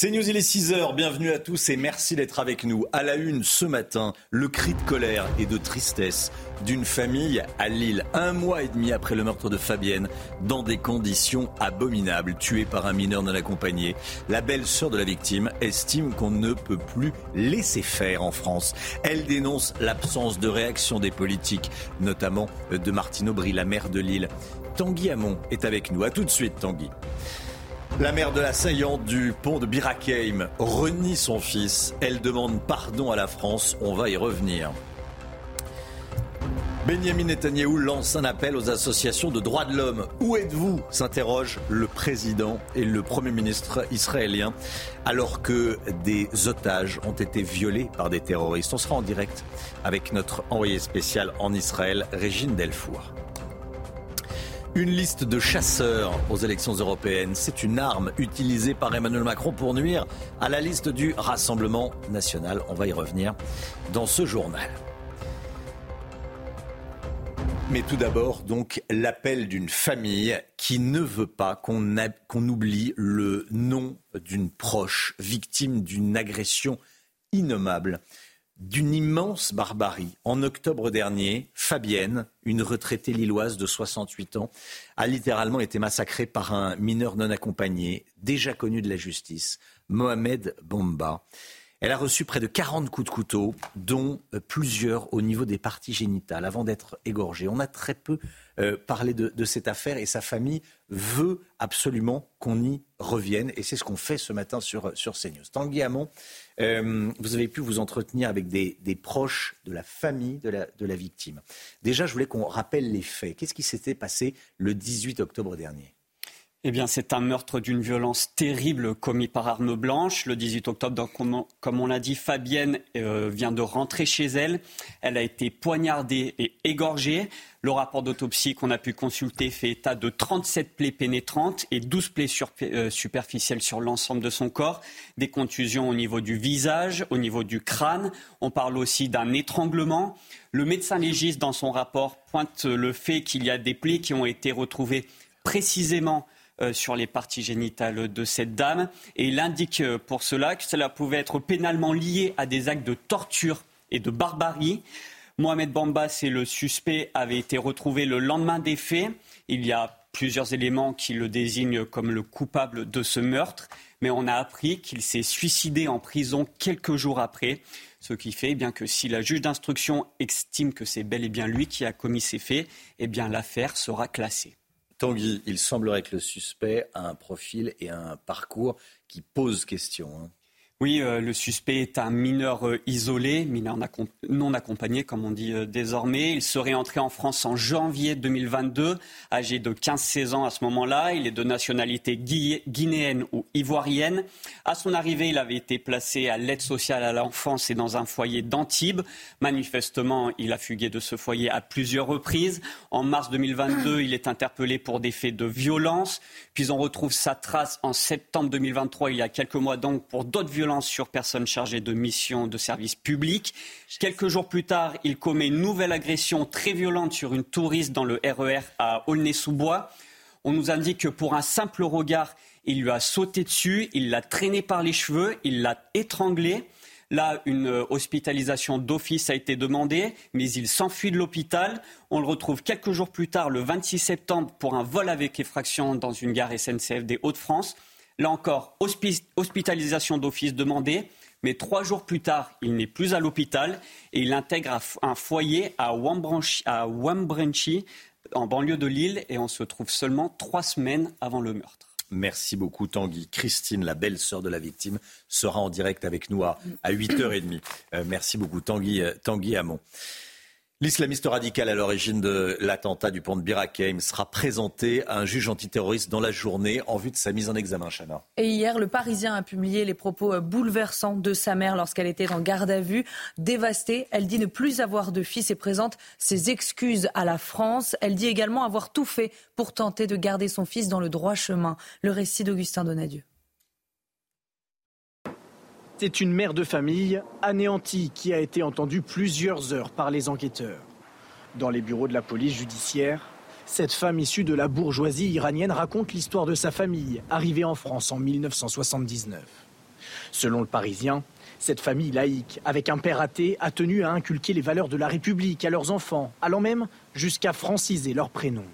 C'est News, il est 6h, bienvenue à tous et merci d'être avec nous. À la une ce matin, le cri de colère et de tristesse d'une famille à Lille, un mois et demi après le meurtre de Fabienne, dans des conditions abominables, tuée par un mineur non accompagné. La belle-sœur de la victime estime qu'on ne peut plus laisser faire en France. Elle dénonce l'absence de réaction des politiques, notamment de Martine Aubry, la maire de Lille. Tanguy Hamon est avec nous. A tout de suite, Tanguy. La mère de l'assaillante du pont de Birakeim renie son fils. Elle demande pardon à la France. On va y revenir. Benjamin Netanyahou lance un appel aux associations de droits de l'homme. Où êtes-vous s'interroge le président et le Premier ministre israélien alors que des otages ont été violés par des terroristes. On sera en direct avec notre envoyé spécial en Israël, Régine Delfour. Une liste de chasseurs aux élections européennes, c'est une arme utilisée par Emmanuel Macron pour nuire à la liste du Rassemblement national. On va y revenir dans ce journal. Mais tout d'abord, donc, l'appel d'une famille qui ne veut pas qu'on oublie le nom d'une proche victime d'une agression innommable d'une immense barbarie. En octobre dernier, Fabienne, une retraitée lilloise de 68 ans, a littéralement été massacrée par un mineur non accompagné, déjà connu de la justice, Mohamed Bomba. Elle a reçu près de 40 coups de couteau, dont euh, plusieurs au niveau des parties génitales, avant d'être égorgée. On a très peu euh, parlé de, cette affaire et sa famille veut absolument qu'on y revienne. Et c'est ce qu'on fait ce matin sur, sur CNews. Tanguy euh, vous avez pu vous entretenir avec des, proches de la famille de la, de la victime. Déjà, je voulais qu'on rappelle les faits. Qu'est-ce qui s'était passé le 18 octobre dernier? Eh bien, c'est un meurtre d'une violence terrible commis par arme blanche. Le 18 octobre, comme on l'a dit, Fabienne euh, vient de rentrer chez elle. Elle a été poignardée et égorgée. Le rapport d'autopsie qu'on a pu consulter fait état de 37 plaies pénétrantes et 12 plaies euh, superficielles sur l'ensemble de son corps. Des contusions au niveau du visage, au niveau du crâne. On parle aussi d'un étranglement. Le médecin légiste, dans son rapport, pointe le fait qu'il y a des plaies qui ont été retrouvées précisément sur les parties génitales de cette dame. Et il indique euh, pour cela que cela pouvait être pénalement lié à des actes de torture et de barbarie. Mohamed Bamba, c'est le suspect, avait été retrouvé le lendemain des faits. Il y a plusieurs éléments qui le désignent comme le coupable de ce meurtre, mais on a appris qu'il s'est suicidé en prison quelques jours après. Ce qui fait eh bien que si la juge d'instruction estime que c'est bel et bien lui qui a commis ces faits, eh l'affaire sera classée. Tanguy, il semblerait que le suspect a un profil et un parcours qui posent question. Hein. Oui, euh, le suspect est un mineur euh, isolé, mineur non accompagné, comme on dit euh, désormais. Il serait entré en France en janvier 2022, âgé de 15-16 ans à ce moment-là. Il est de nationalité guinéenne ou ivoirienne. À son arrivée, il avait été placé à l'aide sociale à l'enfance et dans un foyer d'Antibes. Manifestement, il a fugué de ce foyer à plusieurs reprises. En mars 2022, il est interpellé pour des faits de violence. Puis on retrouve sa trace en septembre 2023, il y a quelques mois donc, pour d'autres violences sur personnes chargées de missions de service public. Quelques jours plus tard, il commet une nouvelle agression très violente sur une touriste dans le RER e à Aulnay-sous-Bois. On nous indique que pour un simple regard, il lui a sauté dessus, il l'a traîné par les cheveux, il l'a étranglé. Là, une hospitalisation d'office a été demandée, mais il s'enfuit de l'hôpital. On le retrouve quelques jours plus tard, le 26 septembre, pour un vol avec effraction dans une gare SNCF des Hauts-de-France. Là encore, hospitalisation d'office demandée. Mais trois jours plus tard, il n'est plus à l'hôpital et il intègre un foyer à Wambranchi, en banlieue de Lille, et on se trouve seulement trois semaines avant le meurtre. Merci beaucoup Tanguy. Christine, la belle-sœur de la victime, sera en direct avec nous à, 8h30. Euh, merci beaucoup Tanguy, euh, Tanguy. L'islamiste radical à l'origine de l'attentat du pont de Birakeim sera présenté à un juge antiterroriste dans la journée en vue de sa mise en examen, Chana. Et hier, le Parisien a publié les propos bouleversants de sa mère lorsqu'elle était en garde à vue. Dévastée, elle dit ne plus avoir de fils et présente ses excuses à la France. Elle dit également avoir tout fait pour tenter de garder son fils dans le droit chemin. Le récit d'Augustin Donadieu. C'est une mère de famille anéantie qui a été entendue plusieurs heures par les enquêteurs. Dans les bureaux de la police judiciaire, cette femme issue de la bourgeoisie iranienne raconte l'histoire de sa famille, arrivée en France en 1979. Selon le Parisien, cette famille laïque, avec un père athée, a tenu à inculquer les valeurs de la République à leurs enfants, allant même jusqu'à franciser leur prénom.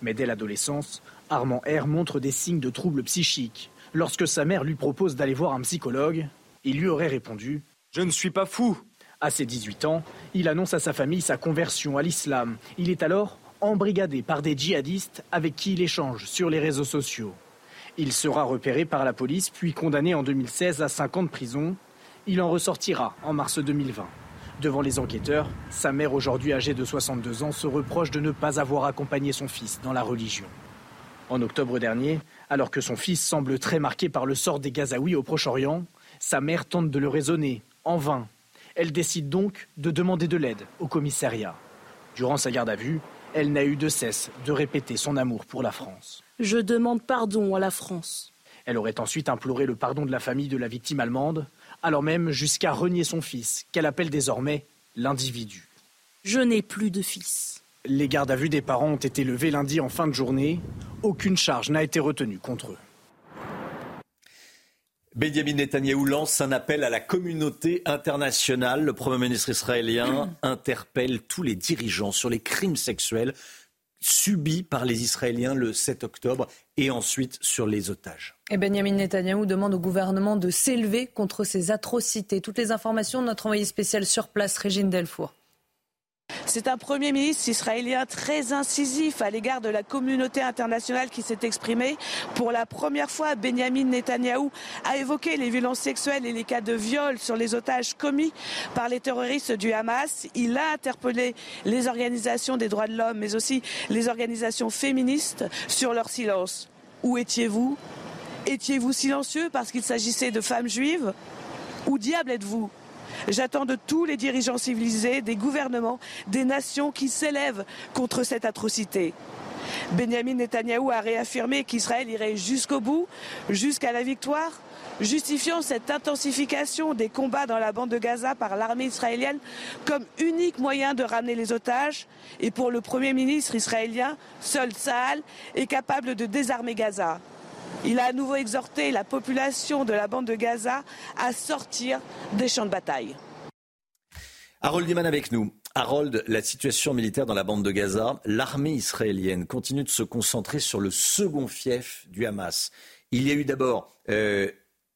Mais dès l'adolescence, Armand R montre des signes de troubles psychiques. Lorsque sa mère lui propose d'aller voir un psychologue, il lui aurait répondu Je ne suis pas fou. À ses 18 ans, il annonce à sa famille sa conversion à l'islam. Il est alors embrigadé par des djihadistes avec qui il échange sur les réseaux sociaux. Il sera repéré par la police puis condamné en 2016 à 5 ans de prison. Il en ressortira en mars 2020. Devant les enquêteurs, sa mère, aujourd'hui âgée de 62 ans, se reproche de ne pas avoir accompagné son fils dans la religion. En octobre dernier, alors que son fils semble très marqué par le sort des Gazaouis au Proche-Orient, sa mère tente de le raisonner, en vain. Elle décide donc de demander de l'aide au commissariat. Durant sa garde à vue, elle n'a eu de cesse de répéter son amour pour la France. Je demande pardon à la France. Elle aurait ensuite imploré le pardon de la famille de la victime allemande, alors même jusqu'à renier son fils, qu'elle appelle désormais l'individu. Je n'ai plus de fils. Les gardes à vue des parents ont été levés lundi en fin de journée. Aucune charge n'a été retenue contre eux. Benjamin Netanyahou lance un appel à la communauté internationale. Le Premier ministre israélien interpelle tous les dirigeants sur les crimes sexuels subis par les Israéliens le 7 octobre et ensuite sur les otages. Et Benjamin Netanyahou demande au gouvernement de s'élever contre ces atrocités. Toutes les informations de notre envoyé spécial sur place, Régine Delfour. C'est un Premier ministre israélien très incisif à l'égard de la communauté internationale qui s'est exprimé. Pour la première fois, Benjamin Netanyahou a évoqué les violences sexuelles et les cas de viol sur les otages commis par les terroristes du Hamas. Il a interpellé les organisations des droits de l'homme, mais aussi les organisations féministes sur leur silence. Où étiez-vous? Étiez-vous silencieux parce qu'il s'agissait de femmes juives? Où diable êtes-vous? J'attends de tous les dirigeants civilisés, des gouvernements, des nations qui s'élèvent contre cette atrocité. Benjamin Netanyahou a réaffirmé qu'Israël irait jusqu'au bout, jusqu'à la victoire, justifiant cette intensification des combats dans la bande de Gaza par l'armée israélienne comme unique moyen de ramener les otages. Et pour le Premier ministre israélien, seul Saal est capable de désarmer Gaza. Il a à nouveau exhorté la population de la bande de Gaza à sortir des champs de bataille. Harold Diman avec nous. Harold, la situation militaire dans la bande de Gaza, l'armée israélienne continue de se concentrer sur le second fief du Hamas. Il y a eu d'abord euh,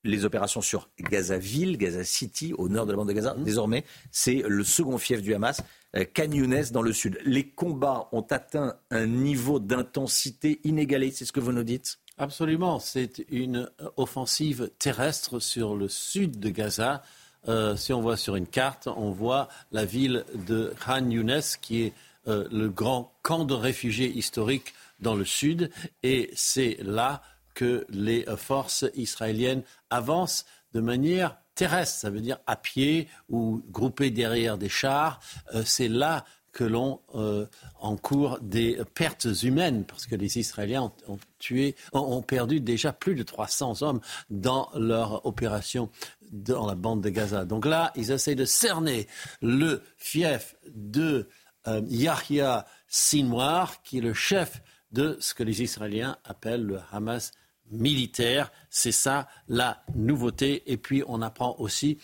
les opérations sur Gaza-Ville, Gaza City, au nord de la bande de Gaza. Mmh. Désormais, c'est le second fief du Hamas, euh, Khan dans le sud. Les combats ont atteint un niveau d'intensité inégalé, c'est ce que vous nous dites? Absolument. C'est une offensive terrestre sur le sud de Gaza. Euh, si on voit sur une carte, on voit la ville de Khan Younes, qui est euh, le grand camp de réfugiés historique dans le sud. Et c'est là que les forces israéliennes avancent de manière terrestre, ça veut dire à pied ou groupées derrière des chars. Euh, c'est là que l'on euh, encourt des pertes humaines, parce que les Israéliens ont, tué, ont, perdu déjà plus de 300 hommes dans leur opération dans la bande de Gaza. Donc là, ils essaient de cerner le fief de euh, Yahya Sinwar, qui est le chef de ce que les Israéliens appellent le Hamas militaire. C'est ça la nouveauté. Et puis on apprend aussi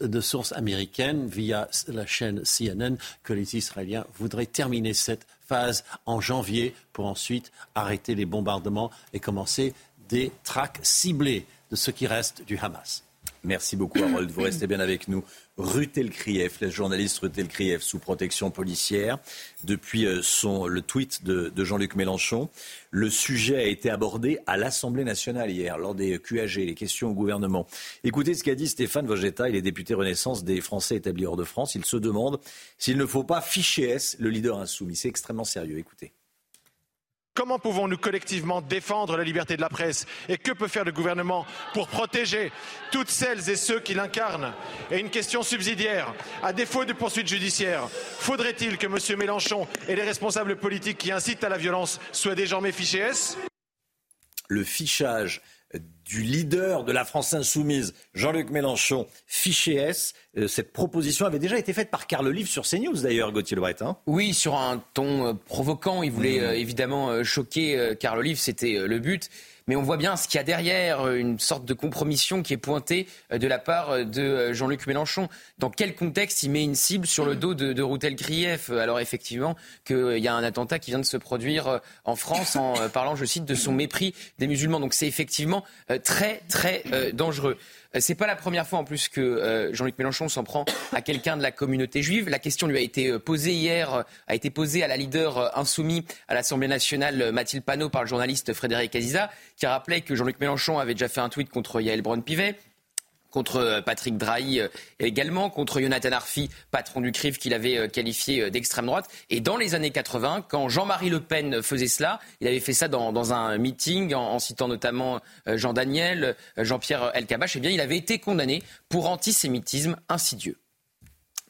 de sources américaines via la chaîne CNN que les Israéliens voudraient terminer cette phase en janvier pour ensuite arrêter les bombardements et commencer des traques ciblées de ce qui reste du Hamas. Merci beaucoup Harold, vous restez bien avec nous. Ruth Elkrief, la journaliste Ruth Elkrief, sous protection policière, depuis euh, son, le tweet de, de Jean-Luc Mélenchon. Le sujet a été abordé à l'Assemblée nationale hier, lors des QAG, les questions au gouvernement. Écoutez ce qu'a dit Stéphane Vogetta, il est député Renaissance des Français établis hors de France. Il se demande s'il ne faut pas ficher S le leader insoumis. C'est extrêmement sérieux. Écoutez. Comment pouvons-nous collectivement défendre la liberté de la presse Et que peut faire le gouvernement pour protéger toutes celles et ceux qui l'incarnent? Et une question subsidiaire. À défaut de poursuites judiciaires, faudrait-il que M. Mélenchon et les responsables politiques qui incitent à la violence soient désormais fichés? Le fichage du leader de la France insoumise, Jean-Luc Mélenchon, fiché S. Euh, cette proposition avait déjà été faite par Carl Olive sur CNews d'ailleurs, Gauthier Lebret. Hein. oui, sur un ton euh, provoquant. Il voulait mmh. évidemment choquer Carl Olive, c'était le but mais on voit bien ce qu'il y a derrière, euh, une sorte de compromission qui est pointée euh, de la part euh, de Jean-Luc Mélenchon. Dans quel contexte il met une cible sur le dos de, de Routel Krief Alors effectivement qu'il y a un attentat qui vient de se produire en France en parlant, je cite, de son mépris des musulmans. Donc c'est effectivement très très dangereux. Euh, c'est pas la première fois en plus que euh, Jean-Luc Mélenchon s'en prend à quelqu'un de la communauté juive. La question lui a été euh, posée hier, a été posée à la leader insoumis à l'Assemblée nationale, Mathilde Panot, par le journaliste Frédéric Aziza, qui rappelait que Jean-Luc Mélenchon avait déjà fait un tweet contre Yael Braun-Pivet contre euh, Patrick Drahi euh, également, contre Jonathan Arfi, patron du CRIF qu'il avait euh, qualifié d'extrême droite. Et dans les années 80, quand Jean-Marie Le Pen faisait cela, il avait fait ça dans, un meeting en, citant notamment Jean Daniel, Jean-Pierre Elkabach, eh bien il avait été condamné pour antisémitisme insidieux.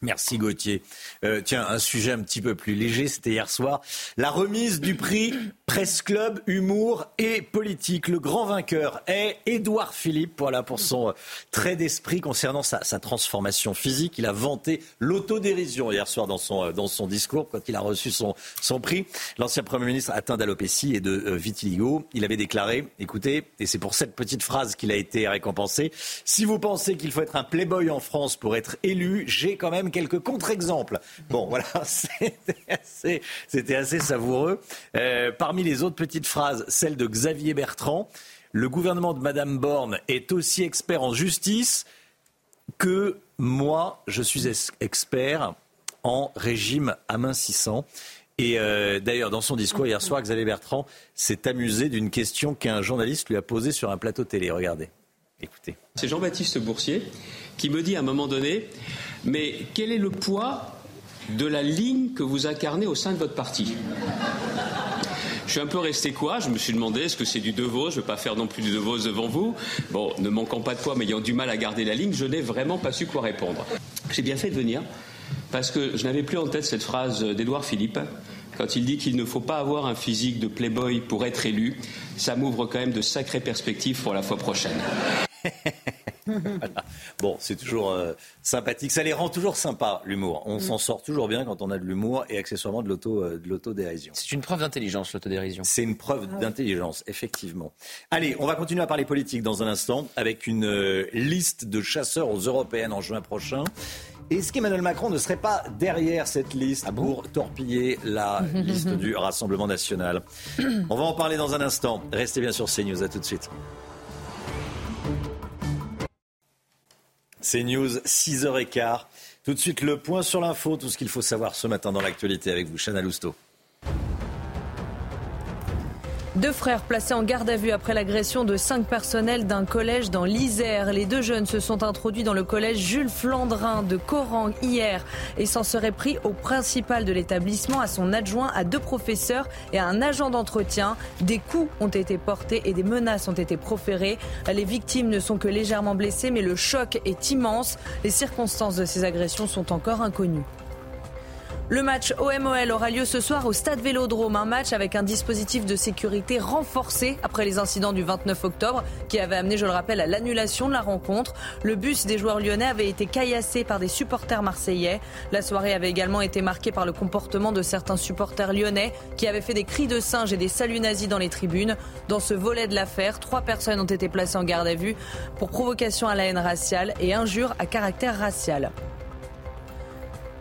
Merci Gauthier. Euh, tiens, un sujet un petit peu plus léger, c'était hier soir. La remise du prix Presse Club, Humour et Politique. Le grand vainqueur est Édouard Philippe, voilà, pour son euh, trait d'esprit concernant sa, transformation physique. Il a vanté l'autodérision hier soir dans son, euh, dans son discours quand il a reçu son, son prix. L'ancien Premier ministre atteint d'alopécie et de vitiligo. Il avait déclaré, écoutez, et c'est pour cette petite phrase qu'il a été récompensé, si vous pensez qu'il faut être un playboy en France pour être élu, j'ai quand même quelques contre-exemples. Bon, voilà, c'était assez, savoureux. Euh, parmi les autres petites phrases, celle de Xavier Bertrand. Le gouvernement de Madame Borne est aussi expert en justice que moi, je suis expert en régime amincissant. Et euh, d'ailleurs, dans son discours hier soir, Xavier Bertrand s'est amusé d'une question qu'un journaliste lui a posée sur un plateau télé. Regardez, C'est Jean-Baptiste Boursier qui me dit à un moment donné mais quel est le poids de la ligne que vous incarnez au sein de votre parti? Je suis un peu resté quoi? Je me suis demandé est-ce que c'est du Devos? Je ne veux pas faire non plus du Devos devant vous. Bon, ne manquant pas de poids, mais ayant du mal à garder la ligne, je n'ai vraiment pas su quoi répondre. J'ai bien fait de venir parce que je n'avais plus en tête cette phrase d'Édouard Philippe quand il dit qu'il ne faut pas avoir un physique de playboy pour être élu. Ça m'ouvre quand même de sacrées perspectives pour la fois prochaine. Bon, c'est toujours euh, sympathique. Ça les rend toujours sympas, l'humour. On s'en sort toujours bien quand on a de l'humour et accessoirement de l'auto, euh, l'autodérision. C'est une preuve d'intelligence, l'autodérision. C'est une preuve ah d'intelligence, effectivement. Allez, on va continuer à parler politique dans un instant avec une euh, liste de chasseurs aux européennes en juin prochain. Est-ce qu'Emmanuel Macron ne serait pas derrière cette liste ah pour torpiller la liste du Rassemblement national? On va en parler dans un instant. Restez bien sur CNews. À tout de suite. C'est News, 6h15. Tout de suite, le point sur l'info, tout ce qu'il faut savoir ce matin dans l'actualité avec vous, Chana Lousteau. Deux frères placés en garde à vue après l'agression de cinq personnels d'un collège dans l'Isère. Les deux jeunes se sont introduits dans le collège Jules Flandrin de Corang hier et s'en seraient pris au principal de l'établissement, à son adjoint, à deux professeurs et à un agent d'entretien. Des coups ont été portés et des menaces ont été proférées. Les victimes ne sont que légèrement blessées, mais le choc est immense. Les circonstances de ces agressions sont encore inconnues. Le match OMOL aura lieu ce soir au Stade Vélodrome, un match avec un dispositif de sécurité renforcé après les incidents du 29 octobre qui avaient amené, je le rappelle, à l'annulation de la rencontre. Le bus des joueurs lyonnais avait été caillassé par des supporters marseillais. La soirée avait également été marquée par le comportement de certains supporters lyonnais qui avaient fait des cris de singe et des saluts nazis dans les tribunes. Dans ce volet de l'affaire, trois personnes ont été placées en garde à vue pour provocation à la haine raciale et injure à caractère racial.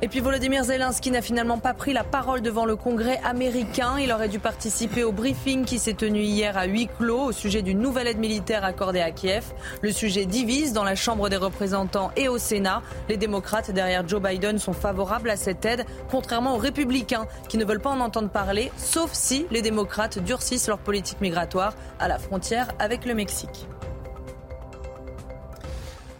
Et puis Volodymyr Zelensky n'a finalement pas pris la parole devant le Congrès américain. Il aurait dû participer au briefing qui s'est tenu hier à huis clos au sujet d'une nouvelle aide militaire accordée à Kiev. Le sujet divise dans la Chambre des représentants et au Sénat. Les démocrates derrière Joe Biden sont favorables à cette aide, contrairement aux républicains qui ne veulent pas en entendre parler, sauf si les démocrates durcissent leur politique migratoire à la frontière avec le Mexique.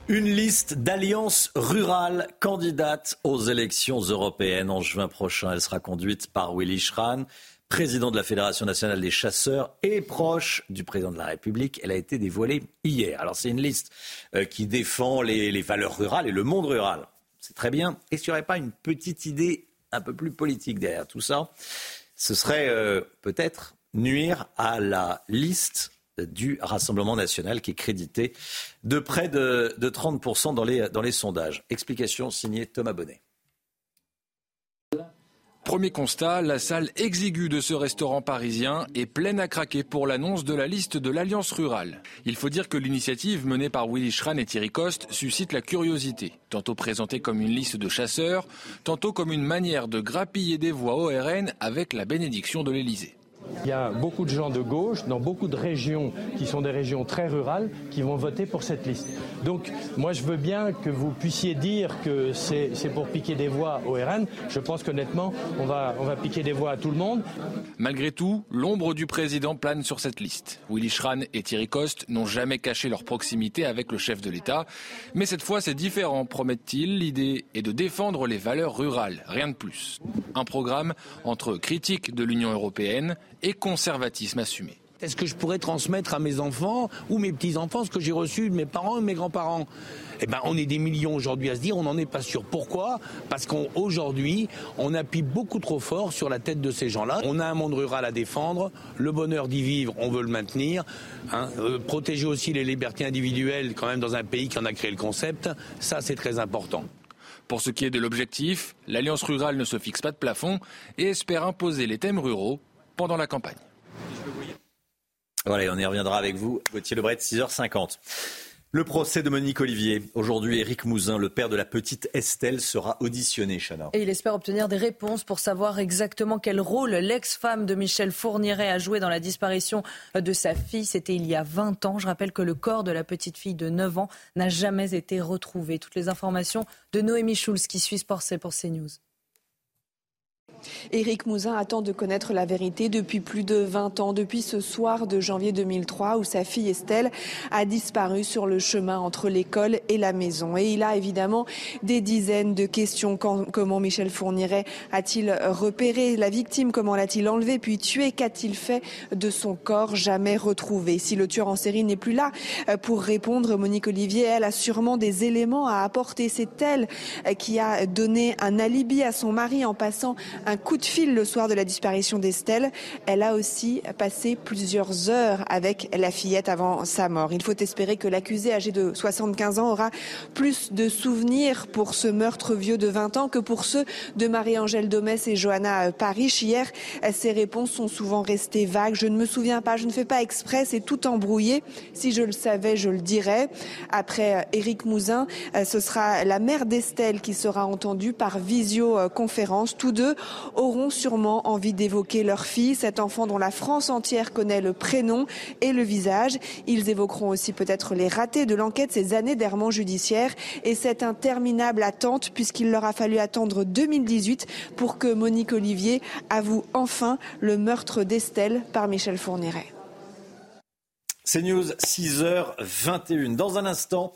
Une liste d'alliances rurales candidates aux élections européennes en juin prochain. Elle sera conduite par Willy Schran, président de la Fédération nationale des chasseurs et proche du président de la République. Elle a été dévoilée hier. Alors c'est une liste euh, qui défend les, valeurs rurales et le monde rural. C'est très bien. Est-ce qu'il n'y aurait pas une petite idée un peu plus politique derrière tout ça Ce serait euh, peut-être nuire à la liste du Rassemblement national qui est crédité de près de, 30% dans les, sondages. Explication signée Thomas Bonnet. Premier constat, la salle exiguë de ce restaurant parisien est pleine à craquer pour l'annonce de la liste de l'Alliance rurale. Il faut dire que l'initiative menée par Willy Schran et Thierry Coste suscite la curiosité, tantôt présentée comme une liste de chasseurs, tantôt comme une manière de grappiller des voix au RN avec la bénédiction de l'Élysée. Il y a beaucoup de gens de gauche dans beaucoup de régions qui sont des régions très rurales qui vont voter pour cette liste. Donc moi je veux bien que vous puissiez dire que c'est pour piquer des voix au RN. Je pense qu'honnêtement on va, on va piquer des voix à tout le monde. Malgré tout, l'ombre du président plane sur cette liste. Willy Schran et Thierry Coste n'ont jamais caché leur proximité avec le chef de l'État. Mais cette fois c'est différent, promettent-ils. L'idée est de défendre les valeurs rurales, rien de plus. Un programme entre critique de l'Union européenne et conservatisme assumé. Est-ce que je pourrais transmettre à mes enfants ou mes petits-enfants ce que j'ai reçu de mes parents et de mes grands-parents? Eh ben, on est des millions aujourd'hui à se dire, on n'en est pas sûr. Pourquoi? Parce qu'aujourd'hui, on, appuie beaucoup trop fort sur la tête de ces gens-là. On a un monde rural à défendre, le bonheur d'y vivre, on veut le maintenir. Hein. Euh, protéger aussi les libertés individuelles, quand même dans un pays qui en a créé le concept, ça c'est très important. Pour ce qui est de l'objectif, l'Alliance rurale ne se fixe pas de plafond et espère imposer les thèmes ruraux pendant la campagne. Voilà, on y reviendra avec vous, Gauthier Lebret, 6h50. Le procès de Monique Olivier. Aujourd'hui, Éric Mouzin, le père de la petite Estelle, sera auditionné, Chana. Et il espère obtenir des réponses pour savoir exactement quel rôle l'ex-femme de Michel Fourniret a joué dans la disparition de sa fille. C'était il y a 20 ans. Je rappelle que le corps de la petite fille de 9 ans n'a jamais été retrouvé. Toutes les informations de Noémie Schulz qui suit Sport pour CNews. Éric Mouzin attend de connaître la vérité depuis plus de 20 ans, depuis ce soir de janvier 2003 où sa fille Estelle a disparu sur le chemin entre l'école et la maison. Et il a évidemment des dizaines de questions. comment Michel Fourniret a-t-il repéré la victime? Comment l'a-t-il enlevé puis tué? Qu'a-t-il fait de son corps jamais retrouvé? Si le tueur en série n'est plus là euh, pour répondre, Monique Olivier, elle a sûrement des éléments à apporter. C'est elle euh, qui a donné un alibi à son mari en passant un un coup de fil le soir de la disparition d'Estelle. Elle a aussi passé plusieurs heures avec la fillette avant sa mort. Il faut espérer que l'accusé âgé de 75 ans aura plus de souvenirs pour ce meurtre vieux de 20 ans que pour ceux de Marie-Angèle Domès et Johanna Paris. Hier, ses réponses sont souvent restées vagues. Je ne me souviens pas, je ne fais pas exprès, c'est tout embrouillé. Si je le savais, je le dirais. Après Éric Mouzin, ce sera la mère d'Estelle qui sera entendue par visioconférence. Tous deux auront sûrement envie d'évoquer leur fille, cet enfant dont la France entière connaît le prénom et le visage. Ils évoqueront aussi peut-être les ratés de l'enquête, ces années d'errement judiciaire et cette interminable attente puisqu'il leur a fallu attendre 2018 pour que Monique Olivier avoue enfin le meurtre d'Estelle par Michel Fourniret. C'est News 6h21. Dans un instant,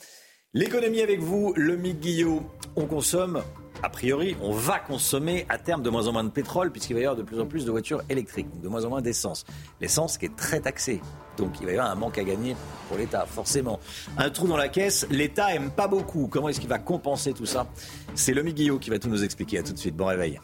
l'économie avec vous, le Guillot. On consomme a priori, on va consommer à terme de moins en moins de pétrole puisqu'il va y avoir de plus en plus de voitures électriques, de moins en moins d'essence. L'essence qui est très taxée. Donc il va y avoir un manque à gagner pour l'État, forcément. Un trou dans la caisse, l'État aime pas beaucoup. Comment est-ce qu'il va compenser tout ça? C'est Lomi Guillot qui va tout nous expliquer. À tout de suite. Bon réveil.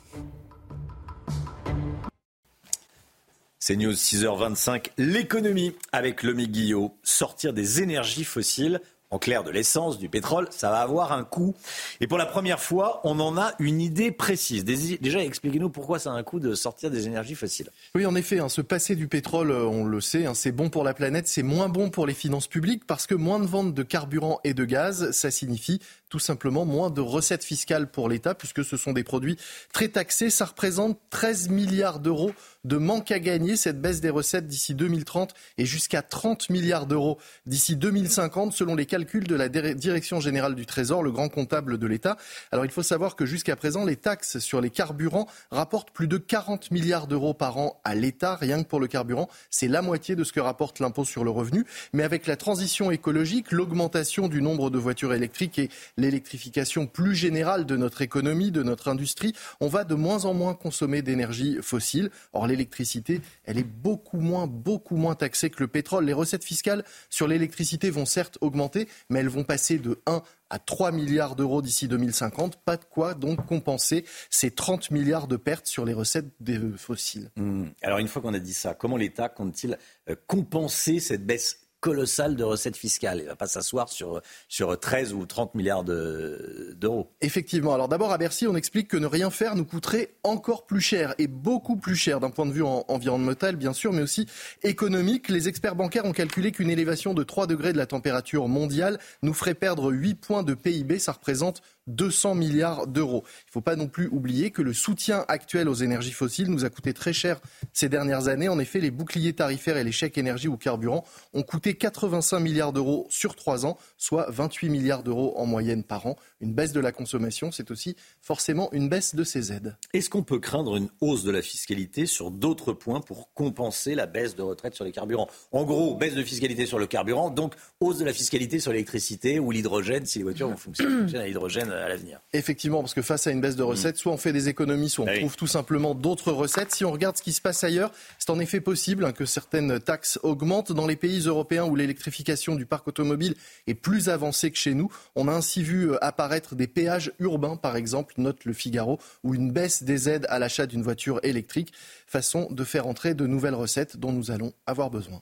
C'est News 6h25. L'économie avec Lomi Guillot. Sortir des énergies fossiles en clair de l'essence, du pétrole, ça va avoir un coût. Et pour la première fois, on en a une idée précise. Déjà, expliquez-nous pourquoi ça a un coût de sortir des énergies fossiles. Oui, en effet, hein, se passer du pétrole, euh, on le sait, hein, c'est bon pour la planète, c'est moins bon pour les finances publiques parce que moins de ventes de carburant et de gaz, ça signifie tout simplement moins de recettes fiscales pour l'État puisque ce sont des produits très taxés. Ça représente 13 milliards d'euros de manque à gagner, cette baisse des recettes d'ici 2030 et jusqu'à 30 milliards d'euros d'ici 2050 selon les calculs de la Direction générale du Trésor, le grand comptable de l'État. Alors il faut savoir que jusqu'à présent, les taxes sur les carburants rapportent plus de 40 milliards d'euros par an à l'État, rien que pour le carburant. C'est la moitié de ce que rapporte l'impôt sur le revenu. Mais avec la transition écologique, l'augmentation du nombre de voitures électriques et l'électrification plus générale de notre économie, de notre industrie, on va de moins en moins consommer d'énergie fossile. Or, l'électricité, elle est beaucoup moins, beaucoup moins taxée que le pétrole. Les recettes fiscales sur l'électricité vont certes augmenter, mais elles vont passer de 1 à 3 milliards d'euros d'ici 2050. Pas de quoi donc compenser ces 30 milliards de pertes sur les recettes des fossiles. Mmh. Alors une fois qu'on a dit ça, comment l'État compte-t-il euh, compenser cette baisse colossal de recettes fiscales. Il ne va pas s'asseoir sur, sur 13 ou 30 milliards d'euros. Effectivement. Alors d'abord, à Bercy, on explique que ne rien faire nous coûterait encore plus cher et beaucoup plus cher d'un point de vue environnemental, bien sûr, mais aussi économique. Les experts bancaires ont calculé qu'une élévation de 3 degrés de la température mondiale nous ferait perdre 8 points de PIB. Ça représente 200 milliards d'euros. Il ne faut pas non plus oublier que le soutien actuel aux énergies fossiles nous a coûté très cher ces dernières années. En effet, les boucliers tarifaires et les chèques énergie ou carburant ont coûté 85 milliards d'euros sur trois ans, soit 28 milliards d'euros en moyenne par an. Une baisse de la consommation, c'est aussi forcément une baisse de ces aides. Est-ce qu'on peut craindre une hausse de la fiscalité sur d'autres points pour compenser la baisse de retraite sur les carburants? En gros, baisse de fiscalité sur le carburant, donc hausse de la fiscalité sur l'électricité ou l'hydrogène si les voitures vont fonctionner à l'hydrogène à l'avenir. Effectivement, parce que face à une baisse de recettes, soit on fait des économies, soit on bah trouve tout simplement d'autres recettes. Si on regarde ce qui se passe ailleurs, c'est en effet possible hein, que certaines taxes augmentent. Dans les pays européens où l'électrification du parc automobile est plus avancée que chez nous, on a ainsi vu euh, apparaître des péages urbains, par exemple, note le Figaro, ou une baisse des aides à l'achat d'une voiture électrique, façon de faire entrer de nouvelles recettes dont nous allons avoir besoin.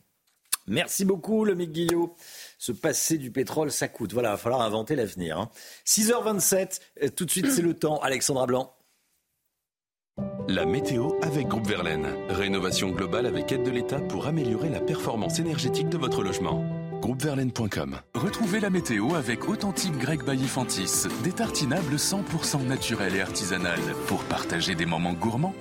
Merci beaucoup, le Guillot se passer du pétrole, ça coûte. Voilà, il va falloir inventer l'avenir. 6h27, hein. euh, tout de suite, c'est le temps. Alexandra Blanc. La météo avec Groupe Verlaine. Rénovation globale avec aide de l'État pour améliorer la performance énergétique de votre logement. Groupeverlaine.com Retrouvez la météo avec Authentique Grec Bailly-Fantis. Des tartinables 100% naturels et artisanales pour partager des moments gourmands.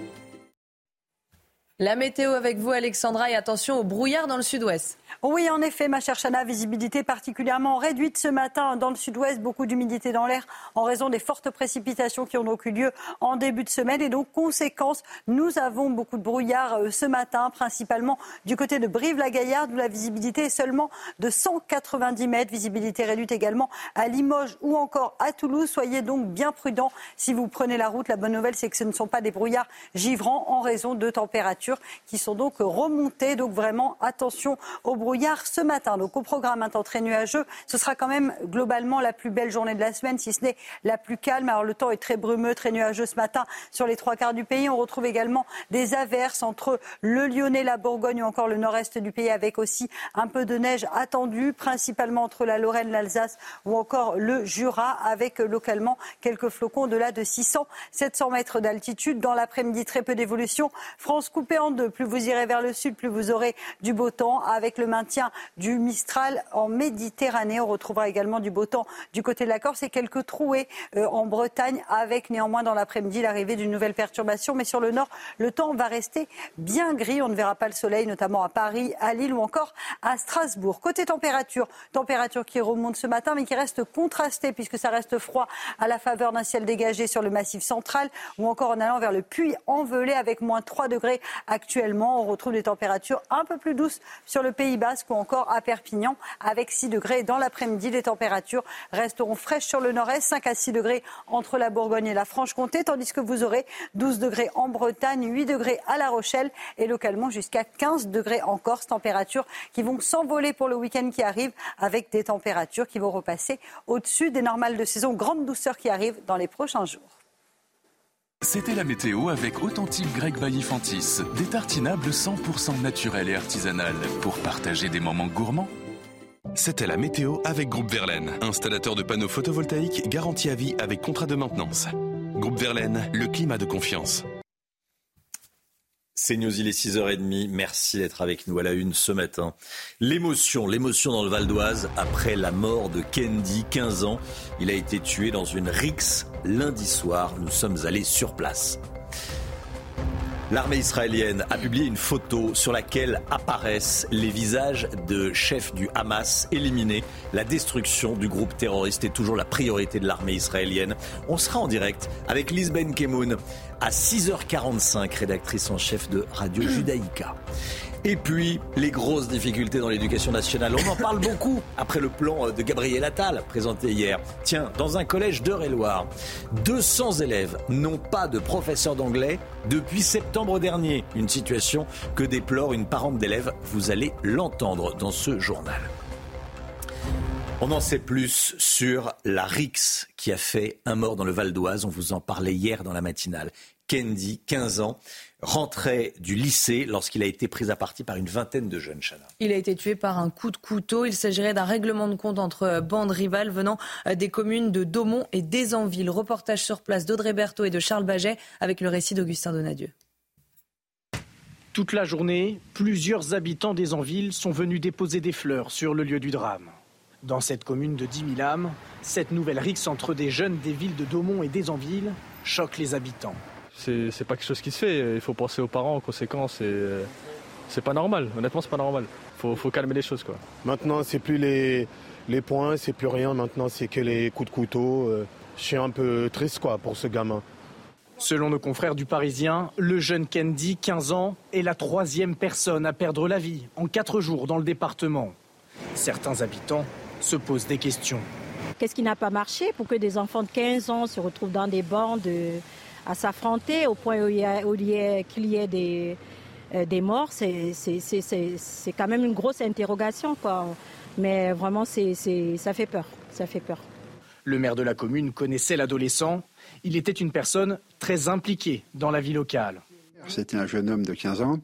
La météo avec vous, Alexandra, et attention au brouillard dans le sud-ouest. Oui, en effet, ma chère Chana, visibilité particulièrement réduite ce matin dans le sud-ouest, beaucoup d'humidité dans l'air en raison des fortes précipitations qui ont donc eu lieu en début de semaine. Et donc, conséquence, nous avons beaucoup de brouillard euh, ce matin, principalement du côté de Brive-la-Gaillarde, où la visibilité est seulement de 190 mètres. Visibilité réduite également à Limoges ou encore à Toulouse. Soyez donc bien prudents si vous prenez la route. La bonne nouvelle, c'est que ce ne sont pas des brouillards givrants en raison de températures qui sont donc remontées. Donc, vraiment, attention aux brouillards ce matin. Donc au programme un temps très nuageux, ce sera quand même globalement la plus belle journée de la semaine, si ce n'est la plus calme. Alors le temps est très brumeux, très nuageux ce matin sur les trois quarts du pays. On retrouve également des averses entre le Lyonnais, la Bourgogne ou encore le nord-est du pays, avec aussi un peu de neige attendue, principalement entre la Lorraine, l'Alsace ou encore le Jura, avec localement quelques flocons de là de 600, 700 mètres d'altitude. Dans l'après-midi, très peu d'évolution. France coupée en deux. Plus vous irez vers le sud, plus vous aurez du beau temps, avec le maintien du Mistral en Méditerranée. On retrouvera également du beau temps du côté de la Corse et quelques trouées euh, en Bretagne avec néanmoins dans l'après-midi l'arrivée d'une nouvelle perturbation. Mais sur le nord, le temps va rester bien gris. On ne verra pas le soleil, notamment à Paris, à Lille ou encore à Strasbourg. Côté température, température qui remonte ce matin mais qui reste contrastée puisque ça reste froid à la faveur d'un ciel dégagé sur le massif central ou encore en allant vers le puits envelé avec moins 3 degrés actuellement. On retrouve des températures un peu plus douces sur le Pays Basque ou encore à Perpignan avec 6 degrés. Dans l'après-midi, les températures resteront fraîches sur le nord-est, 5 à 6 degrés entre la Bourgogne et la Franche-Comté, tandis que vous aurez 12 degrés en Bretagne, 8 degrés à La Rochelle et localement jusqu'à 15 degrés en Corse. Températures qui vont s'envoler pour le week-end qui arrive avec des températures qui vont repasser au-dessus des normales de saison. Grande douceur qui arrive dans les prochains jours. C'était la météo avec Authentique Grec Bailly-Fantis. Des tartinables 100% naturels et artisanales pour partager des moments gourmands. C'était la météo avec Groupe Verlaine, installateur de panneaux photovoltaïques garantie à vie avec contrat de maintenance. Groupe Verlaine, le climat de confiance. C'est News, il est 6h30. Merci d'être avec nous à la une ce matin. L'émotion, l'émotion dans le Val d'Oise après la mort de Kendi, 15 ans. Il a été tué dans une rixe lundi soir. Nous sommes allés sur place. L'armée israélienne a publié une photo sur laquelle apparaissent les visages de chefs du Hamas éliminés. La destruction du groupe terroriste est toujours la priorité de l'armée israélienne. On sera en direct avec Lisben Kemoun à 6h45, rédactrice en chef de Radio Judaïka. Et puis, les grosses difficultés dans l'éducation nationale. On en parle beaucoup après le plan de Gabriel Attal présenté hier. Tiens, dans un collège d'Eure-et-Loire, 200 élèves n'ont pas de professeur d'anglais depuis septembre dernier. Une situation que déplore une parente d'élèves. Vous allez l'entendre dans ce journal. On en sait plus sur la RIX qui a fait un mort dans le Val d'Oise. On vous en parlait hier dans la matinale. Kendi, 15 ans, rentrait du lycée lorsqu'il a été pris à partie par une vingtaine de jeunes Chana. Il a été tué par un coup de couteau. Il s'agirait d'un règlement de compte entre bandes rivales venant des communes de Daumont et d'Ézanville. Reportage sur place d'Audrey Berthaud et de Charles Baget avec le récit d'Augustin Donadieu. Toute la journée, plusieurs habitants d'Ézanville sont venus déposer des fleurs sur le lieu du drame. Dans cette commune de 10 000 âmes, cette nouvelle rixe entre des jeunes des villes de Daumont et d'Ézanville choque les habitants. C'est pas quelque chose qui se fait. Il faut penser aux parents, aux conséquences. Et c'est pas normal. Honnêtement, c'est pas normal. Faut, faut calmer les choses. Quoi. Maintenant, c'est plus les, les points, c'est plus rien. Maintenant, c'est que les coups de couteau. Je suis un peu triste quoi, pour ce gamin. Selon nos confrères du Parisien, le jeune Kendi, 15 ans, est la troisième personne à perdre la vie en quatre jours dans le département. Certains habitants se posent des questions. Qu'est-ce qui n'a pas marché pour que des enfants de 15 ans se retrouvent dans des bandes à s'affronter au point où il y a, qu'il y ait des, euh, des morts C'est quand même une grosse interrogation. Quoi. Mais vraiment, c'est ça fait peur. Ça fait peur. Le maire de la commune connaissait l'adolescent. Il était une personne très impliquée dans la vie locale. C'était un jeune homme de 15 ans,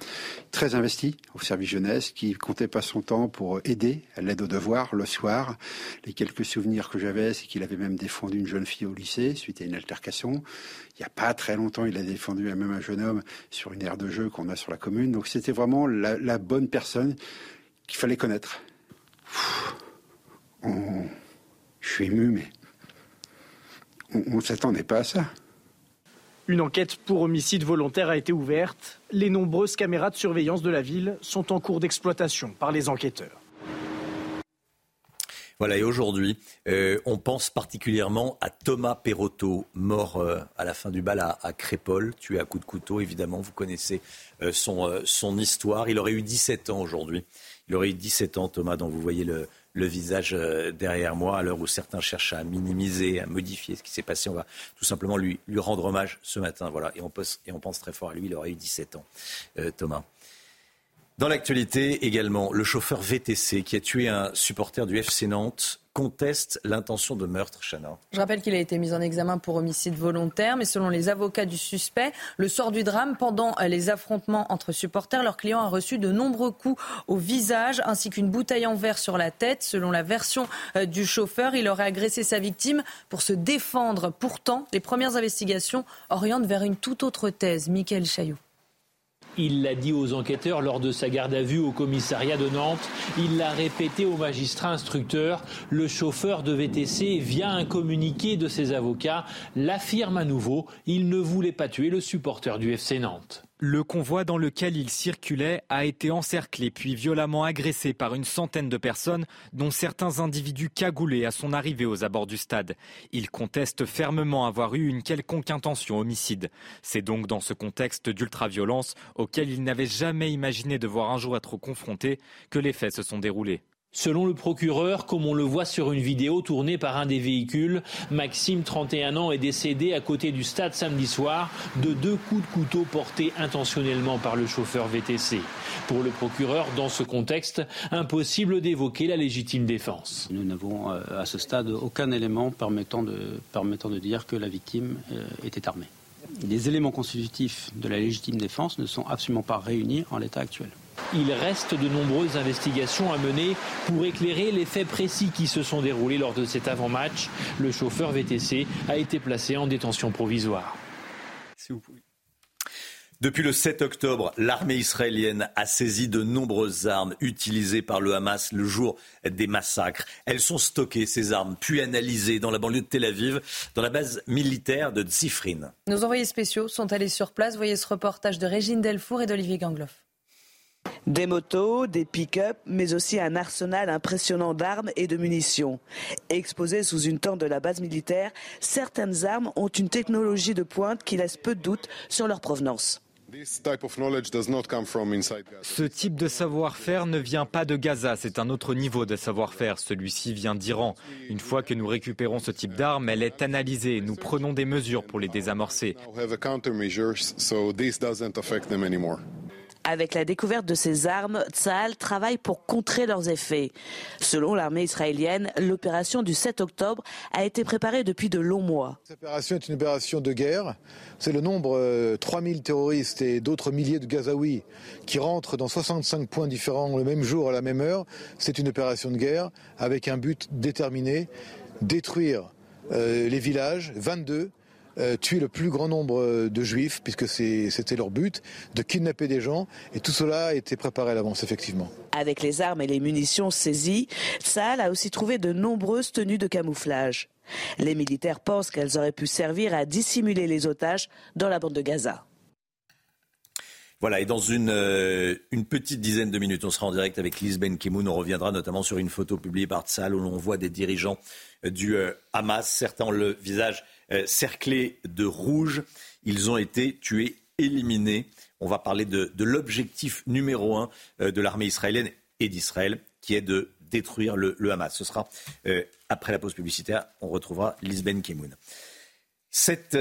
très investi au service jeunesse, qui comptait pas son temps pour aider à l'aide aux devoirs le soir. Les quelques souvenirs que j'avais, c'est qu'il avait même défendu une jeune fille au lycée suite à une altercation. Il n'y a pas très longtemps, il a défendu même un jeune homme sur une aire de jeu qu'on a sur la commune. Donc c'était vraiment la, bonne personne qu'il fallait connaître. On... Je suis ému, mais on ne s'attendait pas à ça. Une enquête pour homicide volontaire a été ouverte. Les nombreuses caméras de surveillance de la ville sont en cours d'exploitation par les enquêteurs. Voilà, et aujourd'hui, euh, on pense particulièrement à Thomas Perrotto, mort euh, à la fin du bal à, à, Crépole, tué à coups de couteau, évidemment, vous connaissez euh, son, son histoire. Il aurait eu 17 ans aujourd'hui. Il aurait eu 17 ans, Thomas, dont vous voyez le, le visage derrière moi, à l'heure où certains cherchent à minimiser, à modifier ce qui s'est passé. On va tout simplement lui, rendre hommage ce matin. Voilà. Et on, pense, et on pense très fort à lui. Il aurait eu 17 ans, euh, Thomas. Dans l'actualité également, le chauffeur VTC qui a tué un supporter du FC Nantes conteste l'intention de meurtre, Chana. Je rappelle qu'il a été mis en examen pour homicide volontaire, mais selon les avocats du suspect, le sort du drame, pendant les affrontements entre supporters, leur client a reçu de nombreux coups au visage ainsi qu'une bouteille en verre sur la tête. Selon la version du chauffeur, il aurait agressé sa victime pour se défendre. Pourtant, les premières investigations orientent vers une toute autre thèse. Michael Chaillot. Il l'a dit aux enquêteurs lors de sa garde à vue au commissariat de Nantes. Il l'a répété au magistrat instructeur. Le chauffeur de VTC, via un communiqué de ses avocats, l'affirme à nouveau. Il ne voulait pas tuer le supporter du FC Nantes. Le convoi dans lequel il circulait a été encerclé puis violemment agressé par une centaine de personnes, dont certains individus cagoulés à son arrivée aux abords du stade. Il conteste fermement avoir eu une quelconque intention homicide. C'est donc dans ce contexte d'ultraviolence auquel il n'avait jamais imaginé devoir un jour être confronté que les faits se sont déroulés. Selon le procureur, comme on le voit sur une vidéo tournée par un des véhicules, Maxime, 31 ans, est décédé à côté du stade samedi soir de deux coups de couteau portés intentionnellement par le chauffeur VTC. Pour le procureur, dans ce contexte, impossible d'évoquer la légitime défense. Nous n'avons à ce stade aucun élément permettant de, dire que la victime était armée. Les éléments constitutifs de la légitime défense ne sont absolument pas réunis en l'état actuel. Il reste de nombreuses investigations à mener pour éclairer les faits précis qui se sont déroulés lors de cet avant-match. Le chauffeur VTC a été placé en détention provisoire. Depuis le 7 octobre, l'armée israélienne a saisi de nombreuses armes utilisées par le Hamas le jour des massacres. Elles sont stockées, ces armes, puis analysées dans la banlieue de Tel Aviv, dans la base militaire de Tzifrin. Nos envoyés spéciaux sont allés sur place. Voyez ce reportage de Régine Delfour et d'Olivier Gangloff. Des motos, des pick-up, mais aussi un arsenal impressionnant d'armes et de munitions. Exposées sous une tente de la base militaire, certaines armes ont une technologie de pointe qui laisse peu de doute sur leur provenance. Ce type de savoir-faire ne vient pas de Gaza, c'est un autre niveau de savoir-faire. Celui-ci vient d'Iran. Une fois que nous récupérons ce type d'arme, elle est analysée. Nous prenons des mesures pour les désamorcer. Avec la découverte de ces armes, Tsahal travaille pour contrer leurs effets. Selon l'armée israélienne, l'opération du 7 octobre a été préparée depuis de longs mois. Cette opération est une opération de guerre. C'est le nombre, 3000 terroristes et d'autres milliers de Gazaouis qui rentrent dans 65 points différents le même jour à la même heure. C'est une opération de guerre avec un but déterminé, détruire les villages, 22, euh, tuer le plus grand nombre de juifs, puisque c'était leur but, de kidnapper des gens. Et tout cela a été préparé à l'avance, effectivement. Avec les armes et les munitions saisies, Saal a aussi trouvé de nombreuses tenues de camouflage. Les militaires pensent qu'elles auraient pu servir à dissimuler les otages dans la bande de Gaza. Voilà, et dans une, euh, une petite dizaine de minutes, on sera en direct avec Liz Ben Kimoun. On reviendra notamment sur une photo publiée par Tsal où l'on voit des dirigeants du euh, Hamas. Certains ont le visage euh, cerclés de rouge. Ils ont été tués, éliminés. On va parler de, l'objectif numéro un euh, de l'armée israélienne et d'Israël, qui est de détruire le, Hamas. Ce sera euh, après la pause publicitaire. On retrouvera Lisben Kemoun. Cette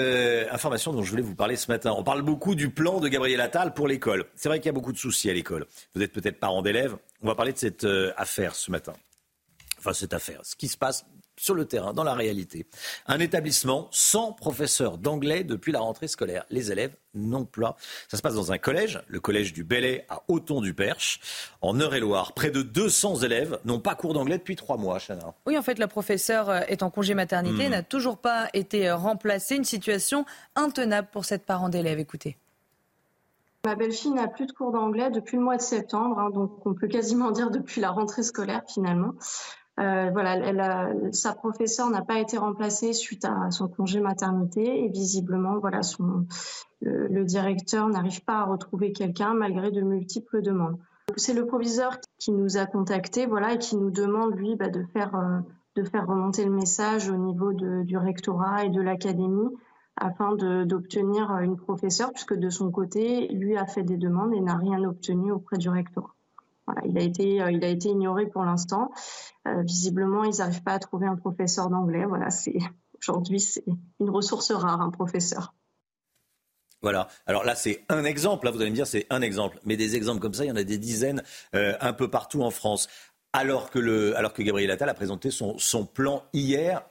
information dont je voulais vous parler ce matin, on parle beaucoup du plan de Gabriel Attal pour l'école. C'est vrai qu'il y a beaucoup de soucis à l'école. Vous êtes peut-être parent d'élèves. On va parler de cette affaire ce matin. Enfin, cette affaire. Ce qui se passe sur le terrain, dans la réalité. Un établissement sans professeur d'anglais depuis la rentrée scolaire. Les élèves non plus. Ça se passe dans un collège, le collège du Bellay à Auton-du-Perche, en Eure-et-Loire. Près de 200 élèves n'ont pas cours d'anglais depuis trois mois, Chana. Oui, en fait, la professeure euh, est en congé maternité, Hmm. n'a toujours pas été euh, remplacée. Une situation intenable pour cette parent d'élève. Écoutez. Ma belle-fille n'a plus de cours d'anglais depuis le mois de septembre, hein, donc on peut quasiment dire depuis la rentrée scolaire finalement. Euh, voilà, elle a- sa professeure n'a pas été remplacée suite à son congé maternité et visiblement, voilà, son, le, le directeur n'arrive pas à retrouver quelqu'un malgré de multiples demandes. C'est le proviseur qui nous a contactés, voilà, et qui nous demande lui bah, de faire euh, de faire remonter le message au niveau de- du rectorat et de l'académie afin d'obtenir une professeure, puisque de son côté, lui a fait des demandes et n'a rien obtenu auprès du rectorat. Voilà, il a été, euh, il a été ignoré pour l'instant. Euh, visiblement, ils n'arrivent pas à trouver un professeur d'anglais. Voilà, c'est aujourd'hui c'est une ressource rare, un professeur. Voilà. Alors là, c'est un exemple. Là, vous allez me dire, c'est un exemple. Mais des exemples comme ça, il y en a des dizaines euh, un peu partout en France. Alors que, Gabriel Attal a présenté son, son plan hier,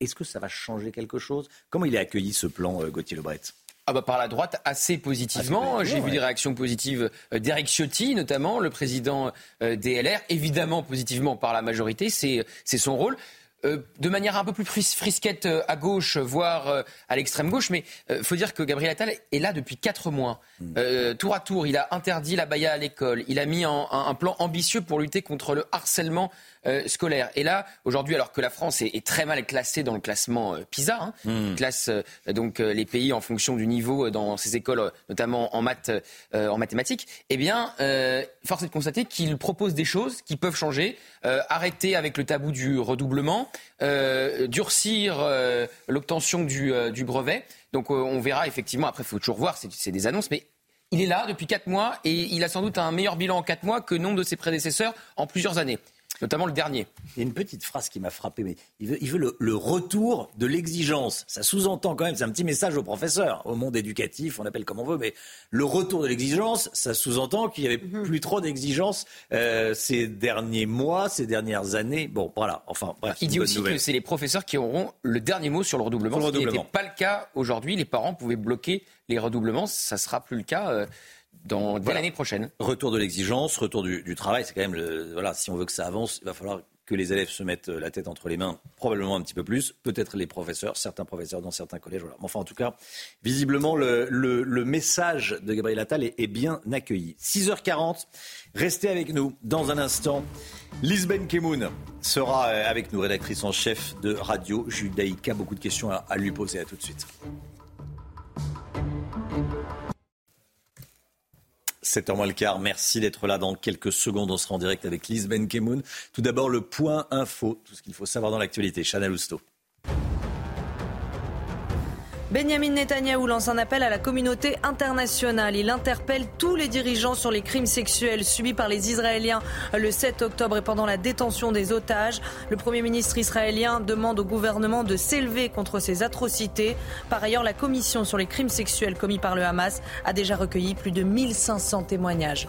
est-ce que ça va changer quelque chose? Comment il a accueilli ce plan, Gauthier Lebret? Ah bah par la droite assez positivement. Positivement, J'ai vu ouais. des réactions positives euh, d'Éric Ciotti, notamment le président euh, des LR, évidemment positivement par la majorité, c'est son rôle. Euh, de manière un peu plus fris- frisquette à gauche, voire à l'extrême gauche, mais il faut dire que Gabriel Attal est là depuis quatre mois. Euh, tour à tour, il a interdit la baya à l'école, il a mis en- un, un plan ambitieux pour lutter contre le harcèlement euh, scolaire. Et là, aujourd'hui, alors que la France est, est très mal classée dans le classement euh, PISA, hein, Hmm. qui classe euh, donc les pays en fonction du niveau dans ces écoles, notamment en maths, en mathématiques, eh bien, force est de constater qu'il propose des choses qui peuvent changer. Arrêter avec le tabou du redoublement, durcir l'obtention du, du brevet. Donc on verra effectivement. Après, il faut toujours voir. C'est c'est des annonces, mais il est là depuis quatre mois et il a sans doute un meilleur bilan en quatre mois que nombre de ses prédécesseurs en plusieurs années, notamment le dernier. Il y a une petite phrase qui m'a frappé, mais il veut, il veut le, le retour de l'exigence. Ça sous-entend quand même, c'est un petit message aux professeurs, au monde éducatif, on appelle comme on veut, mais le retour de l'exigence, ça sous-entend qu'il n'y avait Mhm. plus trop d'exigences euh, ces derniers mois, ces dernières années. Bon, voilà, enfin, bref. Il dit aussi nouvelle. que c'est les professeurs qui auront le dernier mot sur le redoublement, Sur le ce qui n'était pas le cas aujourd'hui. Les parents pouvaient bloquer les redoublements, ça sera plus le cas euh, dans, dès Voilà. l'année prochaine. Retour de l'exigence, retour du, du travail, c'est quand même le, voilà, si on veut que ça avance, il va falloir que les élèves se mettent la tête entre les mains, probablement un petit peu plus, peut-être les professeurs, certains professeurs dans certains collèges. Voilà. Mais Enfin, en tout cas, visiblement, le, le- le message de Gabriel Attal est, est bien accueilli. 6h40, restez avec nous dans un instant. Lisbeth Kemoun sera euh, avec nous, rédactrice en chef de Radio Judaïka. Beaucoup de questions à, à lui poser. À tout de suite. 7h moins le quart, merci d'être là dans quelques secondes. On sera en direct avec Lise Ben Kemoun. Tout d'abord, le point info, tout ce qu'il faut savoir dans l'actualité. Chanel Housteau. Benjamin Netanyahou lance un appel à la communauté internationale. Il interpelle tous les dirigeants sur les crimes sexuels subis par les Israéliens le 7 octobre et pendant la détention des otages. Le Premier ministre israélien demande au gouvernement de s'élever contre ces atrocités. Par ailleurs, la commission sur les crimes sexuels commis par le Hamas a déjà recueilli plus de 1500 témoignages.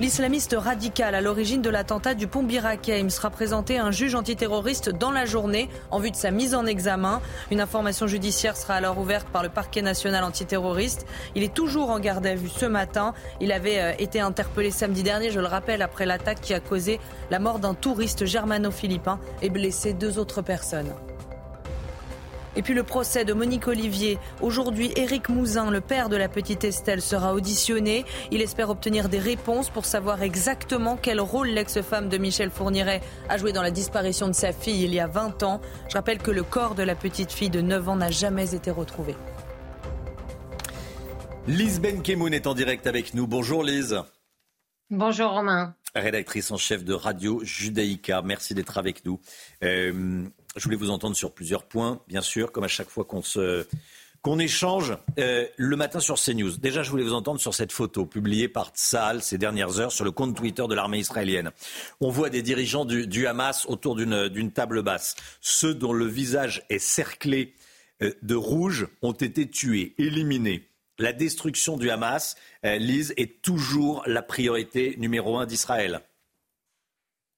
L'islamiste radical à l'origine de l'attentat du pont Birakeim sera présenté un juge antiterroriste dans la journée en vue de sa mise en examen. Une information judiciaire sera alors ouverte par le parquet national antiterroriste. Il est toujours en garde à vue ce matin. Il avait euh, été interpellé samedi dernier, je le rappelle, après l'attaque qui a causé la mort d'un touriste germano-philippin et blessé deux autres personnes. Et puis le procès de Monique Olivier. Aujourd'hui, Éric Mouzin, le père de la petite Estelle, sera auditionné. Il espère obtenir des réponses pour savoir exactement quel rôle l'ex-femme de Michel Fourniret a joué dans la disparition de sa fille il y a 20 ans. Je rappelle que le corps de la petite fille de 9 ans n'a jamais été retrouvé. Lise Benkemoun est en direct avec nous. Bonjour Lise. Bonjour Romain. Rédactrice en chef de Radio Judaïka. Merci d'être avec nous. Euh, je voulais vous entendre sur plusieurs points, bien sûr, comme à chaque fois qu'on échange euh, le matin sur CNews. Déjà, je voulais vous entendre sur cette photo publiée par Tsahal ces dernières heures sur le compte Twitter de l'armée israélienne. On voit des dirigeants du, Hamas autour d'une table basse. Ceux dont le visage est cerclé euh, de rouge ont été tués, éliminés. La destruction du Hamas, euh, Lise, est toujours la priorité numéro un d'Israël.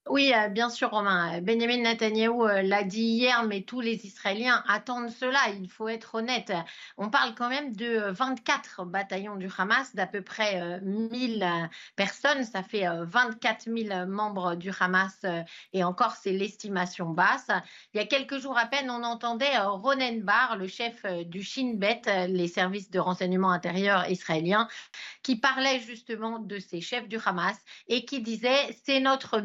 Oui, euh, bien sûr, Romain. Benjamin Netanyahu euh, l'a dit hier, mais tous les Israéliens attendent cela. Il faut être honnête. On parle quand même de 24 bataillons du Hamas, d'à peu près 1000 euh, personnes. Ça fait 24 000 membres du Hamas et encore, c'est l'estimation basse. Il y a quelques jours à peine, on entendait Ronen Bar, le chef du Shin Bet, les services de renseignement intérieur israéliens, qui parlait justement de ces chefs du Hamas et qui disait c'est notre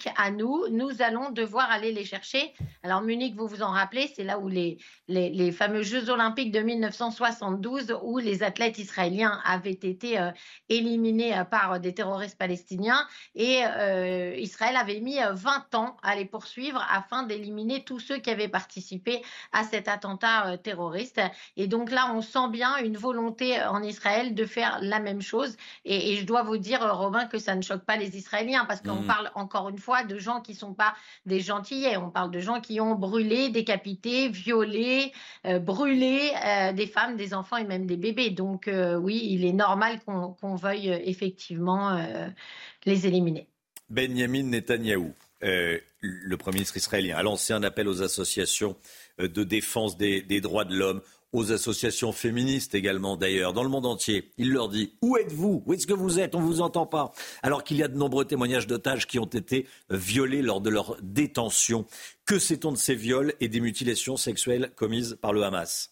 Munich à nous, nous allons devoir aller les chercher. Alors Munich, vous vous en rappelez, c'est là où les, les, fameux Jeux olympiques de 1972, où les athlètes israéliens avaient été euh, éliminés euh, par des terroristes palestiniens, et euh, Israël avait mis 20 ans à les poursuivre afin d'éliminer tous ceux qui avaient participé à cet attentat terroriste. Et donc là, on sent bien une volonté en Israël de faire la même chose. Et, je dois vous dire, Robin, que ça ne choque pas les Israéliens, parce qu'on mmh. parle encore une fois de gens qui ne sont pas des gentillets. On parle de gens qui ont brûlé, décapité, violé, euh, brûlé euh, des femmes, des enfants et même des bébés. Donc euh, oui, il est normal qu'on veuille effectivement les éliminer. Benjamin Netanyahou, le Premier ministre israélien, a lancé un appel aux associations de défense des droits de l'homme aux associations féministes également d'ailleurs, dans le monde entier. Il leur dit Où êtes-vous? Où est-ce que vous êtes? On ne vous entend pas. Alors qu'il y a de nombreux témoignages d'otages qui ont été violés lors de leur détention. Que sait-on de ces viols et des mutilations sexuelles commises par le Hamas?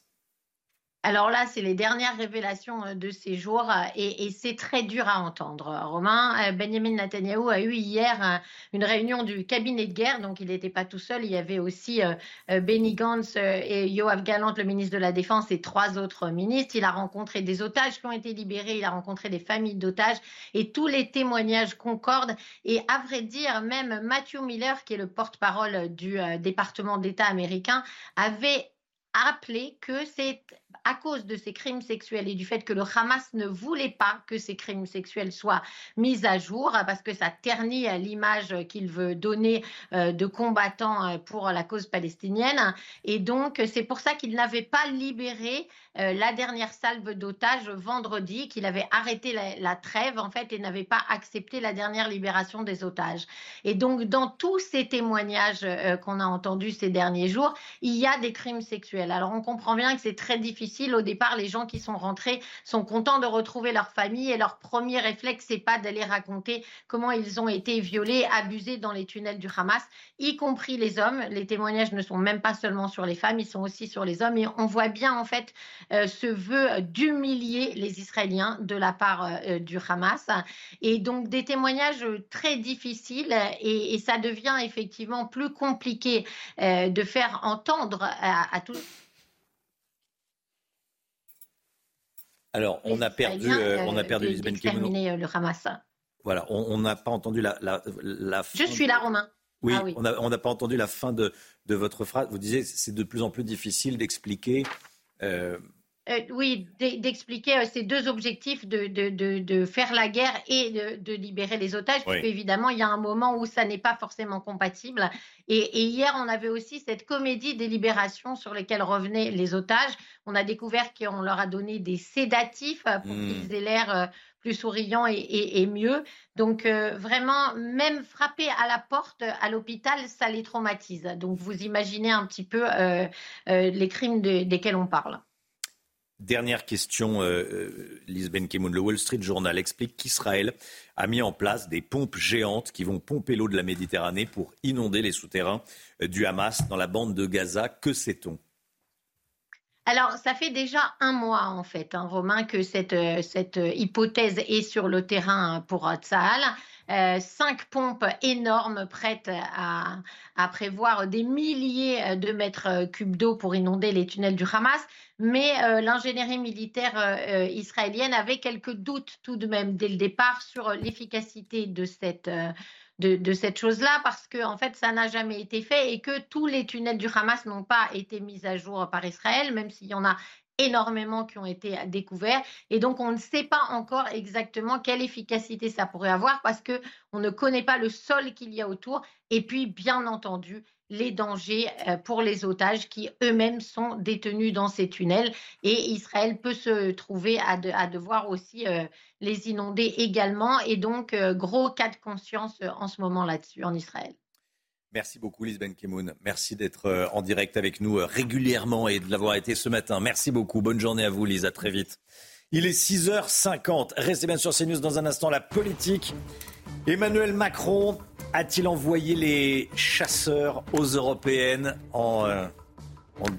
Alors là, c'est les dernières révélations euh, de ces jours euh, et, c'est très dur à entendre. Romain, euh, Benjamin Netanyahu a eu hier une réunion du cabinet de guerre, donc il n'était pas tout seul. Il y avait aussi Benny Gantz et Yoav Galant, le ministre de la Défense, et trois autres ministres. Il a rencontré des otages qui ont été libérés, il a rencontré des familles d'otages et tous les témoignages concordent. Et à vrai dire, même Matthew Miller, qui est le porte-parole du département d'État américain, avait appelé que c'est à cause de ces crimes sexuels et du fait que le Hamas ne voulait pas que ces crimes sexuels soient mis à jour parce que ça ternit l'image qu'il veut donner euh, de combattants euh, pour la cause palestinienne. Et donc, c'est pour ça qu'il n'avait pas libéré euh, la dernière salve d'otages vendredi, qu'il avait arrêté la, trêve en fait et n'avait pas accepté la dernière libération des otages. Et donc, dans tous ces témoignages qu'on a entendus ces derniers jours, il y a des crimes sexuels. Alors, on comprend bien que c'est très difficile au départ, les gens qui sont rentrés sont contents de retrouver leur famille et leur premier réflexe, c'est pas d'aller raconter comment ils ont été violés, abusés dans les tunnels du Hamas, y compris les hommes. Les témoignages ne sont même pas seulement sur les femmes, ils sont aussi sur les hommes. Et on voit bien en fait euh, ce vœu d'humilier les Israéliens de la part euh, du Hamas. Et donc des témoignages très difficiles et, ça devient effectivement plus compliqué euh, de faire entendre à tous Alors, on a perdu, euh, on a perdu Lisbeth euh, le Hamas. Voilà, on n'a pas entendu la, la, Je suis là, Romain. Oui, Ah oui. on n'a pas entendu la fin de, de votre phrase. Vous disiez c'est de plus en plus difficile d'expliquer. euh, Euh, oui, d'e- d'expliquer euh, ces deux objectifs de, de, de, de faire la guerre et de, libérer les otages, Oui. parce qu'évidemment, il y a un moment où ça n'est pas forcément compatible. Et, et hier, on avait aussi cette comédie des libérations sur lesquelles revenaient les otages. On a découvert qu'on leur a donné des sédatifs euh, pour Mm. qu'ils aient l'air plus souriants et, et- et mieux. Donc, euh, vraiment, même frapper à la porte à l'hôpital, ça les traumatise. Donc, vous imaginez un petit peu euh, les crimes de- desquels on parle. Dernière question, euh, euh, Lise Benkemoun. Le Wall Street Journal explique qu'Israël a mis en place des pompes géantes qui vont pomper l'eau de la Méditerranée pour inonder les souterrains euh, du Hamas dans la bande de Gaza. Que sait-on? Alors, ça fait déjà un mois, en fait, hein, Romain, que cette, euh, hypothèse est sur le terrain pour Tsahal. Euh, cinq pompes énormes prêtes à, prévoir des milliers euh, de mètres euh, cubes d'eau pour inonder les tunnels du Hamas. Mais l'ingénierie militaire israélienne avait quelques doutes tout de même dès le départ sur l'efficacité de cette, de cette chose-là parce que en fait ça n'a jamais été fait et que tous les tunnels du Hamas n'ont pas été mis à jour par Israël, même s'il y en a énormément qui ont été découverts. Et donc on ne sait pas encore exactement quelle efficacité ça pourrait avoir parce que on ne connaît pas le sol qu'il y a autour. Et puis bien entendu les dangers euh, pour les otages qui eux-mêmes sont détenus dans ces tunnels. Et Israël peut se trouver à, de- à devoir aussi euh, les inonder également. Et donc euh, gros cas de conscience en ce moment là-dessus en Israël. Merci beaucoup, Lise Benkemoun. Merci d'être euh, en direct avec nous euh, régulièrement et de l'avoir été ce matin. Merci beaucoup. Bonne journée à vous, Lise. À très vite. Il est 6h50. Restez bien sur CNews dans un instant. La politique. Emmanuel Macron a-t-il envoyé les chasseurs aux européennes en, euh,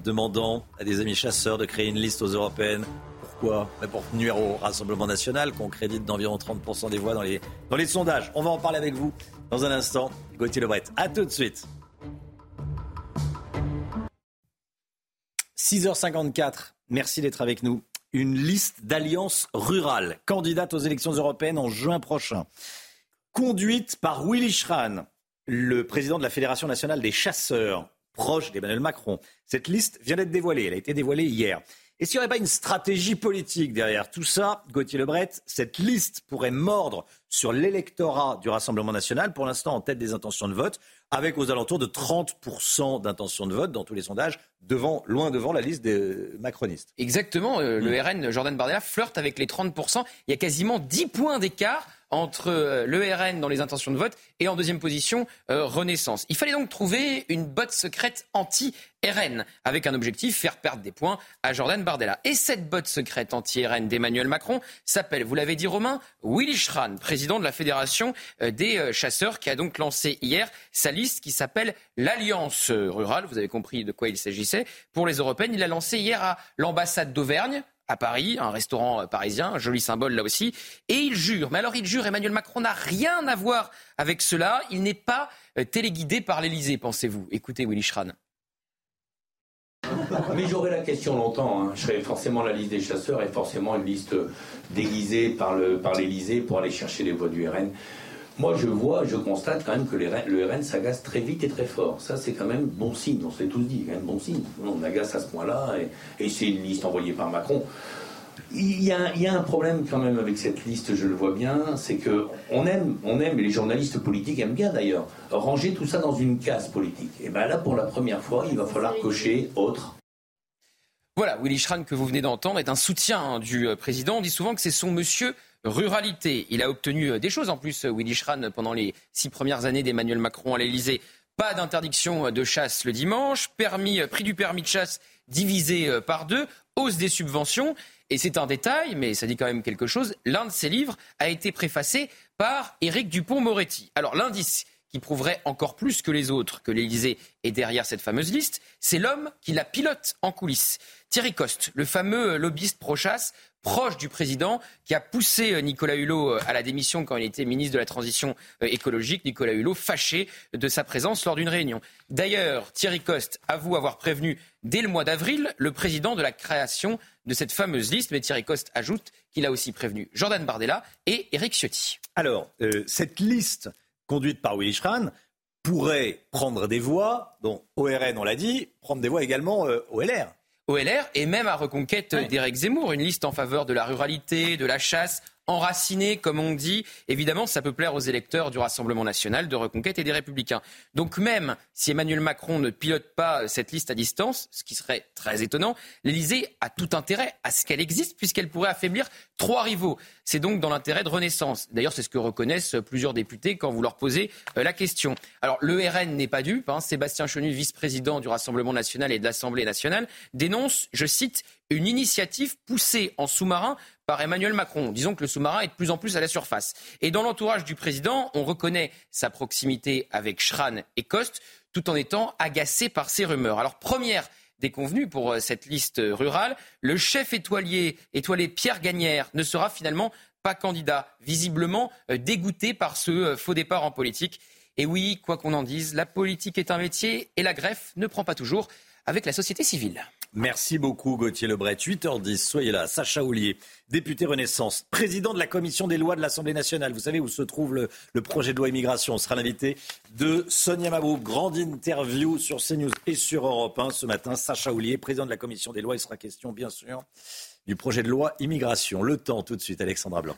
demandant à des amis chasseurs de créer une liste aux européennes? Pourquoi? Pour nuire au Rassemblement national qu'on crédite d'environ 30% des voix dans les, dans les sondages. On va en parler avec vous dans un instant. Gauthier Lebret, à tout de suite. 6h54, merci d'être avec nous. Une liste d'alliances rurales, candidate aux élections européennes en juin prochain, conduite par Willy Schran, le président de la Fédération nationale des chasseurs, proche d'Emmanuel Macron. Cette liste vient d'être dévoilée, elle a été dévoilée hier. Est-ce qu'il n'y aurait pas une stratégie politique derrière tout ça Gauthier Lebret, cette liste pourrait mordre sur l'électorat du Rassemblement national, pour l'instant en tête des intentions de vote, avec aux alentours de 30% d'intentions de vote dans tous les sondages, devant, loin devant la liste des macronistes. Exactement, euh, le RN, Jordan Bardella, flirte avec les 30%. Il y a quasiment 10 points d'écart entre euh, le RN dans les intentions de vote et en deuxième position, euh, Renaissance. Il fallait donc trouver une botte secrète anti-RN avec un objectif, faire perdre des points à Jordan Bardella. Et cette botte secrète anti-RN d'Emmanuel Macron s'appelle, vous l'avez dit Romain, Willy Schran, président de la Fédération euh, des chasseurs, qui a donc lancé hier sa liste qui s'appelle l'Alliance rurale. Vous avez compris de quoi il s'agissait. Pour les européennes, il l'a lancé hier à l'ambassade d'Auvergne à Paris, un restaurant euh, parisien, un joli symbole là aussi. Et il jure, mais alors il jure, Emmanuel Macron n'a rien à voir avec cela. Il n'est pas euh, téléguidé par l'Elysée, pensez-vous. Écoutez Willy Schran. Mais j'aurai la question longtemps. hein. Je serai forcément la liste des chasseurs et forcément une liste déguisée par le par pour aller chercher les voix du RN. Moi, je vois, je constate quand même que les RN le RN s'agace très vite et très fort. Ça, c'est quand même bon signe. On se l'est tous dit, quand même bon signe. On agace à ce point-là et, et c'est une liste envoyée par Macron. Il y, a, il y a un problème quand même avec cette liste, je le vois bien, c'est que on aime, on aime, et les journalistes politiques aiment bien d'ailleurs, ranger tout ça dans une case politique. Et bien là, pour la première fois, il va falloir cocher autre. Voilà, Willy Schran, que vous venez d'entendre, est un soutien hein, du euh, président. On dit souvent que c'est son monsieur ruralité. Il a obtenu euh, des choses en plus, euh, Willy Schran, pendant les six premières années d'Emmanuel Macron à l'Élysée. Pas d'interdiction euh, de chasse le dimanche, prix du permis de chasse divisé par deux, hausse des subventions. Et c'est un détail, mais ça dit quand même quelque chose. L'un de ses livres a été préfacé par Éric Dupont-Moretti. Alors l'indice qui prouverait encore plus que les autres que l'Élysée est derrière cette fameuse liste, c'est l'homme qui la pilote en coulisses. Thierry Coste, le fameux lobbyiste pro-chasse, proche du président, qui a poussé euh, Nicolas Hulot euh, à la démission quand il était ministre de la Transition euh, écologique. Nicolas Hulot fâché de sa présence lors d'une réunion. D'ailleurs, Thierry Coste avoue avoir prévenu dès le mois d'avril le président de la création de cette fameuse liste. Mais Thierry Coste ajoute qu'il a aussi prévenu Jordan Bardella et Éric Ciotti. Alors, cette liste conduite par Willy Schran pourrait prendre des voix, dont ORN, on l'a dit, prendre des voix également euh, au LR. Au LR et même à Reconquête d'Éric Zemmour, une liste en faveur de la ruralité, de la chasse, enraciné, comme on dit. Évidemment, ça peut plaire aux électeurs du Rassemblement national, de Reconquête et des Républicains. Donc même si Emmanuel Macron ne pilote pas cette liste à distance, ce qui serait très étonnant, l'Élysée a tout intérêt à ce qu'elle existe, puisqu'elle pourrait affaiblir trois rivaux. C'est donc dans l'intérêt de Renaissance. D'ailleurs, c'est ce que reconnaissent plusieurs députés quand vous leur posez euh, la question. Alors, le RN n'est pas dupe. Hein. Sébastien Chenu, vice-président du Rassemblement national et de l'Assemblée nationale, dénonce, je cite, une initiative poussée en sous-marin par Emmanuel Macron. Disons que le sous-marin est de plus en plus à la surface. Et dans l'entourage du président, on reconnaît sa proximité avec Schran et Coste, tout en étant agacé par ces rumeurs. Alors, première déconvenue pour euh, cette liste rurale, le chef étoilé, étoilé Pierre Gagnère ne sera finalement pas candidat, visiblement euh, dégoûté par ce euh, faux départ en politique. Et oui, quoi qu'on en dise, la politique est un métier et la greffe ne prend pas toujours avec la société civile. Merci beaucoup Gauthier Lebret. 8h10, soyez là. Sacha Houlier, député Renaissance, président de la commission des lois de l'Assemblée nationale. Vous savez où se trouve le, projet de loi immigration. On sera l'invité de Sonia Mabrouk. Grande interview sur CNews et sur Europe 1 ce matin. Sacha Houlier, président de la commission des lois. Il sera question, bien sûr, du projet de loi immigration. Le temps tout de suite, Alexandra Blanc.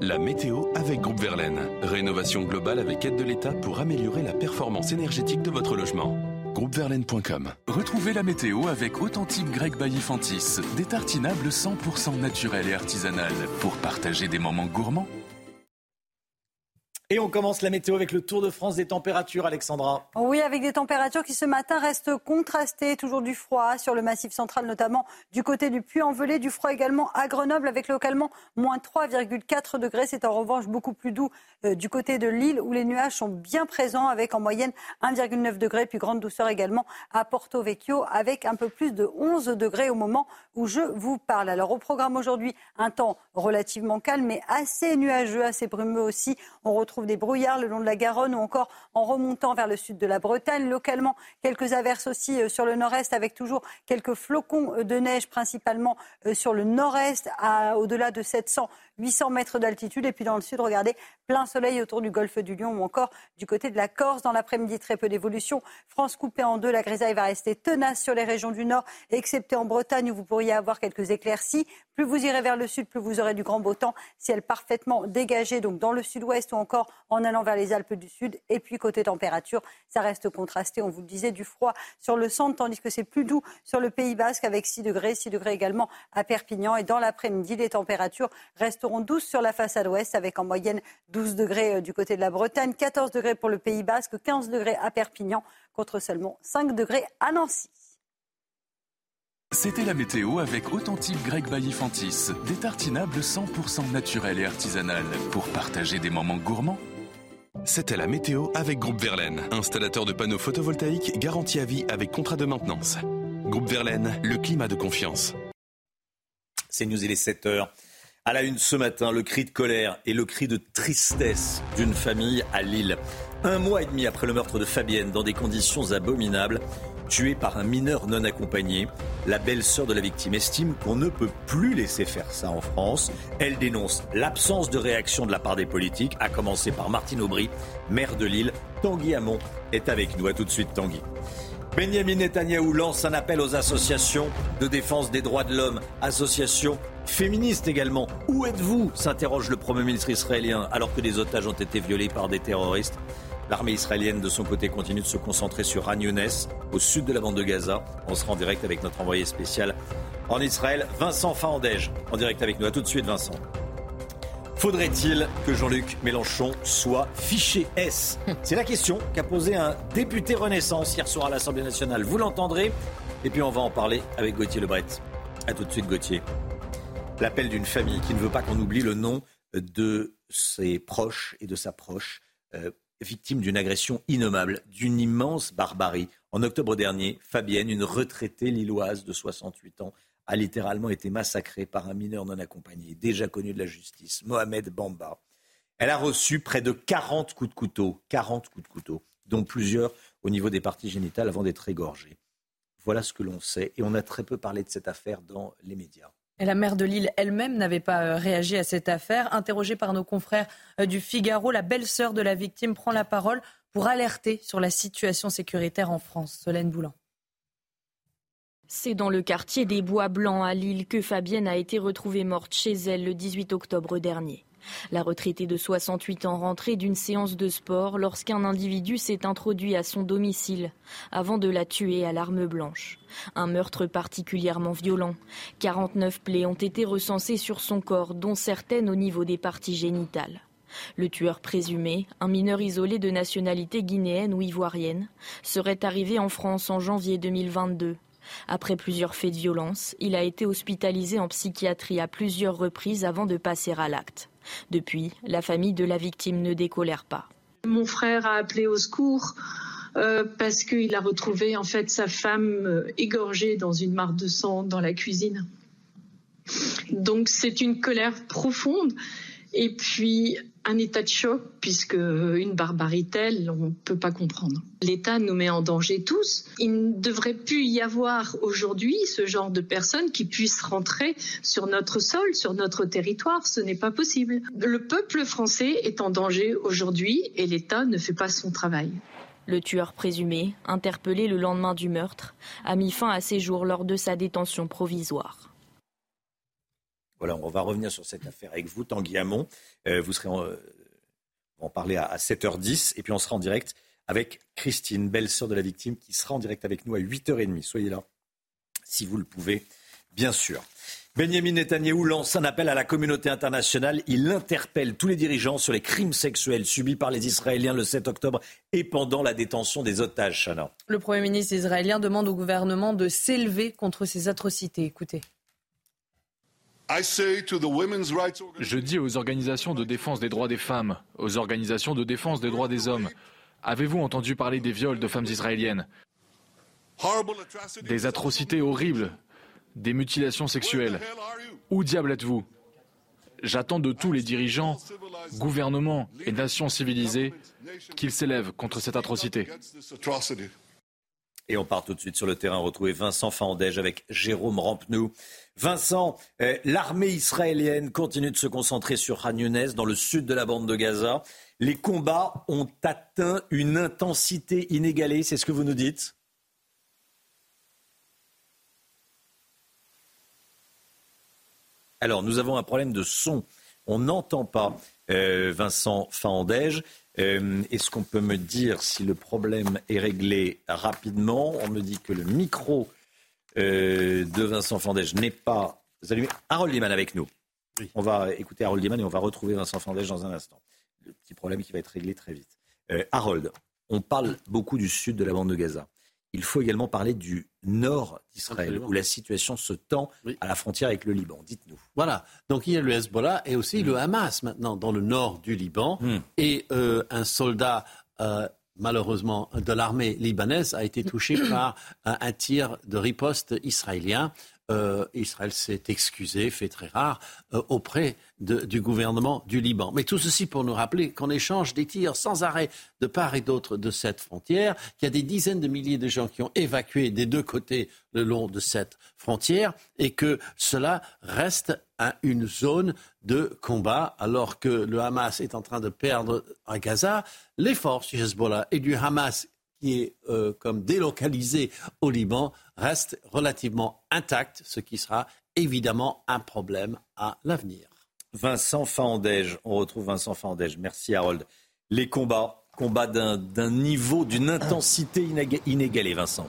La météo avec Groupe Verlaine. Rénovation globale avec aide de l'État pour améliorer la performance énergétique de votre logement groupeverlaine.com. Retrouvez la météo avec Authentique Grec Bailly-Fantis, des tartinables 100% naturels et artisanales pour partager des moments gourmands. Et on commence la météo avec le Tour de France des températures, Alexandra. Oui, avec des températures qui ce matin restent contrastées, toujours du froid sur le massif central, notamment du côté du Puy-en-Velay, du froid également à Grenoble, avec localement moins 3,4 degrés. C'est en revanche beaucoup plus doux euh, du côté de Lille, où les nuages sont bien présents, avec en moyenne 1,9 degrés, puis grande douceur également à Porto Vecchio, avec un peu plus de 11 degrés au moment où je vous parle. Alors au programme aujourd'hui, un temps relativement calme, mais assez nuageux, assez brumeux aussi. On retrouve des brouillards le long de la Garonne ou encore en remontant vers le sud de la Bretagne. Localement, quelques averses aussi euh, sur le nord-est avec toujours quelques flocons euh, de neige principalement euh, sur le nord-est au-delà de 700 800 mètres d'altitude. Et puis dans le sud, regardez, plein soleil autour du golfe du Lion ou encore du côté de la Corse. Dans l'après-midi, très peu d'évolution. France coupée en deux, la grisaille va rester tenace sur les régions du nord, excepté en Bretagne où vous pourriez avoir quelques éclaircies. Plus vous irez vers le sud, plus vous aurez du grand beau temps, ciel parfaitement dégagé, donc dans le sud-ouest ou encore en allant vers les Alpes du Sud. Et puis côté température, ça reste contrasté, on vous le disait, du froid sur le centre, tandis que c'est plus doux sur le Pays Basque avec 6 degrés, 6 degrés également à Perpignan. Et dans l'après-midi, les températures resteront seront 12 sur la façade ouest, avec en moyenne 12 degrés euh, du côté de la Bretagne, 14 degrés pour le Pays Basque, 15 degrés à Perpignan, contre seulement 5 degrés à Nancy. C'était la météo avec Authentique Grec Bailly-Fantis, des tartinables 100% naturels et artisanales pour partager des moments gourmands. C'était la météo avec Groupe Verlaine, installateur de panneaux photovoltaïques garantie à vie avec contrat de maintenance. Groupe Verlaine, le climat de confiance. C'est News, il est 7 heures. À la une ce matin, le cri de colère et le cri de tristesse d'une famille à Lille. Un mois et demi après le meurtre de Fabienne, dans des conditions abominables, tuée par un mineur non accompagné, la belle-sœur de la victime estime qu'on ne peut plus laisser faire ça en France. Elle dénonce l'absence de réaction de la part des politiques, à commencer par Martine Aubry, maire de Lille. Tanguy Hamon est avec nous. À tout de suite, Tanguy. Benjamin Netanyahou lance un appel aux associations de défense des droits de l'homme, associations féministes également. Où êtes-vous s'interroge le Premier ministre israélien alors que des otages ont été violés par des terroristes. L'armée israélienne, de son côté, continue de se concentrer sur Ran au sud de la bande de Gaza. On sera en direct avec notre envoyé spécial en Israël, Vincent Fandège, en direct avec nous. A tout de suite, Vincent. Faudrait-il que Jean-Luc Mélenchon soit fiché S? C'est la question qu'a posée un député Renaissance hier soir à l'Assemblée nationale. Vous l'entendrez. Et puis on va en parler avec Gauthier Lebret. A tout de suite, Gauthier. L'appel d'une famille qui ne veut pas qu'on oublie le nom de ses proches et de sa proche, euh, victime d'une agression innommable, d'une immense barbarie. En octobre dernier, Fabienne, une retraitée lilloise de 68 ans, a littéralement été massacrée par un mineur non accompagné, déjà connu de la justice, Mohamed Bamba. Elle a reçu près de 40 coups de couteau, 40 coups de couteau, dont plusieurs au niveau des parties génitales avant d'être égorgée. Voilà ce que l'on sait, et on a très peu parlé de cette affaire dans les médias. Et la maire de Lille elle-même n'avait pas euh, réagi à cette affaire. Interrogée par nos confrères euh, du Figaro, la belle-sœur de la victime prend la parole pour alerter sur la situation sécuritaire en France. Solène Boulan. C'est dans le quartier des Bois Blancs à Lille que Fabienne a été retrouvée morte chez elle le 18 octobre dernier. La retraitée de 68 ans rentrait d'une séance de sport lorsqu'un individu s'est introduit à son domicile avant de la tuer à l'arme blanche. Un meurtre particulièrement violent. 49 plaies ont été recensées sur son corps, dont certaines au niveau des parties génitales. Le tueur présumé, un mineur isolé de nationalité guinéenne ou ivoirienne, serait arrivé en France en janvier 2022. Après plusieurs faits de violence, il a été hospitalisé en psychiatrie à plusieurs reprises avant de passer à l'acte. Depuis, la famille de la victime ne décolère pas. Mon frère a appelé au secours euh, parce qu'il a retrouvé en fait sa femme euh, égorgée dans une mare de sang dans la cuisine. Donc c'est une colère profonde et puis un état de choc puisque une barbarie telle, on ne peut pas comprendre. L'État nous met en danger tous. Il ne devrait plus y avoir aujourd'hui ce genre de personnes qui puissent rentrer sur notre sol, sur notre territoire. Ce n'est pas possible. Le peuple français est en danger aujourd'hui et l'État ne fait pas son travail. Le tueur présumé, interpellé le lendemain du meurtre, a mis fin à ses jours lors de sa détention provisoire. Voilà, on va revenir sur cette affaire avec vous, Tanguy Hamon. Euh, vous serez en, euh, en parler à, 7h10 et puis on sera en direct avec Christine, belle-sœur de la victime, qui sera en direct avec nous à 8h30. Soyez là, si vous le pouvez, bien sûr. Benjamin Netanyahou lance un appel à la communauté internationale. Il interpelle tous les dirigeants sur les crimes sexuels subis par les Israéliens le 7 octobre et pendant la détention des otages. Le Premier ministre israélien demande au gouvernement de s'élever contre ces atrocités. Écoutez. Je dis aux organisations de défense des droits des femmes, aux organisations de défense des droits des hommes, avez-vous entendu parler des viols de femmes israéliennes? Des atrocités horribles, des mutilations sexuelles. Où diable êtes-vous? J'attends de tous les dirigeants, gouvernements et nations civilisées qu'ils s'élèvent contre cette atrocité. Et on part tout de suite sur le terrain retrouver Vincent Fandège avec Jérôme Rampenou. Vincent, euh, l'armée israélienne continue de se concentrer sur Khan dans le sud de la bande de Gaza. Les combats ont atteint une intensité inégalée, c'est ce que vous nous dites? Alors, nous avons un problème de son. On n'entend pas euh, Vincent Fandège. Euh, est-ce qu'on peut me dire si le problème est réglé rapidement? On me dit que le micro euh, de Vincent Fandège n'est pas allumé. Harold Liman avec nous. On va écouter Harold Liman et on va retrouver Vincent Fandège dans un instant. Le petit problème qui va être réglé très vite. Euh, Harold, on parle beaucoup du sud de la bande de Gaza il faut également parler du nord d'Israël, où la situation se tend à la frontière avec le Liban. Dites-nous. Voilà. Donc il y a le Hezbollah et aussi le Hamas maintenant dans le nord du Liban. Hmm. Et euh, un soldat. Euh, malheureusement, de l'armée libanaise a été touché par un tir de riposte israélien. Euh, Israël s'est excusé, fait très rare, euh, auprès du gouvernement du Liban. Mais tout ceci pour nous rappeler qu'on échange des tirs sans arrêt de part et d'autre de cette frontière, qu'il y a des dizaines de milliers de gens qui ont évacué des deux côtés le long de cette frontière et que cela reste une zone de combat alors que le Hamas est en train de perdre à Gaza. Les forces du Hezbollah et du Hamas qui est euh, comme délocalisé au Liban reste relativement intact, ce qui sera évidemment un problème à l'avenir. Vincent Fandège, on retrouve Vincent Fandège. Merci Harold. Les combats, combats d'un niveau, d'une intensité inégalée, Vincent.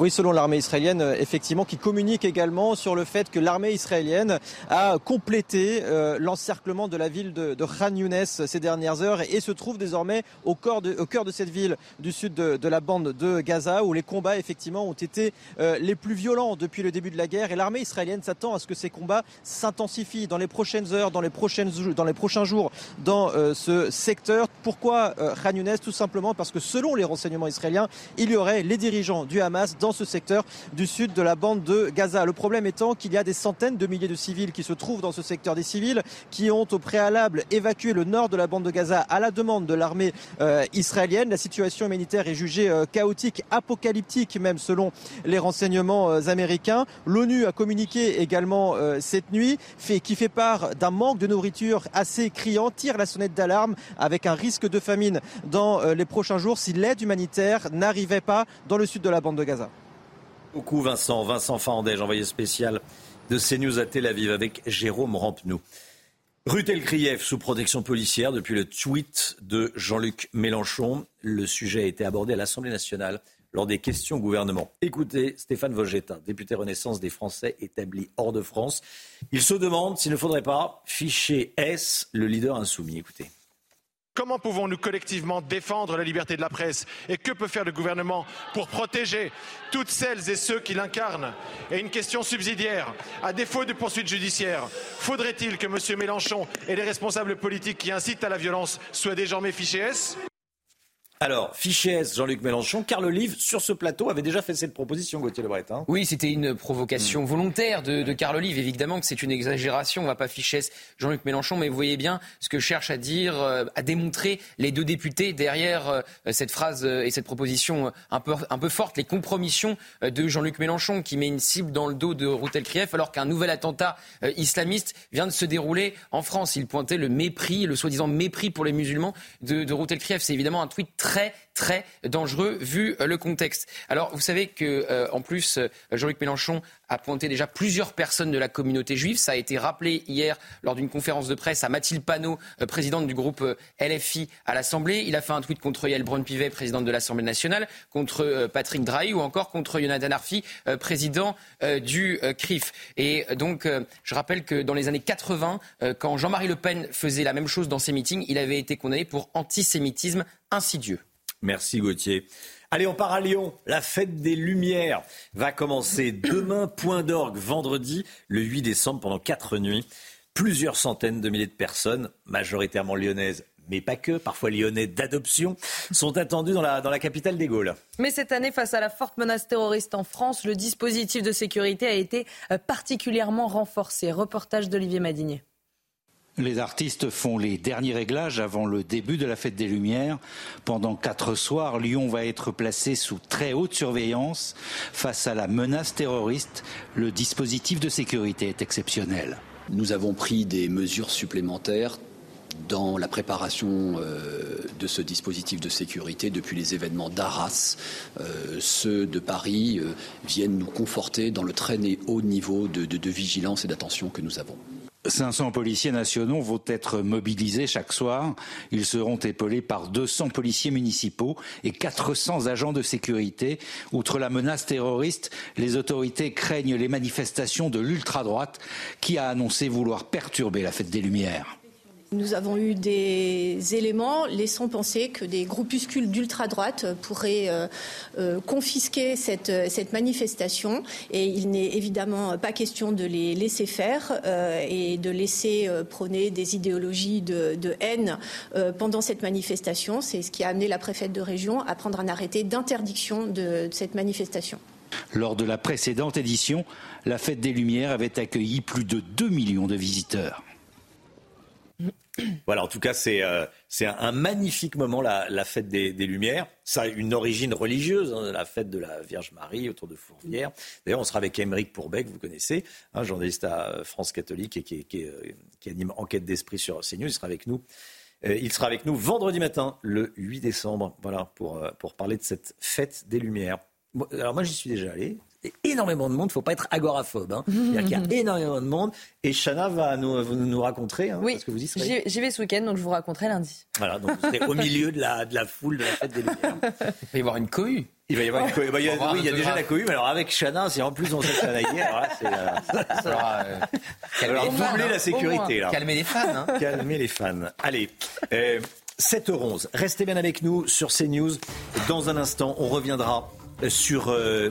Oui, selon l'armée israélienne, euh, effectivement, qui communique également sur le fait que l'armée israélienne a complété euh, l'encerclement de la ville de, Khan Younes ces dernières heures et, se trouve désormais au, cœur de, au cœur de cette ville du sud de, la bande de Gaza où les combats effectivement ont été euh, les plus violents depuis le début de la guerre et l'armée israélienne s'attend à ce que ces combats s'intensifient dans les prochaines heures, dans les, prochaines, dans les prochains jours dans ce secteur. Pourquoi Khan Younes? Tout simplement parce que selon les renseignements israéliens, il y aurait les dirigeants du Hamas dans dans ce secteur du sud de la bande de Gaza. Le problème étant qu'il y a des centaines de milliers de civils qui se trouvent dans ce secteur des civils qui ont au préalable évacué le nord de la bande de Gaza à la demande de l'armée euh, israélienne. La situation humanitaire est jugée euh, chaotique, apocalyptique même selon les renseignements euh, américains. L'ONU a communiqué également cette nuit qui fait part d'un manque de nourriture assez criant, tire la sonnette d'alarme avec un risque de famine dans les prochains jours si l'aide humanitaire n'arrivait pas dans le sud de la bande de Gaza. Beaucoup Vincent, Vincent Fandège, envoyé spécial de CNews à Tel Aviv avec Jérôme Rampenou. Ruth Elkrieff sous protection policière depuis le tweet de Jean-Luc Mélenchon. Le sujet a été abordé à l'Assemblée nationale lors des questions au gouvernement. Écoutez Stéphane Vogetta, député Renaissance des Français établi hors de France. Il se demande s'il ne faudrait pas ficher S le leader insoumis. Écoutez. Comment pouvons-nous collectivement défendre la liberté de la presse Et que peut faire le gouvernement pour protéger toutes celles et ceux qui l'incarnent? Et une question subsidiaire. À défaut de poursuites judiciaires, faudrait-il que M. Mélenchon et les responsables politiques qui incitent à la violence soient désormais fichés? S alors, fiché Jean-Luc Mélenchon, Carl Olive, sur ce plateau, avait déjà fait cette proposition, Gauthier Lebret. Hein. oui, c'était une provocation volontaire de, de Carl Olive. Évidemment que c'est une exagération, on ne va pas ficher Jean-Luc Mélenchon, mais vous voyez bien ce que cherche à dire, euh, à démontrer les deux députés derrière euh, cette phrase euh, et cette proposition un peu, un peu forte, les compromissions de Jean-Luc Mélenchon, qui met une cible dans le dos de Routel Krief, alors qu'un nouvel attentat islamiste vient de se dérouler en France. Il pointait le mépris, le soi-disant mépris pour les musulmans de, de Routel Krief. C'est évidemment un tweet très très très dangereux vu euh, le contexte. Alors vous savez que euh, en plus euh, Jean-Luc Mélenchon a pointé déjà plusieurs personnes de la communauté juive. Ça a été rappelé hier lors d'une conférence de presse à Mathilde Panot, présidente du groupe LFI à l'Assemblée. Il a fait un tweet contre Yael Braun-Pivet, présidente de l'Assemblée nationale, contre Patrick Drahi ou encore contre Jonathan Arfi, président du CRIF. Et donc je rappelle que dans les années 80, quand Jean-Marie Le Pen faisait la même chose dans ses meetings, il avait été condamné pour antisémitisme insidieux. Merci Gauthier. Allez, on part à Lyon. La fête des Lumières va commencer demain, point d'orgue, vendredi, le 8 décembre, pendant quatre nuits. Plusieurs centaines de milliers de personnes, majoritairement lyonnaises, mais pas que, parfois lyonnais d'adoption, sont attendues dans la, dans la capitale des Gaules. Mais cette année, face à la forte menace terroriste en France, le dispositif de sécurité a été euh, particulièrement renforcé. Reportage d'Olivier Madinier. Les artistes font les derniers réglages avant le début de la fête des Lumières. Pendant quatre soirs, Lyon va être placé sous très haute surveillance. Face à la menace terroriste, le dispositif de sécurité est exceptionnel. Nous avons pris des mesures supplémentaires dans la préparation euh, de ce dispositif de sécurité depuis les événements d'Arras. Euh, ceux de Paris euh, viennent nous conforter dans le très haut niveau de vigilance et d'attention que nous avons. 500 policiers nationaux vont être mobilisés chaque soir. Ils seront épaulés par 200 policiers municipaux et 400 agents de sécurité. Outre la menace terroriste, les autorités craignent les manifestations de l'ultra-droite qui a annoncé vouloir perturber la fête des Lumières. Nous avons eu des éléments laissant penser que des groupuscules d'ultra-droite pourraient euh, euh, confisquer cette, cette, manifestation et il n'est évidemment pas question de les laisser faire euh, et de laisser prôner des idéologies de, haine pendant cette manifestation. C'est ce qui a amené la préfète de région à prendre un arrêté d'interdiction de, de cette manifestation. Lors de la précédente édition, la Fête des Lumières avait accueilli plus de 2 millions de visiteurs. Voilà, en tout cas, c'est euh, un, magnifique moment, la, fête des, Lumières. Ça a une origine religieuse, hein, la fête de la Vierge Marie autour de Fourvière. D'ailleurs, on sera avec Émeric Pourbet, que vous connaissez, un journaliste à France catholique et qui, euh, anime Enquête d'esprit sur CNews. Il sera avec nous. Euh, il sera avec nous vendredi matin, le 8 décembre, voilà, pour, pour parler de cette fête des Lumières. Alors moi, j'y suis déjà allé énormément de monde. Il ne faut pas être agoraphobe. Hein. Il y a énormément de monde. Et Chana va nous, nous raconter. Hein, oui, parce que vous y serez. J'y vais ce week-end, donc je vous raconterai lundi. Voilà, donc vous serez au milieu de la, de la foule de la fête des Lumières. Il va y avoir une cohue. Il va y avoir une cohue. Bah, il y a, oui, il y a déjà la cohue, mais alors avec Chana, si en plus on s'est chanaillé, alors là, c'est. Euh, alors, euh, doubler la sécurité. Là. Calmer les fans. Hein. Calmer les fans. Allez. Euh, 7h11. Restez bien avec nous sur CNews. Dans un instant, on reviendra sur euh,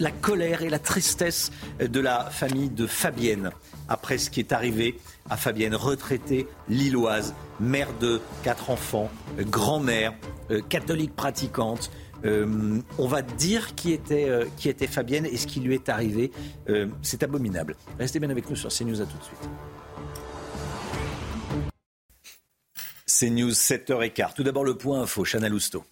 la colère et la tristesse de la famille de Fabienne après ce qui est arrivé à Fabienne, retraitée lilloise, mère de quatre enfants, grand-mère, euh, catholique pratiquante, Euh, on va dire qui était, euh, qui était Fabienne et ce qui lui est arrivé. Euh, c'est abominable. Restez bien avec nous sur CNews. À tout de suite. CNews 7h15. Tout d'abord le point info. Chana Lousteau.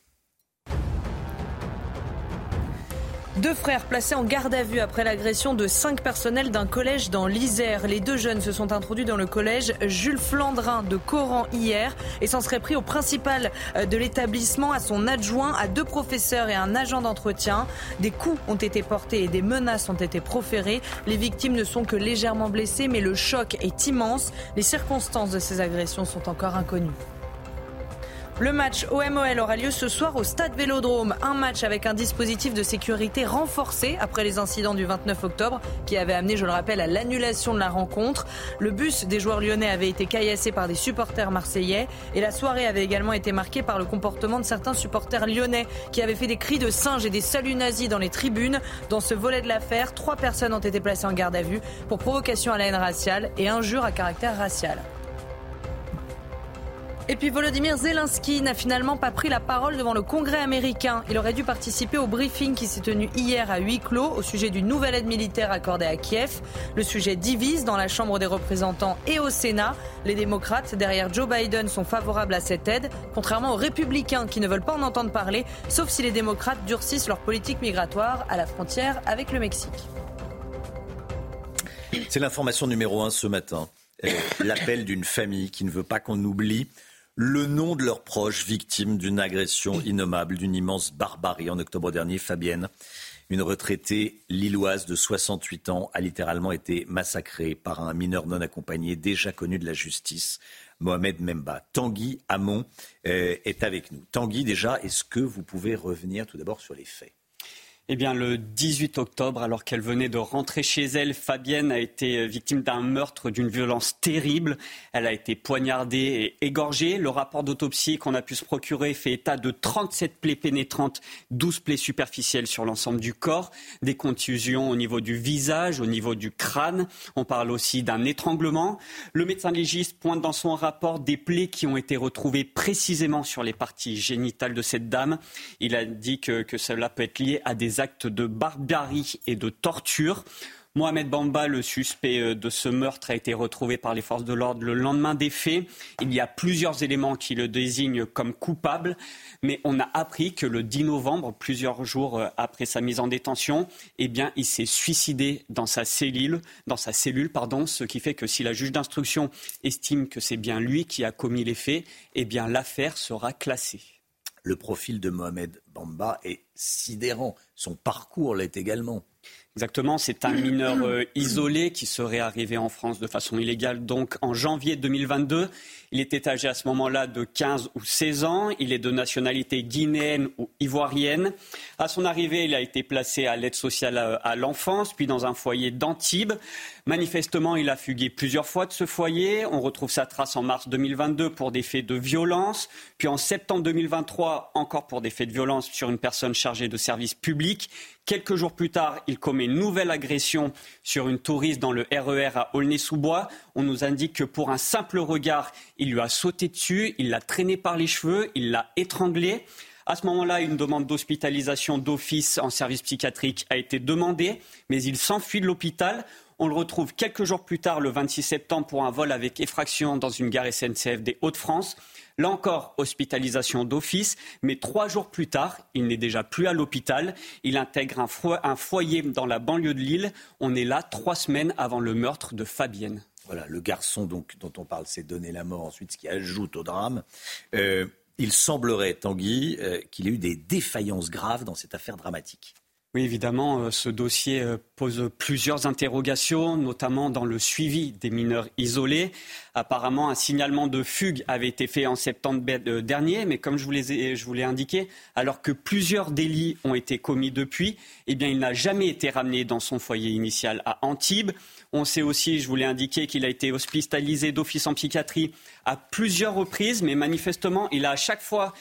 Deux frères placés en garde à vue après l'agression de cinq personnels d'un collège dans l'Isère. Les deux jeunes se sont introduits dans le collège Jules Flandrin de Coran hier et s'en seraient pris au principal euh, de l'établissement, à son adjoint, à deux professeurs et un agent d'entretien. Des coups ont été portés et des menaces ont été proférées. Les victimes ne sont que légèrement blessées, mais le choc est immense. Les circonstances de ces agressions sont encore inconnues. Le match OMOL aura lieu ce soir au Stade Vélodrome. Un match avec un dispositif de sécurité renforcé après les incidents du 29 octobre qui avaient amené, je le rappelle, à l'annulation de la rencontre. Le bus des joueurs lyonnais avait été caillassé par des supporters marseillais et la soirée avait également été marquée par le comportement de certains supporters lyonnais qui avaient fait des cris de singe et des saluts nazis dans les tribunes. Dans ce volet de l'affaire, trois personnes ont été placées en garde à vue pour provocation à la haine raciale et injure à caractère racial. Et puis Volodymyr Zelensky n'a finalement pas pris la parole devant le Congrès américain. Il aurait dû participer au briefing qui s'est tenu hier à huis clos au sujet d'une nouvelle aide militaire accordée à Kiev. Le sujet divise dans la Chambre des représentants et au Sénat. Les démocrates derrière Joe Biden sont favorables à cette aide, contrairement aux républicains qui ne veulent pas en entendre parler, sauf si les démocrates durcissent leur politique migratoire à la frontière avec le Mexique. C'est l'information numéro un ce matin. L'appel d'une famille qui ne veut pas qu'on oublie le nom de leurs proches victimes d'une agression innommable, d'une immense barbarie. En octobre dernier, Fabienne, une retraitée lilloise de 68 ans, a littéralement été massacrée par un mineur non accompagné déjà connu de la justice, Mohamed Memba. Tanguy Hamon euh, est avec nous. Tanguy, déjà, est-ce que vous pouvez revenir tout d'abord sur les faits? Eh bien, le 18 octobre, alors qu'elle venait de rentrer chez elle, Fabienne a été victime d'un meurtre, d'une violence terrible. Elle a été poignardée et égorgée. Le rapport d'autopsie qu'on a pu se procurer fait état de 37 plaies pénétrantes, 12 plaies superficielles sur l'ensemble du corps, des contusions au niveau du visage, au niveau du crâne. On parle aussi d'un étranglement. Le médecin légiste pointe dans son rapport des plaies qui ont été retrouvées précisément sur les parties génitales de cette dame. Il a dit que, que cela peut être lié à des actes de barbarie et de torture. Mohamed Bamba, le suspect euh, de ce meurtre, a été retrouvé par les forces de l'ordre le lendemain des faits. Il y a plusieurs éléments qui le désignent comme coupable, mais on a appris que le 10 novembre, plusieurs jours euh, après sa mise en détention, eh il s'est suicidé dans sa cellule, pardon, ce qui fait que si la juge d'instruction estime que c'est bien lui qui a commis les faits, eh l'affaire sera classée. Le profil de Mohamed Bamba est sidérant. Son parcours l'est également. Exactement, c'est un mineur euh, isolé qui serait arrivé en France de façon illégale donc en janvier 2022. Il était âgé à ce moment-là de 15 ou 16 ans. Il est de nationalité guinéenne ou ivoirienne. À son arrivée, il a été placé à l'aide sociale à, l'enfance, puis dans un foyer d'Antibes. Manifestement, il a fugué plusieurs fois de ce foyer. On retrouve sa trace en mars 2022 pour des faits de violence, puis en septembre 2023 encore pour des faits de violence sur une personne chargée de services publics. Quelques jours plus tard, il commet une nouvelle agression sur une touriste dans le RER e à Aulnay-sous-Bois. On nous indique que pour un simple regard, il lui a sauté dessus, il l'a traîné par les cheveux, il l'a étranglé. À ce moment-là, une demande d'hospitalisation d'office en service psychiatrique a été demandée, mais il s'enfuit de l'hôpital. On le retrouve quelques jours plus tard, le 26 septembre, pour un vol avec effraction dans une gare SNCF des Hauts-de-France. Là encore, hospitalisation d'office, mais trois jours plus tard, il n'est déjà plus à l'hôpital. Il intègre un, foyer dans la banlieue de Lille. On est là trois semaines avant le meurtre de Fabienne. Voilà, le garçon dont on parle s'est donné la mort ensuite, ce qui ajoute au drame. Euh, il semblerait, Tanguy, euh, qu'il ait eu des défaillances graves dans cette affaire dramatique. Oui, évidemment, euh, ce dossier euh, pose plusieurs interrogations, notamment dans le suivi des mineurs isolés. Apparemment, un signalement de fugue avait été fait en septembre euh, dernier, mais comme je vous l'ai indiqué, alors que plusieurs délits ont été commis depuis, eh bien, il n'a jamais été ramené dans son foyer initial à Antibes. On sait aussi, je vous l'ai indiqué, qu'il a été hospitalisé d'office en psychiatrie à plusieurs reprises, mais manifestement, il a à chaque fois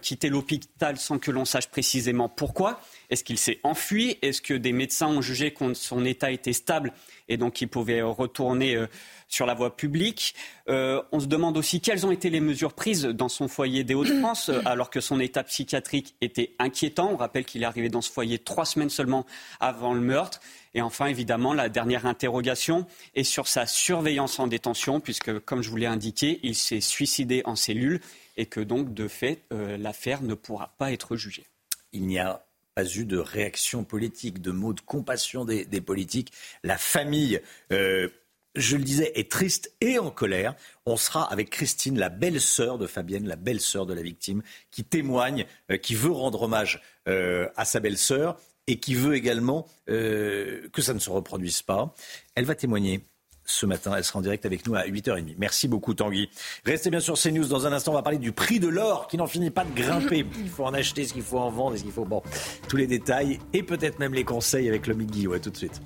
quitté l'hôpital sans que l'on sache précisément pourquoi. Est-ce qu'il s'est enfui? Est-ce que des médecins ont jugé que son état était stable et donc qu'il pouvait retourner euh, sur la voie publique? Euh, On se demande aussi quelles ont été les mesures prises dans son foyer des Hauts-de-France alors que son état psychiatrique était inquiétant. On rappelle qu'il est arrivé dans ce foyer trois semaines seulement avant le meurtre. Et enfin, évidemment, la dernière interrogation est sur sa surveillance en détention, puisque, comme je vous l'ai indiqué, il s'est suicidé en cellule et que donc, de fait, euh, l'affaire ne pourra pas être jugée. Il n'y a pas eu de réaction politique, de mots de compassion des, politiques. La famille, euh, je le disais, est triste et en colère. On sera avec Christine, la belle-sœur de Fabienne, la belle-sœur de la victime, qui témoigne, euh, qui veut rendre hommage à sa belle-sœur et qui veut également que ça ne se reproduise pas. Elle va témoigner ce matin. Elle sera en direct avec nous à 8h30. Merci beaucoup Tanguy. Restez bien sur CNews. Dans un instant, on va parler du prix de l'or qui n'en finit pas de grimper. Il faut en acheter, ce qu'il faut en vendre, ce qu'il faut... Bon, tous les détails et peut-être même les conseils avec le Guillaume. Ouais, tout de suite.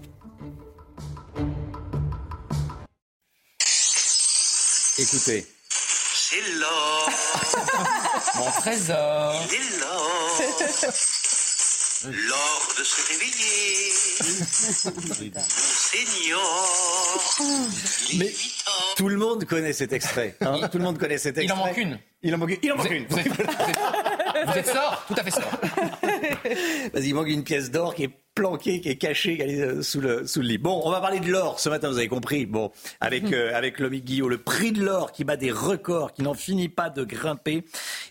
Écoutez. C'est l'or. Mon trésor. C'est l'or. L'or de se réveiller. Seigneur. Mais tout le monde connaît cet extrait. Hein. tout le monde connaît cet extrait. Il en manque une. Il en manque, il en manque une. Vous êtes, vous êtes sort Tout à fait sort. Vas-y, il manque une pièce d'or qui est planqué, qui est caché est sous le, sous le lit. Bon, on va parler de l'or ce matin, vous avez compris. Bon, avec, mhm. euh, avec Lomi Guillaume, le prix de l'or qui bat des records, qui n'en finit pas de grimper.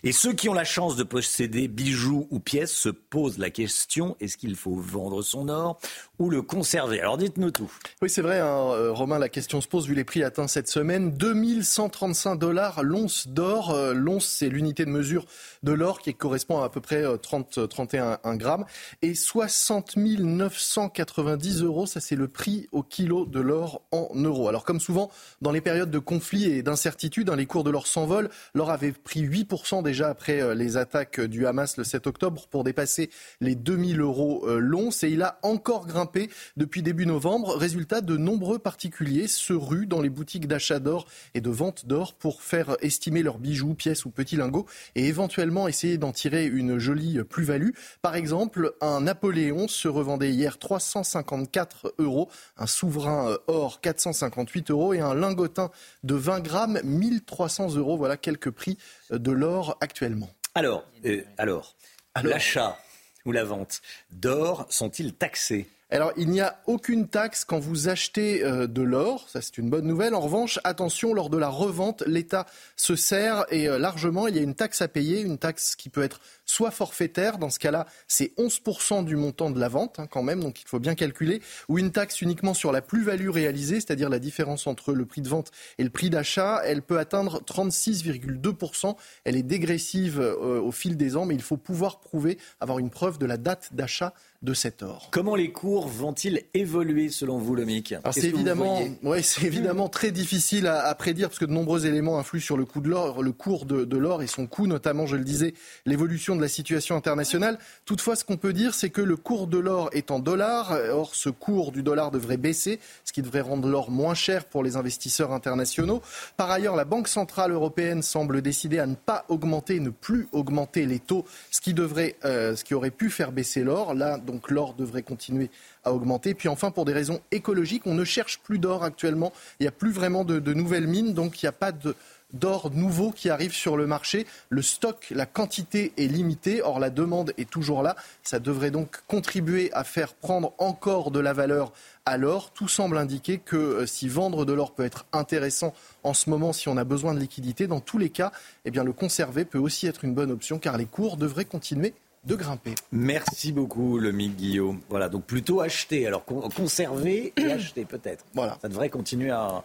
Et ceux qui ont la chance de posséder bijoux ou pièces se posent la question, est-ce qu'il faut vendre son or ou le conserver? Alors dites-nous tout. Oui, c'est vrai, hein, euh, Romain, la question se pose vu les prix atteints cette semaine. 2135 dollars l'once d'or. Euh, l'once, c'est l'unité de mesure de l'or qui correspond à à peu près 30, 31 grammes. Et 60 000 990 euros. Ça, c'est le prix au kilo de l'or en euros. Alors, comme souvent, dans les périodes de conflit et d'incertitude, hein, les cours de l'or s'envolent. L'or avait pris 8% déjà après euh, les attaques du Hamas le 7 octobre pour dépasser les 2000 euros euh, l'once. Et il a encore grimpé depuis début novembre. Résultat, de nombreux particuliers se ruent dans les boutiques d'achat d'or et de vente d'or pour faire estimer leurs bijoux, pièces ou petits lingots et éventuellement essayer d'en tirer une jolie plus-value. Par exemple, un Napoléon se revend vendait hier 354 euros, un souverain euh, or 458 euros et un lingotin de 20 grammes 1300 euros. Voilà quelques prix euh, de l'or actuellement. Alors, euh, alors, alors l'achat ou la vente d'or sont-ils taxés? Alors, il n'y a aucune taxe quand vous achetez euh, de l'or, ça c'est une bonne nouvelle. En revanche, attention, lors de la revente, l'État se sert et euh, largement, il y a une taxe à payer, une taxe qui peut être soit forfaitaire, dans ce cas-là, c'est 11% du montant de la vente hein, quand même, donc il faut bien calculer, ou une taxe uniquement sur la plus-value réalisée, c'est-à-dire la différence entre le prix de vente et le prix d'achat, elle peut atteindre 36,2%. Elle est dégressive euh, au fil des ans, mais il faut pouvoir prouver, avoir une preuve de la date d'achat de cet or. Comment les cours vont-ils évoluer selon vous, le MIC C'est évidemment, ouais, c'est évidemment très difficile à, prédire parce que de nombreux éléments influent sur le coût de l'or, le cours de, l'or et son coût, notamment, je le disais, l'évolution de la situation internationale. Toutefois, ce qu'on peut dire, c'est que le cours de l'or est en dollars. Or, ce cours du dollar devrait baisser, ce qui devrait rendre l'or moins cher pour les investisseurs internationaux. Par ailleurs, la Banque centrale européenne semble décider à ne pas augmenter, ne plus augmenter les taux, ce qui devrait, euh, ce qui aurait pu faire baisser l'or. Là, donc l'or devrait continuer à augmenter. Puis enfin, pour des raisons écologiques, on ne cherche plus d'or actuellement. Il n'y a plus vraiment de, nouvelles mines, donc il n'y a pas d'or nouveau qui arrive sur le marché. Le stock, la quantité est limitée, or la demande est toujours là. Ça devrait donc contribuer à faire prendre encore de la valeur à l'or. Tout semble indiquer que euh, si vendre de l'or peut être intéressant en ce moment, si on a besoin de liquidité, dans tous les cas, eh bien, le conserver peut aussi être une bonne option car les cours devraient continuer de grimper. Merci beaucoup, le Mick Guillaume. Voilà, donc plutôt acheter. Alors conserver et acheter peut-être. Voilà. Ça devrait continuer à,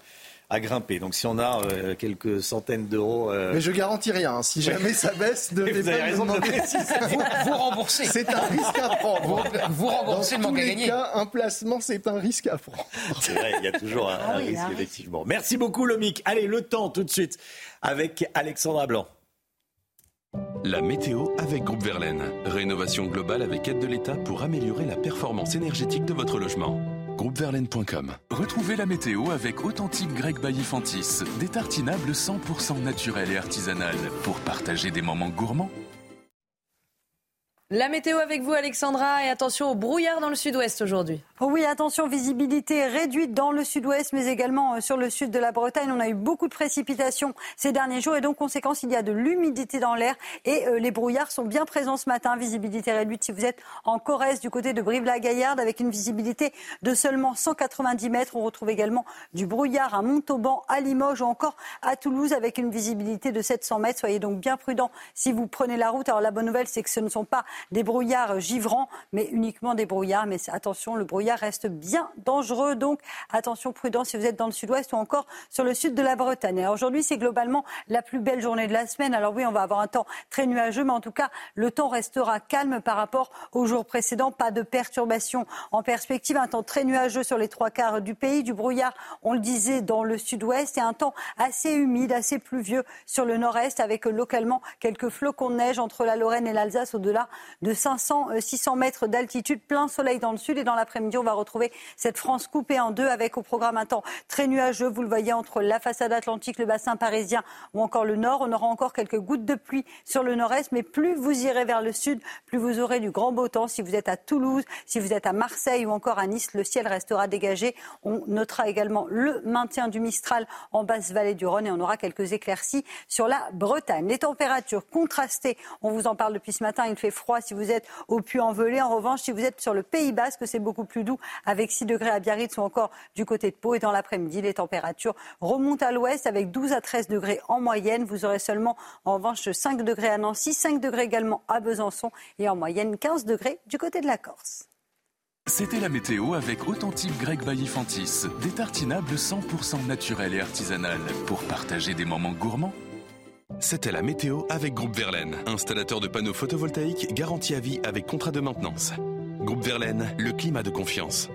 grimper. Donc si on a euh, quelques centaines d'euros. Euh, Mais je garantis rien. Hein. Si jamais ça baisse, de vous avez raison de vous, vous remboursez. C'est un risque à prendre. Vous, remboursez le manque à gagner. Cas, un placement, c'est un risque à prendre. C'est vrai, il y a toujours un, ah risque, effectivement. Merci beaucoup, Lomic. Allez, le temps tout de suite avec Alexandra Blanc. La météo avec Groupe Verlaine. Rénovation globale avec aide de l'État pour améliorer la performance énergétique de votre logement. Groupeverlaine.com Retrouvez la météo avec Authentique Grec Bailly-Fantis. Des tartinables 100% naturels et artisanales pour partager des moments gourmands. La météo avec vous, Alexandra, et attention au brouillard dans le sud-ouest aujourd'hui. Oh oui, attention, visibilité réduite dans le sud-ouest, mais également euh, sur le sud de la Bretagne. On a eu beaucoup de précipitations ces derniers jours et donc, conséquence, il y a de l'humidité dans l'air et euh, les brouillards sont bien présents ce matin. Visibilité réduite si vous êtes en Corrèze du côté de Brive-la-Gaillarde avec une visibilité de seulement 190 mètres. On retrouve également du brouillard à Montauban, à Limoges ou encore à Toulouse avec une visibilité de 700 mètres. Soyez donc bien prudents si vous prenez la route. Alors la bonne nouvelle, c'est que ce ne sont pas des brouillards givrants, mais uniquement des brouillards. Mais attention, le brouillard reste bien dangereux. Donc attention, prudent si vous êtes dans le sud-ouest ou encore sur le sud de la Bretagne. aujourd'hui, c'est globalement la plus belle journée de la semaine. Alors oui, on va avoir un temps très nuageux, mais en tout cas, le temps restera calme par rapport aux jours précédents. Pas de perturbations en perspective. Un temps très nuageux sur les trois quarts du pays. Du brouillard, on le disait, dans le sud-ouest. Et un temps assez humide, assez pluvieux sur le nord-est avec localement quelques flocons de neige entre la Lorraine et l'Alsace au-delà de 500, 600 euh, mètres d'altitude, plein soleil dans le sud et dans l'après-midi, on va retrouver cette France coupée en deux avec au programme un temps très nuageux. Vous le voyez entre la façade atlantique, le bassin parisien ou encore le nord. On aura encore quelques gouttes de pluie sur le nord-est, mais plus vous irez vers le sud, plus vous aurez du grand beau temps. Si vous êtes à Toulouse, si vous êtes à Marseille ou encore à Nice, le ciel restera dégagé. On notera également le maintien du Mistral en basse vallée du Rhône et on aura quelques éclaircies sur la Bretagne. Les températures contrastées, on vous en parle depuis ce matin, il fait froid si vous êtes au Puy-en-Velay. En revanche, si vous êtes sur le Pays Basque, c'est beaucoup plus doux avec 6 degrés à Biarritz ou encore du côté de Pau. Et dans l'après-midi, les températures remontent à l'ouest avec 12 à 13 degrés en moyenne. Vous aurez seulement en revanche 5 degrés à Nancy, 5 degrés également à Besançon et en moyenne 15 degrés du côté de la Corse. C'était la météo avec Authentique Grec Bailly-Fantis, des tartinables 100% naturels et artisanales pour partager des moments gourmands. C'était la météo avec Groupe Verlaine, installateur de panneaux photovoltaïques garantie à vie avec contrat de maintenance. Groupe Verlaine, le climat de confiance.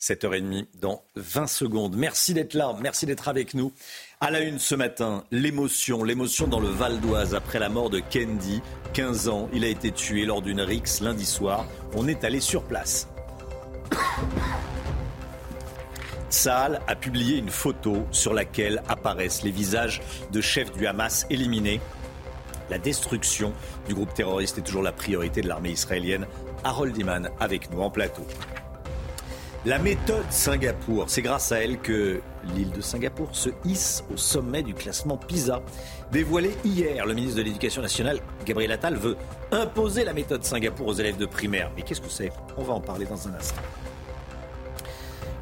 7h30 dans 20 secondes. Merci d'être là, merci d'être avec nous. À la une ce matin, l'émotion, l'émotion dans le Val d'Oise après la mort de Kendi, 15 ans. Il a été tué lors d'une rixe lundi soir. On est allé sur place. Saal a publié une photo sur laquelle apparaissent les visages de chefs du Hamas éliminés. La destruction du groupe terroriste est toujours la priorité de l'armée israélienne. Harold Iman avec nous en plateau. La méthode Singapour, c'est grâce à elle que l'île de Singapour se hisse au sommet du classement PISA. Dévoilé hier, le ministre de l'Éducation nationale, Gabriel Attal, veut imposer la méthode Singapour aux élèves de primaire. Mais qu'est-ce que c'est? On va en parler dans un instant.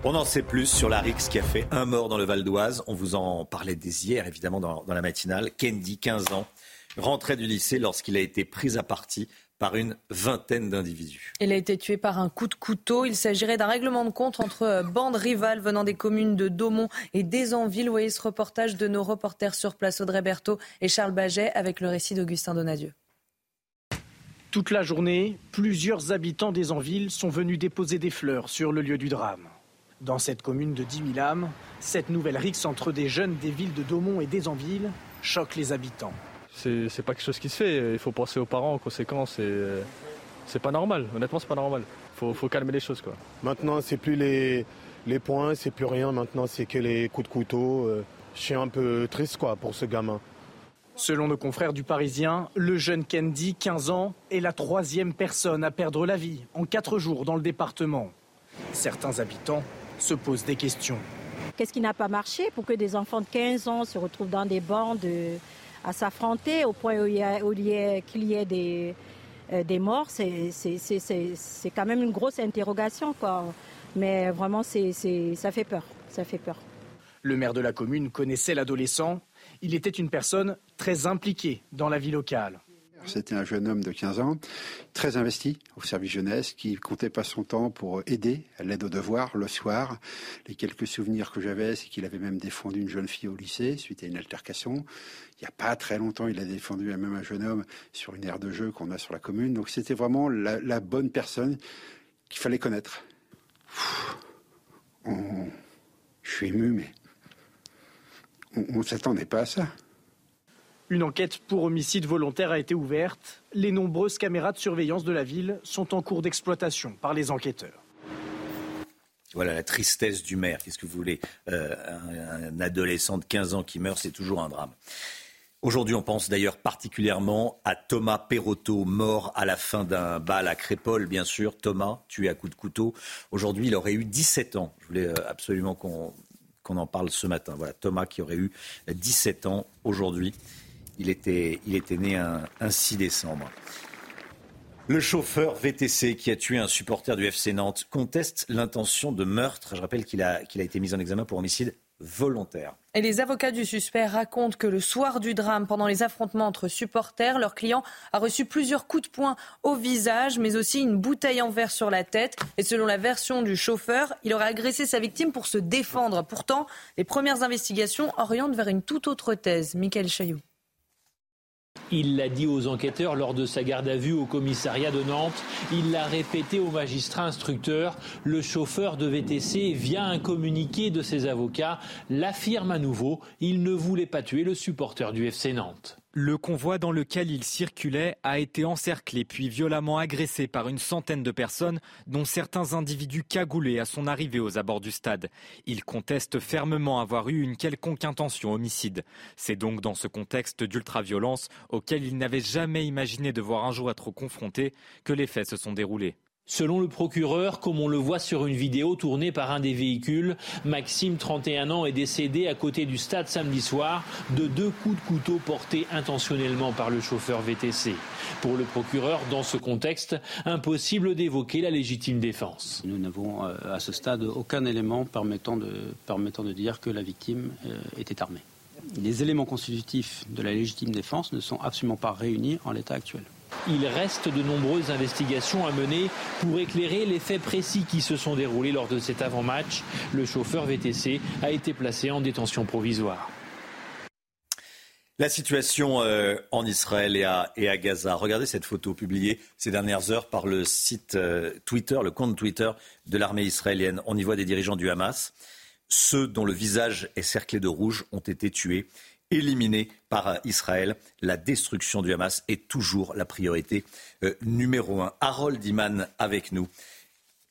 On en sait plus sur la Rix qui a fait un mort dans le Val d'Oise. On vous en parlait dès hier, évidemment, dans, la matinale. Kendi, 15 ans, rentrait du lycée lorsqu'il a été pris à partie par une vingtaine d'individus. Il a été tué par un coup de couteau. Il s'agirait d'un règlement de compte entre euh, bandes rivales venant des communes de Daumont et d'Aisanville. Vous voyez ce reportage de nos reporters sur place, Audrey Berthaud et Charles Baget, avec le récit d'Augustin Donadieu. Toute la journée, plusieurs habitants d'Aisanville sont venus déposer des fleurs sur le lieu du drame. Dans cette commune de 10 000 âmes, cette nouvelle rixe entre des jeunes des villes de Daumont et d'Aisanville choque les habitants. C'est pas quelque chose qui se fait. Il faut penser aux parents, aux conséquences. Et c'est pas normal. Honnêtement, c'est pas normal. Faut, faut calmer les choses. Quoi. Maintenant, c'est plus les, les points, c'est plus rien. Maintenant, c'est que les coups de couteau. Euh, je suis un peu triste quoi, pour ce gamin. Selon nos confrères du Parisien, le jeune Candy, 15 ans, est la troisième personne à perdre la vie en quatre jours dans le département. Certains habitants se posent des questions. Qu'est-ce qui n'a pas marché pour que des enfants de 15 ans se retrouvent dans des bandes à s'affronter au point où il y, qu'il y ait des, euh, des morts? C'est, quand même une grosse interrogation. Quoi. Mais vraiment, ça fait peur. Ça fait peur. Le maire de la commune connaissait l'adolescent. Il était une personne très impliquée dans la vie locale. C'était un jeune homme de 15 ans, très investi au service jeunesse, qui comptait pas son temps pour aider à l'aide aux devoirs le soir. Les quelques souvenirs que j'avais, c'est qu'il avait même défendu une jeune fille au lycée suite à une altercation. Il n'y a pas très longtemps, il a défendu même un jeune homme sur une aire de jeu qu'on a sur la commune. Donc c'était vraiment la, bonne personne qu'il fallait connaître. je suis ému, mais on ne s'attendait pas à ça. Une enquête pour homicide volontaire a été ouverte. Les nombreuses caméras de surveillance de la ville sont en cours d'exploitation par les enquêteurs. Voilà la tristesse du maire. Qu'est-ce que vous voulez euh, un, adolescent de 15 ans qui meurt, c'est toujours un drame. Aujourd'hui, on pense d'ailleurs particulièrement à Thomas Perrotto, mort à la fin d'un bal à Crépole, bien sûr. Thomas, tué à coups de couteau. Aujourd'hui, il aurait eu 17 ans. Je voulais euh, absolument qu'on en parle ce matin. Voilà, Thomas qui aurait eu 17 ans aujourd'hui. Il était, il était né un, 6 décembre. Le chauffeur VTC qui a tué un supporter du FC Nantes conteste l'intention de meurtre. Je rappelle qu'il a, qu'il a été mis en examen pour homicide volontaire. Et les avocats du suspect racontent que le soir du drame, pendant les affrontements entre supporters, leur client a reçu plusieurs coups de poing au visage, mais aussi une bouteille en verre sur la tête. Et selon la version du chauffeur, il aurait agressé sa victime pour se défendre. Pourtant, les premières investigations orientent vers une toute autre thèse. Michael Chaillot. Il l'a dit aux enquêteurs lors de sa garde à vue au commissariat de Nantes. Il l'a répété au magistrat instructeur. Le chauffeur de VTC, via un communiqué de ses avocats, l'affirme à nouveau. Il ne voulait pas tuer le supporter du FC Nantes. Le convoi dans lequel il circulait a été encerclé puis violemment agressé par une centaine de personnes, dont certains individus cagoulés à son arrivée aux abords du stade. Il conteste fermement avoir eu une quelconque intention homicide. C'est donc dans ce contexte d'ultraviolence auquel il n'avait jamais imaginé devoir un jour être confronté que les faits se sont déroulés. Selon le procureur, comme on le voit sur une vidéo tournée par un des véhicules, Maxime, 31 ans, est décédé à côté du stade samedi soir de deux coups de couteau portés intentionnellement par le chauffeur VTC. Pour le procureur, dans ce contexte, impossible d'évoquer la légitime défense. Nous n'avons euh, à ce stade aucun élément permettant de, permettant de dire que la victime euh, était armée. Les éléments constitutifs de la légitime défense ne sont absolument pas réunis en l'état actuel. Il reste de nombreuses investigations à mener pour éclairer les faits précis qui se sont déroulés lors de cet avant-match. Le chauffeur VTC a été placé en détention provisoire. La situation euh, en Israël et à, Gaza. Regardez cette photo publiée ces dernières heures par le site euh, Twitter, le compte Twitter de l'armée israélienne. On y voit des dirigeants du Hamas. Ceux dont le visage est cerclé de rouge ont été tués éliminé par Israël. La destruction du Hamas est toujours la priorité euh, numéro un. Harold Iman avec nous.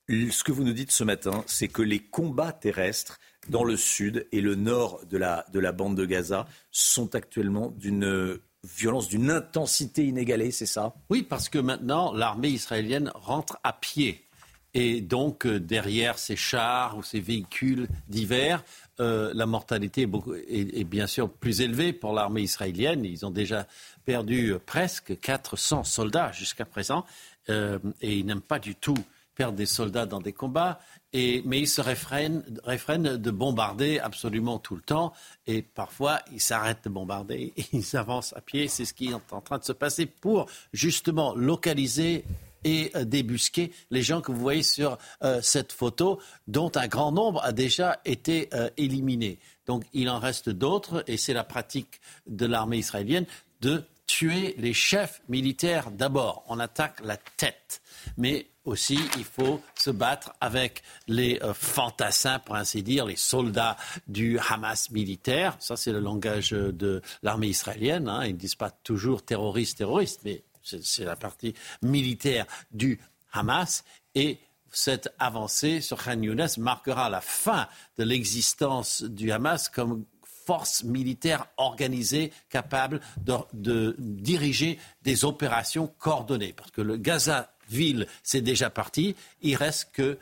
Ce que vous nous dites ce matin, c'est que les combats terrestres dans le sud et le nord de la, de la bande de Gaza sont actuellement d'une violence, d'une intensité inégalée, c'est ça? Oui, parce que maintenant, l'armée israélienne rentre à pied. Et donc, euh, derrière ces chars ou ces véhicules divers, euh, la mortalité est, bien sûr plus élevée pour l'armée israélienne. Ils ont déjà perdu euh, presque 400 soldats jusqu'à présent euh, et ils n'aiment pas du tout perdre des soldats dans des combats. mais ils se réfrènent, de bombarder absolument tout le temps et parfois ils s'arrêtent de bombarder ils avancent à pied. C'est ce qui est en train de se passer pour justement localiser et euh, débusquer les gens que vous voyez sur euh, cette photo, dont un grand nombre a déjà été euh, éliminé. Donc il en reste d'autres, et c'est la pratique de l'armée israélienne de tuer les chefs militaires d'abord. On attaque la tête. Mais aussi, il faut se battre avec les fantassins, pour ainsi dire, les soldats du Hamas militaire. Ça, c'est le langage de l'armée israélienne. Hein. Ils ne disent pas toujours terroriste, terroriste, mais c'est la partie militaire du Hamas, et cette avancée sur Khan Younes marquera la fin de l'existence du Hamas comme force militaire organisée capable de, diriger des opérations coordonnées. Parce que le Gaza-ville, c'est déjà parti. Il reste que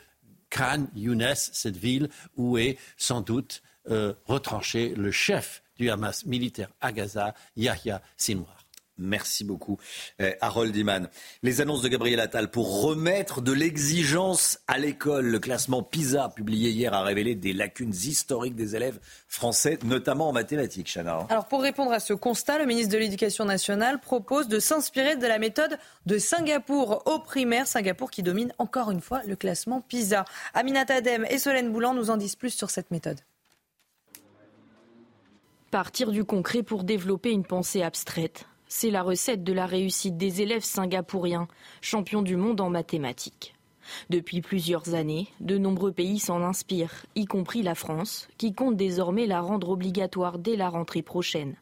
Khan Younes, cette ville où est sans doute euh, retranché le chef du Hamas militaire à Gaza, Yahya Sinwar. Merci beaucoup, euh, Harold Iman. Les annonces de Gabriel Attal pour remettre de l'exigence à l'école. Le classement PISA, publié hier, a révélé des lacunes historiques des élèves français, notamment en mathématiques, Chana. Alors, pour répondre à ce constat, le ministre de l'Éducation nationale propose de s'inspirer de la méthode de Singapour au primaire. Singapour qui domine encore une fois le classement PISA. Aminata Adem et Solène Boulan nous en disent plus sur cette méthode. Partir du concret pour développer une pensée abstraite c'est la recette de la réussite des élèves singapouriens, champions du monde en mathématiques. Depuis plusieurs années, de nombreux pays s'en inspirent, y compris la France, qui compte désormais la rendre obligatoire dès la rentrée prochaine.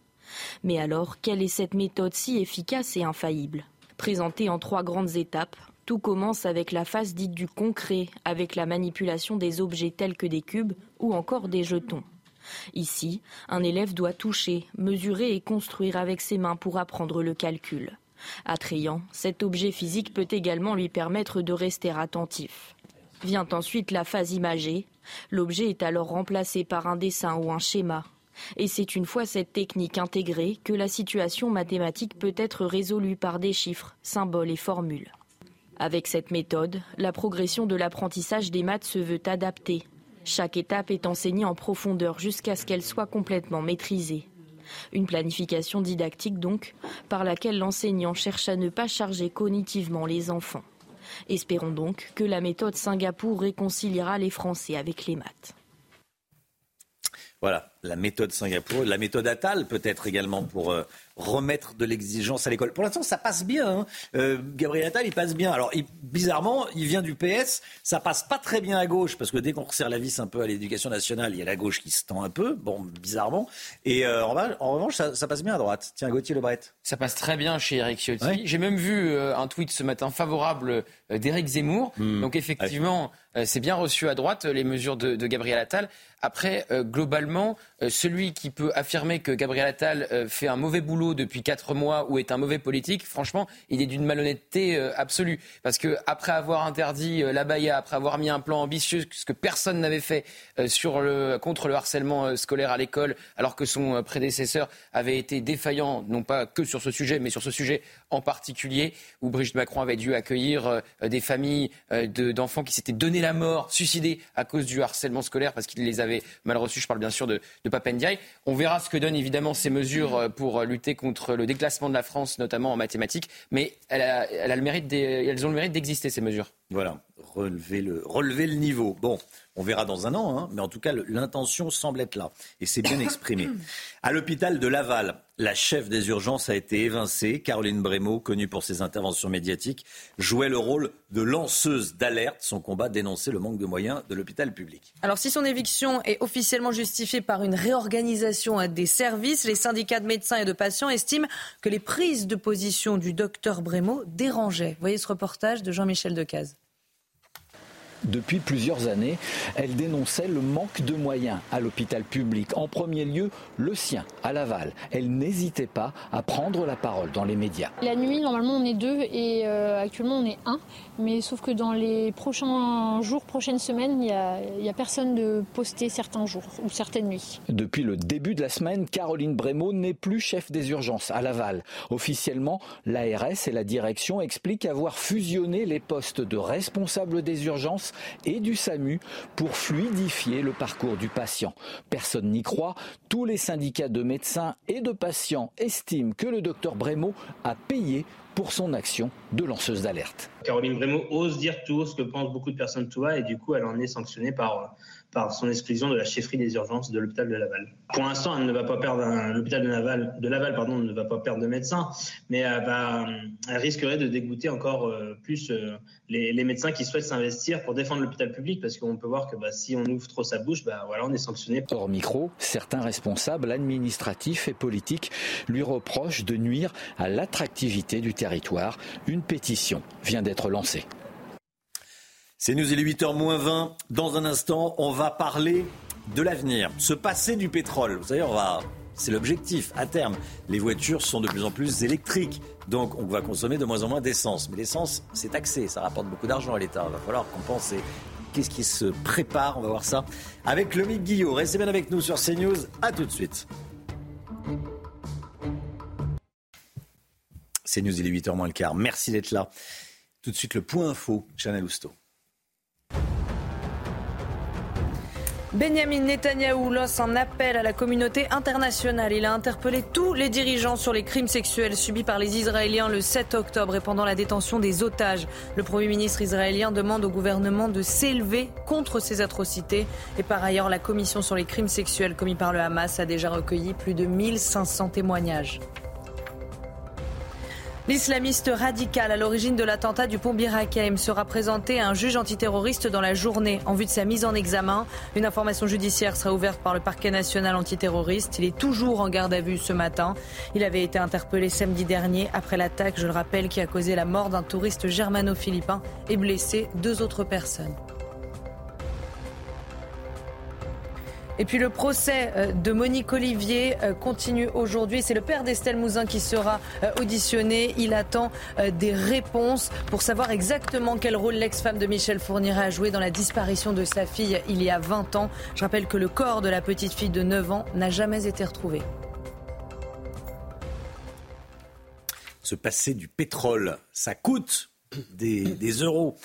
Mais alors, quelle est cette méthode si efficace et infaillible? Présentée en trois grandes étapes, tout commence avec la phase dite du concret, avec la manipulation des objets tels que des cubes ou encore des jetons. Ici, un élève doit toucher, mesurer et construire avec ses mains pour apprendre le calcul. Attrayant, cet objet physique peut également lui permettre de rester attentif. Vient ensuite la phase imagée. L'objet est alors remplacé par un dessin ou un schéma. Et c'est une fois cette technique intégrée que la situation mathématique peut être résolue par des chiffres, symboles et formules. Avec cette méthode, la progression de l'apprentissage des maths se veut adaptée. Chaque étape est enseignée en profondeur jusqu'à ce qu'elle soit complètement maîtrisée. Une planification didactique donc, par laquelle l'enseignant cherche à ne pas charger cognitivement les enfants. Espérons donc que la méthode Singapour réconciliera les Français avec les maths. Voilà, la méthode Singapour, la méthode Attal peut-être également pour euh, remettre de l'exigence à l'école. Pour l'instant, ça passe bien. Hein. Euh, Gabriel Attal, il passe bien. Alors, bizarrement, il vient du PS. Ça passe pas très bien à gauche parce que dès qu'on resserre la vis un peu à l'éducation nationale, il y a la gauche qui se tend un peu. Bon, bizarrement. Et euh, en, revanche, ça, passe bien à droite. Tiens, Gauthier Lebret. Ça passe très bien chez Eric Ciotti. J'ai même vu un tweet ce matin favorable d'Éric Zemmour. Hmm. Donc effectivement, c'est bien reçu à droite les mesures de, de Gabriel Attal. Après, globalement, celui qui peut affirmer que Gabriel Attal euh, fait un mauvais boulot depuis quatre mois ou est un mauvais politique, franchement, il est d'une malhonnêteté euh, absolue. Parce que après avoir interdit euh, la baya, après avoir mis un plan ambitieux, ce que personne n'avait fait sur le, contre le harcèlement scolaire à l'école, alors que son prédécesseur avait été défaillant, non pas que sur ce sujet, mais sur ce sujet en particulier, où Brigitte Macron avait dû accueillir des familles d'enfants qui s'étaient donné la mort, suicidés à cause du harcèlement scolaire, parce qu'il les avait mal reçus. Je parle bien sûr de, de. On verra ce que donnent évidemment ces mesures euh, pour lutter contre le déclassement de la France, notamment en mathématiques, mais elles ont le mérite d'exister, ces mesures. Voilà, relever le, niveau. Bon, on verra dans un an, hein, mais en tout cas, l'intention semble être là. Et c'est bien exprimé. À l'hôpital de Laval, la chef des urgences a été évincée. Caroline Brémaud, connue pour ses interventions médiatiques, jouait le rôle de lanceuse d'alerte. Son combat dénonçait le manque de moyens de l'hôpital public. Alors, si son éviction est officiellement justifiée par une réorganisation des services, les syndicats de médecins et de patients estiment que les prises de position du docteur Brémaud dérangeaient. voyez ce reportage de Jean-Michel Decaze. Depuis plusieurs années, elle dénonçait le manque de moyens à l'hôpital public. En premier lieu, le sien, à Laval. Elle n'hésitait pas à prendre la parole dans les médias. La nuit, normalement, on est deux et euh, actuellement, on est un. Mais sauf que dans les prochains jours, prochaines semaines, il n'y a, personne de posté certains jours ou certaines nuits. Depuis le début de la semaine, Caroline Brémaud n'est plus chef des urgences à Laval. Officiellement, l'ARS et la direction expliquent avoir fusionné les postes de responsable des urgences et du SAMU pour fluidifier le parcours du patient. Personne n'y croit. Tous les syndicats de médecins et de patients estiment que le docteur Brémaud a payé pour son action de lanceuse d'alerte. Caroline Brémaud ose dire tout ce que pensent beaucoup de personnes tout va et du coup elle en est sanctionnée par par son exclusion de la chefferie des urgences de l'hôpital de Laval. Pour l'instant, elle ne va pas perdre l'hôpital de Laval, pardon, ne va pas perdre de médecins, mais elle risquerait de dégoûter encore euh, plus euh, les, médecins qui souhaitent s'investir pour défendre l'hôpital public, parce qu'on peut voir que bah, si on ouvre trop sa bouche, bah, voilà, on est sanctionné. Hors micro, certains responsables administratifs et politiques lui reprochent de nuire à l'attractivité du territoire. Une pétition vient d'être lancée. C'est nous, il est 8h moins 20. Dans un instant, on va parler de l'avenir, se passer du pétrole. Vous savez. C'est l'objectif à terme. Les voitures sont de plus en plus électriques, donc on va consommer de moins en moins d'essence. Mais l'essence, c'est taxé, ça rapporte beaucoup d'argent à l'État. Il va falloir compenser. Qu'est-ce qui se prépare? On va voir ça avec Lomique Guillot. Restez bien avec nous sur CNews. À tout de suite. CNews, il est 8h moins le quart. Merci d'être là. Tout de suite, le point info, Chanel Housteau. Benjamin Netanyahou lance un appel à la communauté internationale. Il a interpellé tous les dirigeants sur les crimes sexuels subis par les Israéliens le 7 octobre et pendant la détention des otages. Le Premier ministre israélien demande au gouvernement de s'élever contre ces atrocités. Et par ailleurs, la commission sur les crimes sexuels commis par le Hamas a déjà recueilli plus de 1500 témoignages. L'islamiste radical à l'origine de l'attentat du pont Bir sera présenté à un juge antiterroriste dans la journée en vue de sa mise en examen. Une information judiciaire sera ouverte par le parquet national antiterroriste. Il est toujours en garde à vue ce matin. Il avait été interpellé samedi dernier après l'attaque, je le rappelle, qui a causé la mort d'un touriste germano-philippin et blessé deux autres personnes. Et puis le procès euh, de Monique Olivier euh, continue aujourd'hui. C'est le père d'Estelle Mouzin qui sera euh, auditionné. Il attend des réponses pour savoir exactement quel rôle l'ex-femme de Michel Fourniret a joué dans la disparition de sa fille il y a 20 ans. Je rappelle que le corps de la petite fille de 9 ans n'a jamais été retrouvé. Se passer du pétrole, ça coûte des, des euros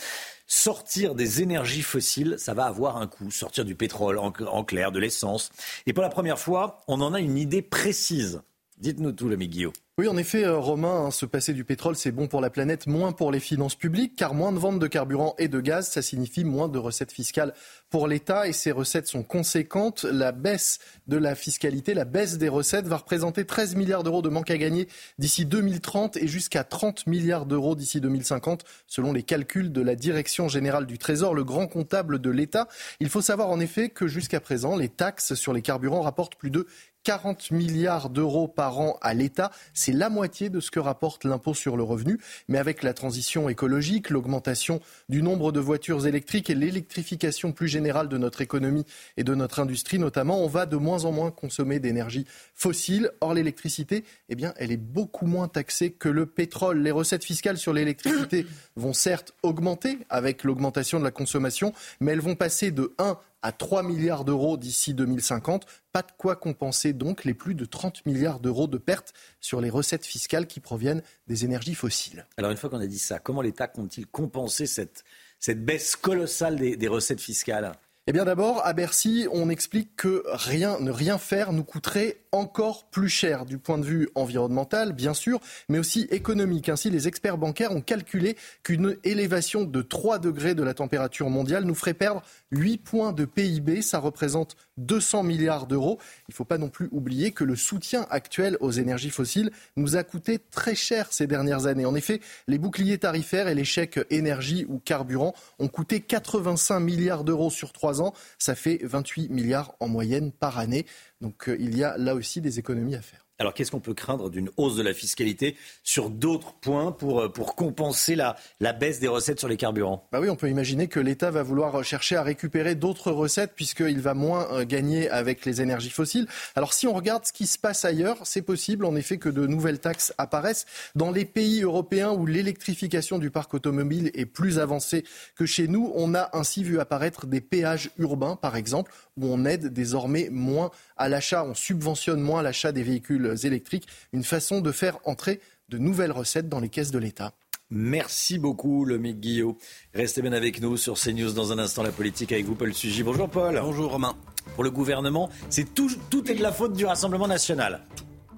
sortir des énergies fossiles, ça va avoir un coût. Sortir du pétrole, en, clair, de l'essence. Et pour la première fois, on en a une idée précise. Dites-nous tout, le Guillaume. Oui, en effet, euh, Romain, hein, se passer du pétrole, c'est bon pour la planète, moins pour les finances publiques, car moins de ventes de carburant et de gaz, ça signifie moins de recettes fiscales pour l'État, et ces recettes sont conséquentes. La baisse de la fiscalité, la baisse des recettes va représenter 13 milliards d'euros de manque à gagner d'ici 2030 et jusqu'à 30 milliards d'euros d'ici 2050, selon les calculs de la Direction générale du Trésor, le grand comptable de l'État. Il faut savoir en effet que jusqu'à présent, les taxes sur les carburants rapportent plus de 40 milliards d'euros par an à l'État. C'est la moitié de ce que rapporte l'impôt sur le revenu. Mais avec la transition écologique, l'augmentation du nombre de voitures électriques et l'électrification plus générale de notre économie et de notre industrie notamment, on va de moins en moins consommer d'énergie fossile. Or, l'électricité, eh bien, elle est beaucoup moins taxée que le pétrole. Les recettes fiscales sur l'électricité vont certes augmenter avec l'augmentation de la consommation, mais elles vont passer de 1 à 3 milliards d'euros d'ici 2050. Pas de quoi compenser donc les plus de 30 milliards d'euros de pertes sur les recettes fiscales qui proviennent des énergies fossiles. Alors une fois qu'on a dit ça, comment l'État compte-t-il compenser cette, cette baisse colossale des recettes fiscales? Eh bien d'abord, à Bercy, on explique que rien, ne rien faire nous coûterait encore plus cher du point de vue environnemental, bien sûr, mais aussi économique. Ainsi, les experts bancaires ont calculé qu'une élévation de 3 degrés de la température mondiale nous ferait perdre 8 points de PIB. Ça représente 200 milliards d'euros. Il ne faut pas non plus oublier que le soutien actuel aux énergies fossiles nous a coûté très cher ces dernières années. En effet, les boucliers tarifaires et les chèques énergie ou carburant ont coûté 85 milliards d'euros sur 3 ans. Ça fait 28 milliards en moyenne par année. Donc euh, il y a là aussi des économies à faire. Alors qu'est-ce qu'on peut craindre d'une hausse de la fiscalité sur d'autres points pour, euh, pour compenser la, la baisse des recettes sur les carburants? Bah Oui, on peut imaginer que l'État va vouloir chercher à récupérer d'autres recettes puisqu'il va moins euh, gagner avec les énergies fossiles. Alors si on regarde ce qui se passe ailleurs, c'est possible en effet que de nouvelles taxes apparaissent. Dans les pays européens où l'électrification du parc automobile est plus avancée que chez nous, on a ainsi vu apparaître des péages urbains, par exemple, où on aide désormais moins à l'achat, on subventionne moins l'achat des véhicules électriques, une façon de faire entrer de nouvelles recettes dans les caisses de l'État. Merci beaucoup, le Guillaume. Restez bien avec nous sur CNews dans un instant, la politique avec vous, Paul Sugy. Bonjour, Paul. Bonjour, Romain. Pour le gouvernement, c'est tout, tout est de la faute du Rassemblement national.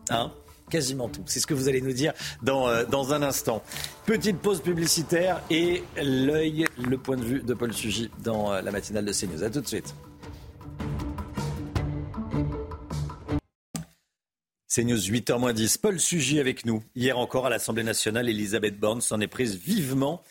Hein? Quasiment tout. C'est ce que vous allez nous dire dans, euh, dans un instant. Petite pause publicitaire et l'œil, le point de vue de Paul Sugy dans euh, la matinale de CNews. A tout de suite. C'est News 8h10. Paul Sugy avec nous. Hier encore à l'Assemblée nationale, Elisabeth Borne s'en est prise vivement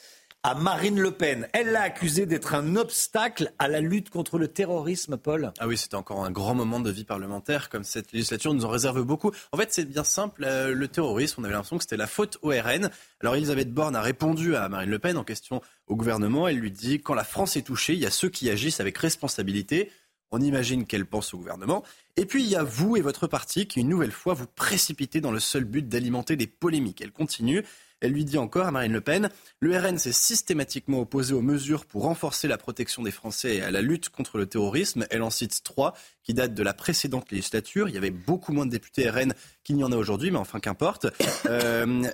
à Marine Le Pen. Elle l'a accusée d'être un obstacle à la lutte contre le terrorisme, Paul. Ah oui, c'était encore un grand moment de vie parlementaire, comme cette législature nous en réserve beaucoup. En fait, c'est bien simple, euh, le terrorisme, on avait l'impression que c'était la faute au RN. Alors Elisabeth Borne a répondu à Marine Le Pen en question au gouvernement. Elle lui dit, quand la France est touchée, il y a ceux qui agissent avec responsabilité. On imagine qu'elle pense au gouvernement. Et puis il y a vous et votre parti qui, une nouvelle fois, vous précipitez dans le seul but d'alimenter des polémiques. Elle continue. Elle lui dit encore à Marine Le Pen, le RN s'est systématiquement opposé aux mesures pour renforcer la protection des Français et à la lutte contre le terrorisme. Elle en cite trois qui datent de la précédente législature. Il y avait beaucoup moins de députés RN qu'il n'y en a aujourd'hui, mais enfin qu'importe. Euh,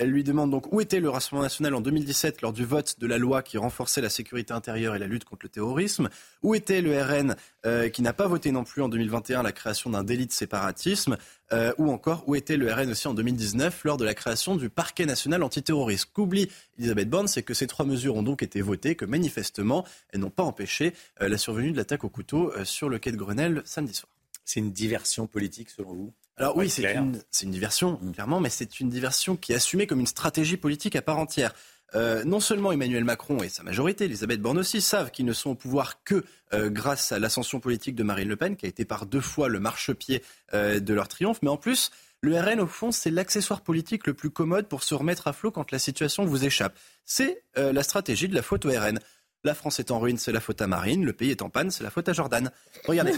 elle lui demande donc où était le Rassemblement national en 2017 lors du vote de la loi qui renforçait la sécurité intérieure et la lutte contre le terrorisme? Où était le RN euh, qui n'a pas voté non plus en 2021 la création d'un délit de séparatisme? Euh, ou encore où était le RN aussi en 2019 lors de la création du parquet national antiterroriste? Qu'oublie Elisabeth Borne, c'est que ces trois mesures ont donc été votées, que manifestement elles n'ont pas empêché euh, la survenue de l'attaque au couteau sur le quai de Grenelle samedi soir. C'est une diversion politique selon vous? Alors oui, c'est une, une, diversion, clairement, mais c'est une diversion qui est assumée comme une stratégie politique à part entière. Euh, non seulement Emmanuel Macron et sa majorité, Elisabeth Borne aussi, savent qu'ils ne sont au pouvoir que euh, grâce à l'ascension politique de Marine Le Pen, qui a été par deux fois le marchepied euh, de leur triomphe, mais en plus, le RN, au fond, c'est l'accessoire politique le plus commode pour se remettre à flot quand la situation vous échappe. C'est la stratégie de la faute au RN. La France est en ruine, c'est la faute à Marine. Le pays est en panne, c'est la faute à Jordan. Regardez,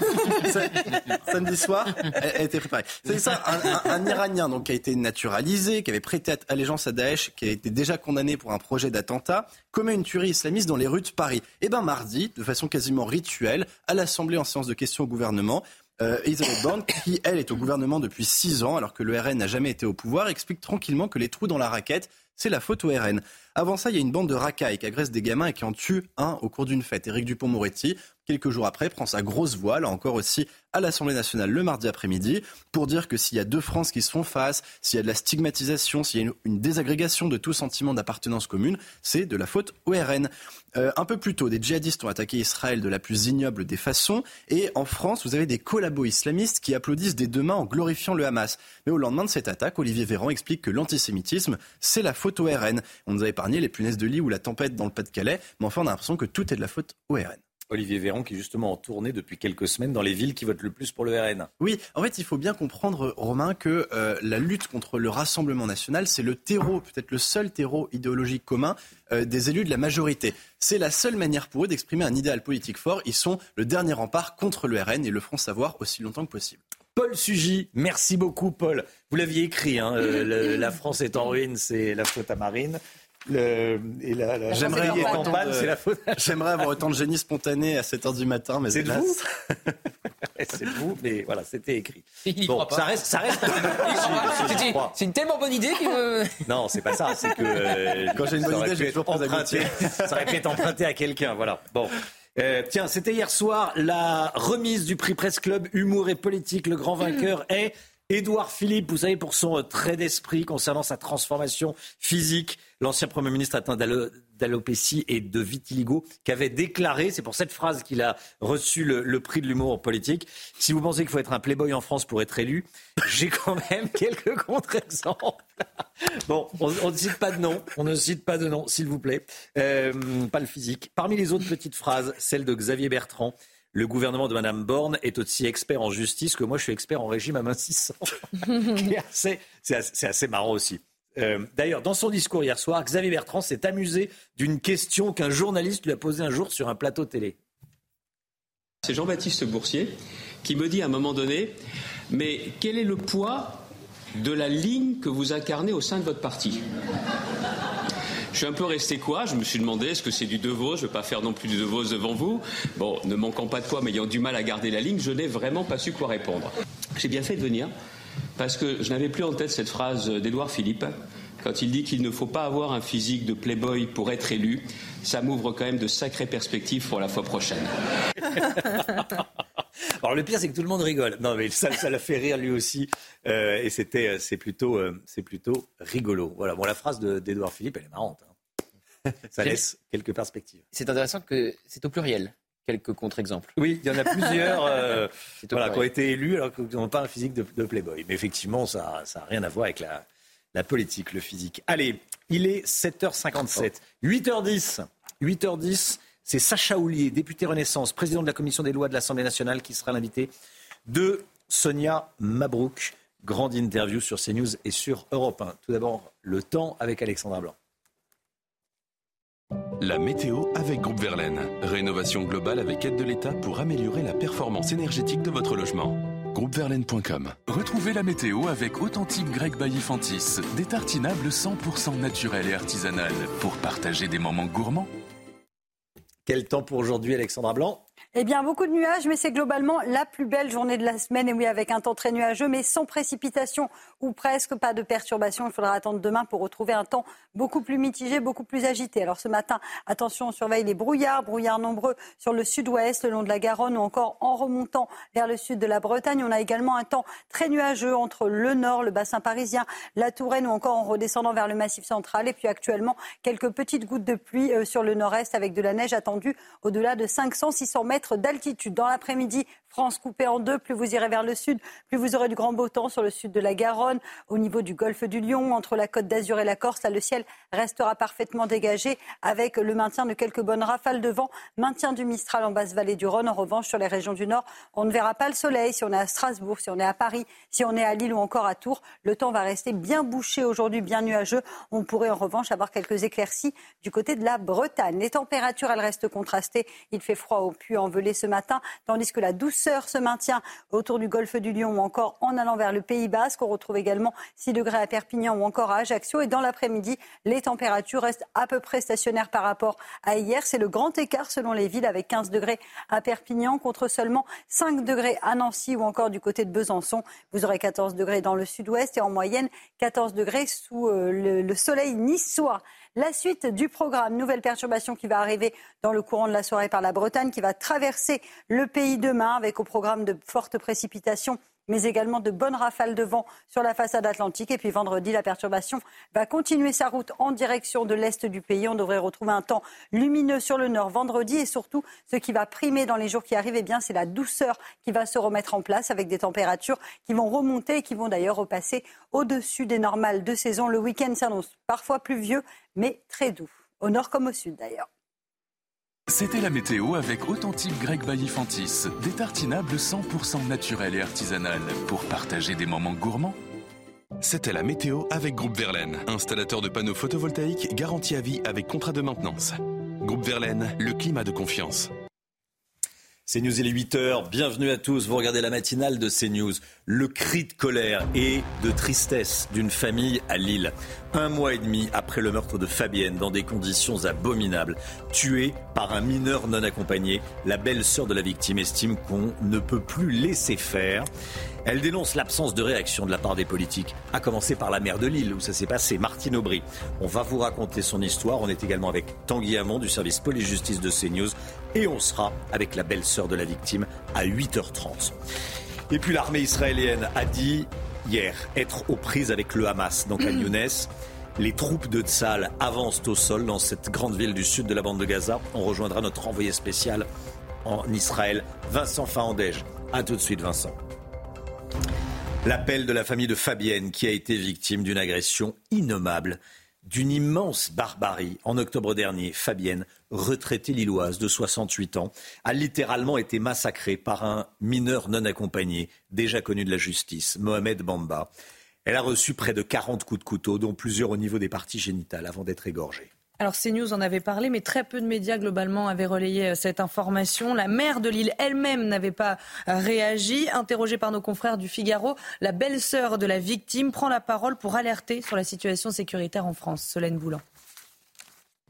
samedi soir, elle, été préparée. C'est ça, un, un, Iranien donc, qui a été naturalisé, qui avait prêté allégeance à Daesh, qui a été déjà condamné pour un projet d'attentat, commet une tuerie islamiste dans les rues de Paris. Et eh bien mardi, de façon quasiment rituelle, à l'Assemblée en séance de questions au gouvernement, euh, Elisabeth Borne, qui elle est au gouvernement depuis six ans, alors que le RN n'a jamais été au pouvoir, explique tranquillement que les trous dans la raquette, c'est la faute au RN. Avant ça, il y a une bande de racailles qui agresse des gamins et qui en tue un au cours d'une fête. Éric Dupont-Moretti, quelques jours après, prend sa grosse voix, là encore aussi à l'Assemblée nationale le mardi après-midi, pour dire que s'il y a deux France qui se font face, s'il y a de la stigmatisation, s'il y a une, désagrégation de tout sentiment d'appartenance commune, c'est de la faute au. Euh, un peu plus tôt, des djihadistes ont attaqué Israël de la plus ignoble des façons, et en France, vous avez des collabos islamistes qui applaudissent des deux mains en glorifiant le Hamas. Mais au lendemain de cette attaque, Olivier Véran explique que l'antisémitisme, c'est la faute au. On nous a épargné les punaises de lit ou la tempête dans le Pas-de-Calais, mais enfin on a l'impression que tout est de la faute au. Olivier Véran qui est justement en tournée depuis quelques semaines dans les villes qui votent le plus pour le RN. Oui, en fait, il faut bien comprendre, Romain, que euh, la lutte contre le Rassemblement national, c'est le terreau, peut-être le seul terreau idéologique commun euh, des élus de la majorité. C'est la seule manière pour eux d'exprimer un idéal politique fort. Ils sont le dernier rempart contre le RN et le feront savoir aussi longtemps que possible. Paul Sugy, merci beaucoup Paul. Vous l'aviez écrit, hein, euh, la France est en ruine, c'est la faute à Marine. J'aimerais avoir, autant de... J'aimerais avoir autant de génie spontané à 7h du matin, mais c'est vous. c'est vous, mais voilà, c'était écrit. Bon, ça reste, ça reste. c'est une tellement bonne idée que. Non, c'est pas ça. C'est que euh, quand j'ai une bonne idée, j'ai toujours emprunté. ça aurait pu être emprunté à quelqu'un. Voilà. Bon. Euh, tiens, c'était hier soir la remise du prix Presse Club Humour et Politique. Le grand vainqueur est Édouard Philippe, vous savez, pour son euh, trait d'esprit concernant sa transformation physique, l'ancien Premier ministre atteint d'alopécie et de vitiligo, qui avait déclaré, c'est pour cette phrase qu'il a reçu le, prix de l'humour politique, si vous pensez qu'il faut être un playboy en France pour être élu, j'ai quand même quelques contre-exemples. Bon, on, ne cite pas de nom, on ne cite pas de nom, s'il vous plaît. Euh, pas le physique. Parmi les autres petites phrases, celle de Xavier Bertrand, le gouvernement de Mme Borne est aussi expert en justice que moi, je suis expert en régime amincissant. c'est assez, marrant aussi. Euh, d'ailleurs, dans son discours hier soir, Xavier Bertrand s'est amusé d'une question qu'un journaliste lui a posée un jour sur un plateau télé. C'est Jean-Baptiste Boursier qui me dit à un moment donné, mais quel est le poids de la ligne que vous incarnez au sein de votre parti? Je suis un peu resté quoi? Je me suis demandé est-ce que c'est du Devos Je ne vais pas faire non plus du Devos devant vous. Bon, ne manquant pas de poids, mais ayant du mal à garder la ligne, je n'ai vraiment pas su quoi répondre. J'ai bien fait de venir parce que je n'avais plus en tête cette phrase d'Édouard Philippe quand il dit qu'il ne faut pas avoir un physique de playboy pour être élu. Ça m'ouvre quand même de sacrées perspectives pour la fois prochaine. Alors le pire, c'est que tout le monde rigole. Non, mais ça, ça l'a fait rire lui aussi, euh, et c'était, euh, c'est plutôt, euh, c'est plutôt rigolo. Voilà. Bon, la phrase d'Edouard Philippe, elle est marrante. Hein. Ça laisse quelques perspectives. C'est intéressant que c'est au pluriel. Quelques contre-exemples. Oui, il y en a plusieurs voilà, qui ont été élus alors qu'ils n'ont pas un physique de, playboy. Mais effectivement, ça n'a rien à voir avec la, la politique, le physique. Allez, il est 7h57. 8h10. 8h10. C'est Sacha Houlier, député Renaissance, président de la commission des lois de l'Assemblée nationale, qui sera l'invité de Sonia Mabrouk. Grande interview sur CNews et sur Europe 1. Tout d'abord, le temps avec Alexandra Blanc. La météo avec Groupe Verlaine. Rénovation globale avec aide de l'État pour améliorer la performance énergétique de votre logement. Groupeverlaine.com Retrouvez la météo avec Authentique Grec Baillifantis. Des tartinables 100% naturels et artisanales pour partager des moments gourmands. Quel temps pour aujourd'hui, Alexandra Blanc? Eh bien, beaucoup de nuages, mais c'est globalement la plus belle journée de la semaine. Et oui, avec un temps très nuageux, mais sans précipitation ou presque pas de perturbation. Il faudra attendre demain pour retrouver un temps beaucoup plus mitigé, beaucoup plus agité. Alors ce matin, attention, on surveille les brouillards, brouillards nombreux sur le sud-ouest, le long de la Garonne ou encore en remontant vers le sud de la Bretagne. On a également un temps très nuageux entre le nord, le bassin parisien, la Touraine ou encore en redescendant vers le massif central. Et puis actuellement, quelques petites gouttes de pluie euh, sur le nord-est avec de la neige attendue au-delà de 500-600 mètres d'altitude. Dans l'après-midi, France coupée en deux. Plus vous irez vers le sud, plus vous aurez du grand beau temps sur le sud de la Garonne, au niveau du golfe du Lion, entre la côte d'Azur et la Corse. Là, le ciel restera parfaitement dégagé avec le maintien de quelques bonnes rafales de vent, maintien du Mistral en basse vallée du Rhône. En revanche, sur les régions du nord, on ne verra pas le soleil. Si on est à Strasbourg, si on est à Paris, si on est à Lille ou encore à Tours, le temps va rester bien bouché aujourd'hui, bien nuageux. On pourrait en revanche avoir quelques éclaircies du côté de la Bretagne. Les températures, elles restent contrastées. Il fait froid au puits ce matin, tandis que la douceur se maintient autour du golfe du Lion ou encore en allant vers le Pays Basque. On retrouve également 6 degrés à Perpignan ou encore à Ajaccio. Et dans l'après-midi, les températures restent à peu près stationnaires par rapport à hier. C'est le grand écart selon les villes avec 15 degrés à Perpignan contre seulement 5 degrés à Nancy ou encore du côté de Besançon. Vous aurez 14 degrés dans le sud-ouest et en moyenne 14 degrés sous euh, le soleil niçois. La suite du programme, nouvelle perturbation qui va arriver dans le courant de la soirée par la Bretagne, qui va traverser le pays demain avec au programme de fortes précipitations mais également de bonnes rafales de vent sur la façade atlantique. Et puis vendredi, la perturbation va continuer sa route en direction de l'est du pays. On devrait retrouver un temps lumineux sur le nord vendredi. Et surtout, ce qui va primer dans les jours qui arrivent, eh c'est la douceur qui va se remettre en place avec des températures qui vont remonter et qui vont d'ailleurs repasser au-dessus des normales de saison. Le week-end s'annonce parfois pluvieux, mais très doux, au nord comme au sud d'ailleurs. C'était la météo avec Authentique Grec Baillifantis, des tartinables 100% naturels et artisanales pour partager des moments gourmands. C'était la météo avec Groupe Verlaine, installateur de panneaux photovoltaïques garantis à vie avec contrat de maintenance. Groupe Verlaine, le climat de confiance. CNews, il est 8h. Bienvenue à tous. Vous regardez la matinale de CNews. Le cri de colère et de tristesse d'une famille à Lille. Un mois et demi après le meurtre de Fabienne dans des conditions abominables, tuée par un mineur non accompagné, la belle-sœur de la victime estime qu'on ne peut plus laisser faire. Elle dénonce l'absence de réaction de la part des politiques, à commencer par la maire de Lille, où ça s'est passé, Martine Aubry. On va vous raconter son histoire. On est également avec Tanguy Hamon du service police-justice de CNews. Et on sera avec la belle-sœur de la victime à 8h30. Et puis l'armée israélienne a dit hier être aux prises avec le Hamas dans Khan Younes. Les troupes de Tzal avancent au sol dans cette grande ville du sud de la bande de Gaza. On rejoindra notre envoyé spécial en Israël, Vincent Fahandège. A tout de suite, Vincent. L'appel de la famille de Fabienne qui a été victime d'une agression innommable, d'une immense barbarie. En octobre dernier, Fabienne, retraitée lilloise de 68 ans, a littéralement été massacrée par un mineur non accompagné, déjà connu de la justice, Mohamed Bamba. Elle a reçu près de 40 coups de couteau, dont plusieurs au niveau des parties génitales, avant d'être égorgée. Alors CNews en avait parlé, mais très peu de médias globalement avaient relayé euh, cette information. La maire de Lille elle-même n'avait pas euh, réagi. Interrogée par nos confrères du Figaro, la belle-sœur de la victime prend la parole pour alerter sur la situation sécuritaire en France. Solène Boulan.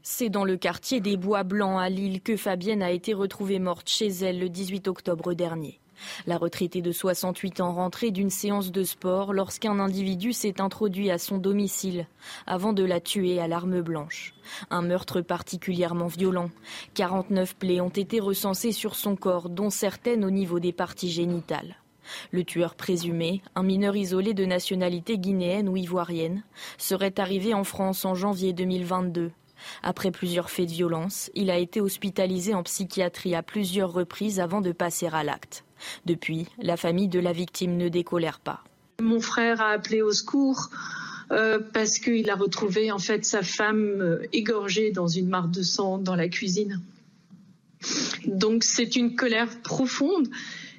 C'est dans le quartier des Bois Blancs à Lille que Fabienne a été retrouvée morte chez elle le 18 octobre dernier. La retraitée de 68 ans rentrait d'une séance de sport lorsqu'un individu s'est introduit à son domicile avant de la tuer à l'arme blanche. Un meurtre particulièrement violent. 49 plaies ont été recensées sur son corps, dont certaines au niveau des parties génitales. Le tueur présumé, un mineur isolé de nationalité guinéenne ou ivoirienne, serait arrivé en France en janvier 2022. Après plusieurs faits de violence, il a été hospitalisé en psychiatrie à plusieurs reprises avant de passer à l'acte. Depuis, la famille de la victime ne décolère pas. Mon frère a appelé au secours euh, parce qu'il a retrouvé en fait sa femme euh, égorgée dans une mare de sang dans la cuisine. Donc c'est une colère profonde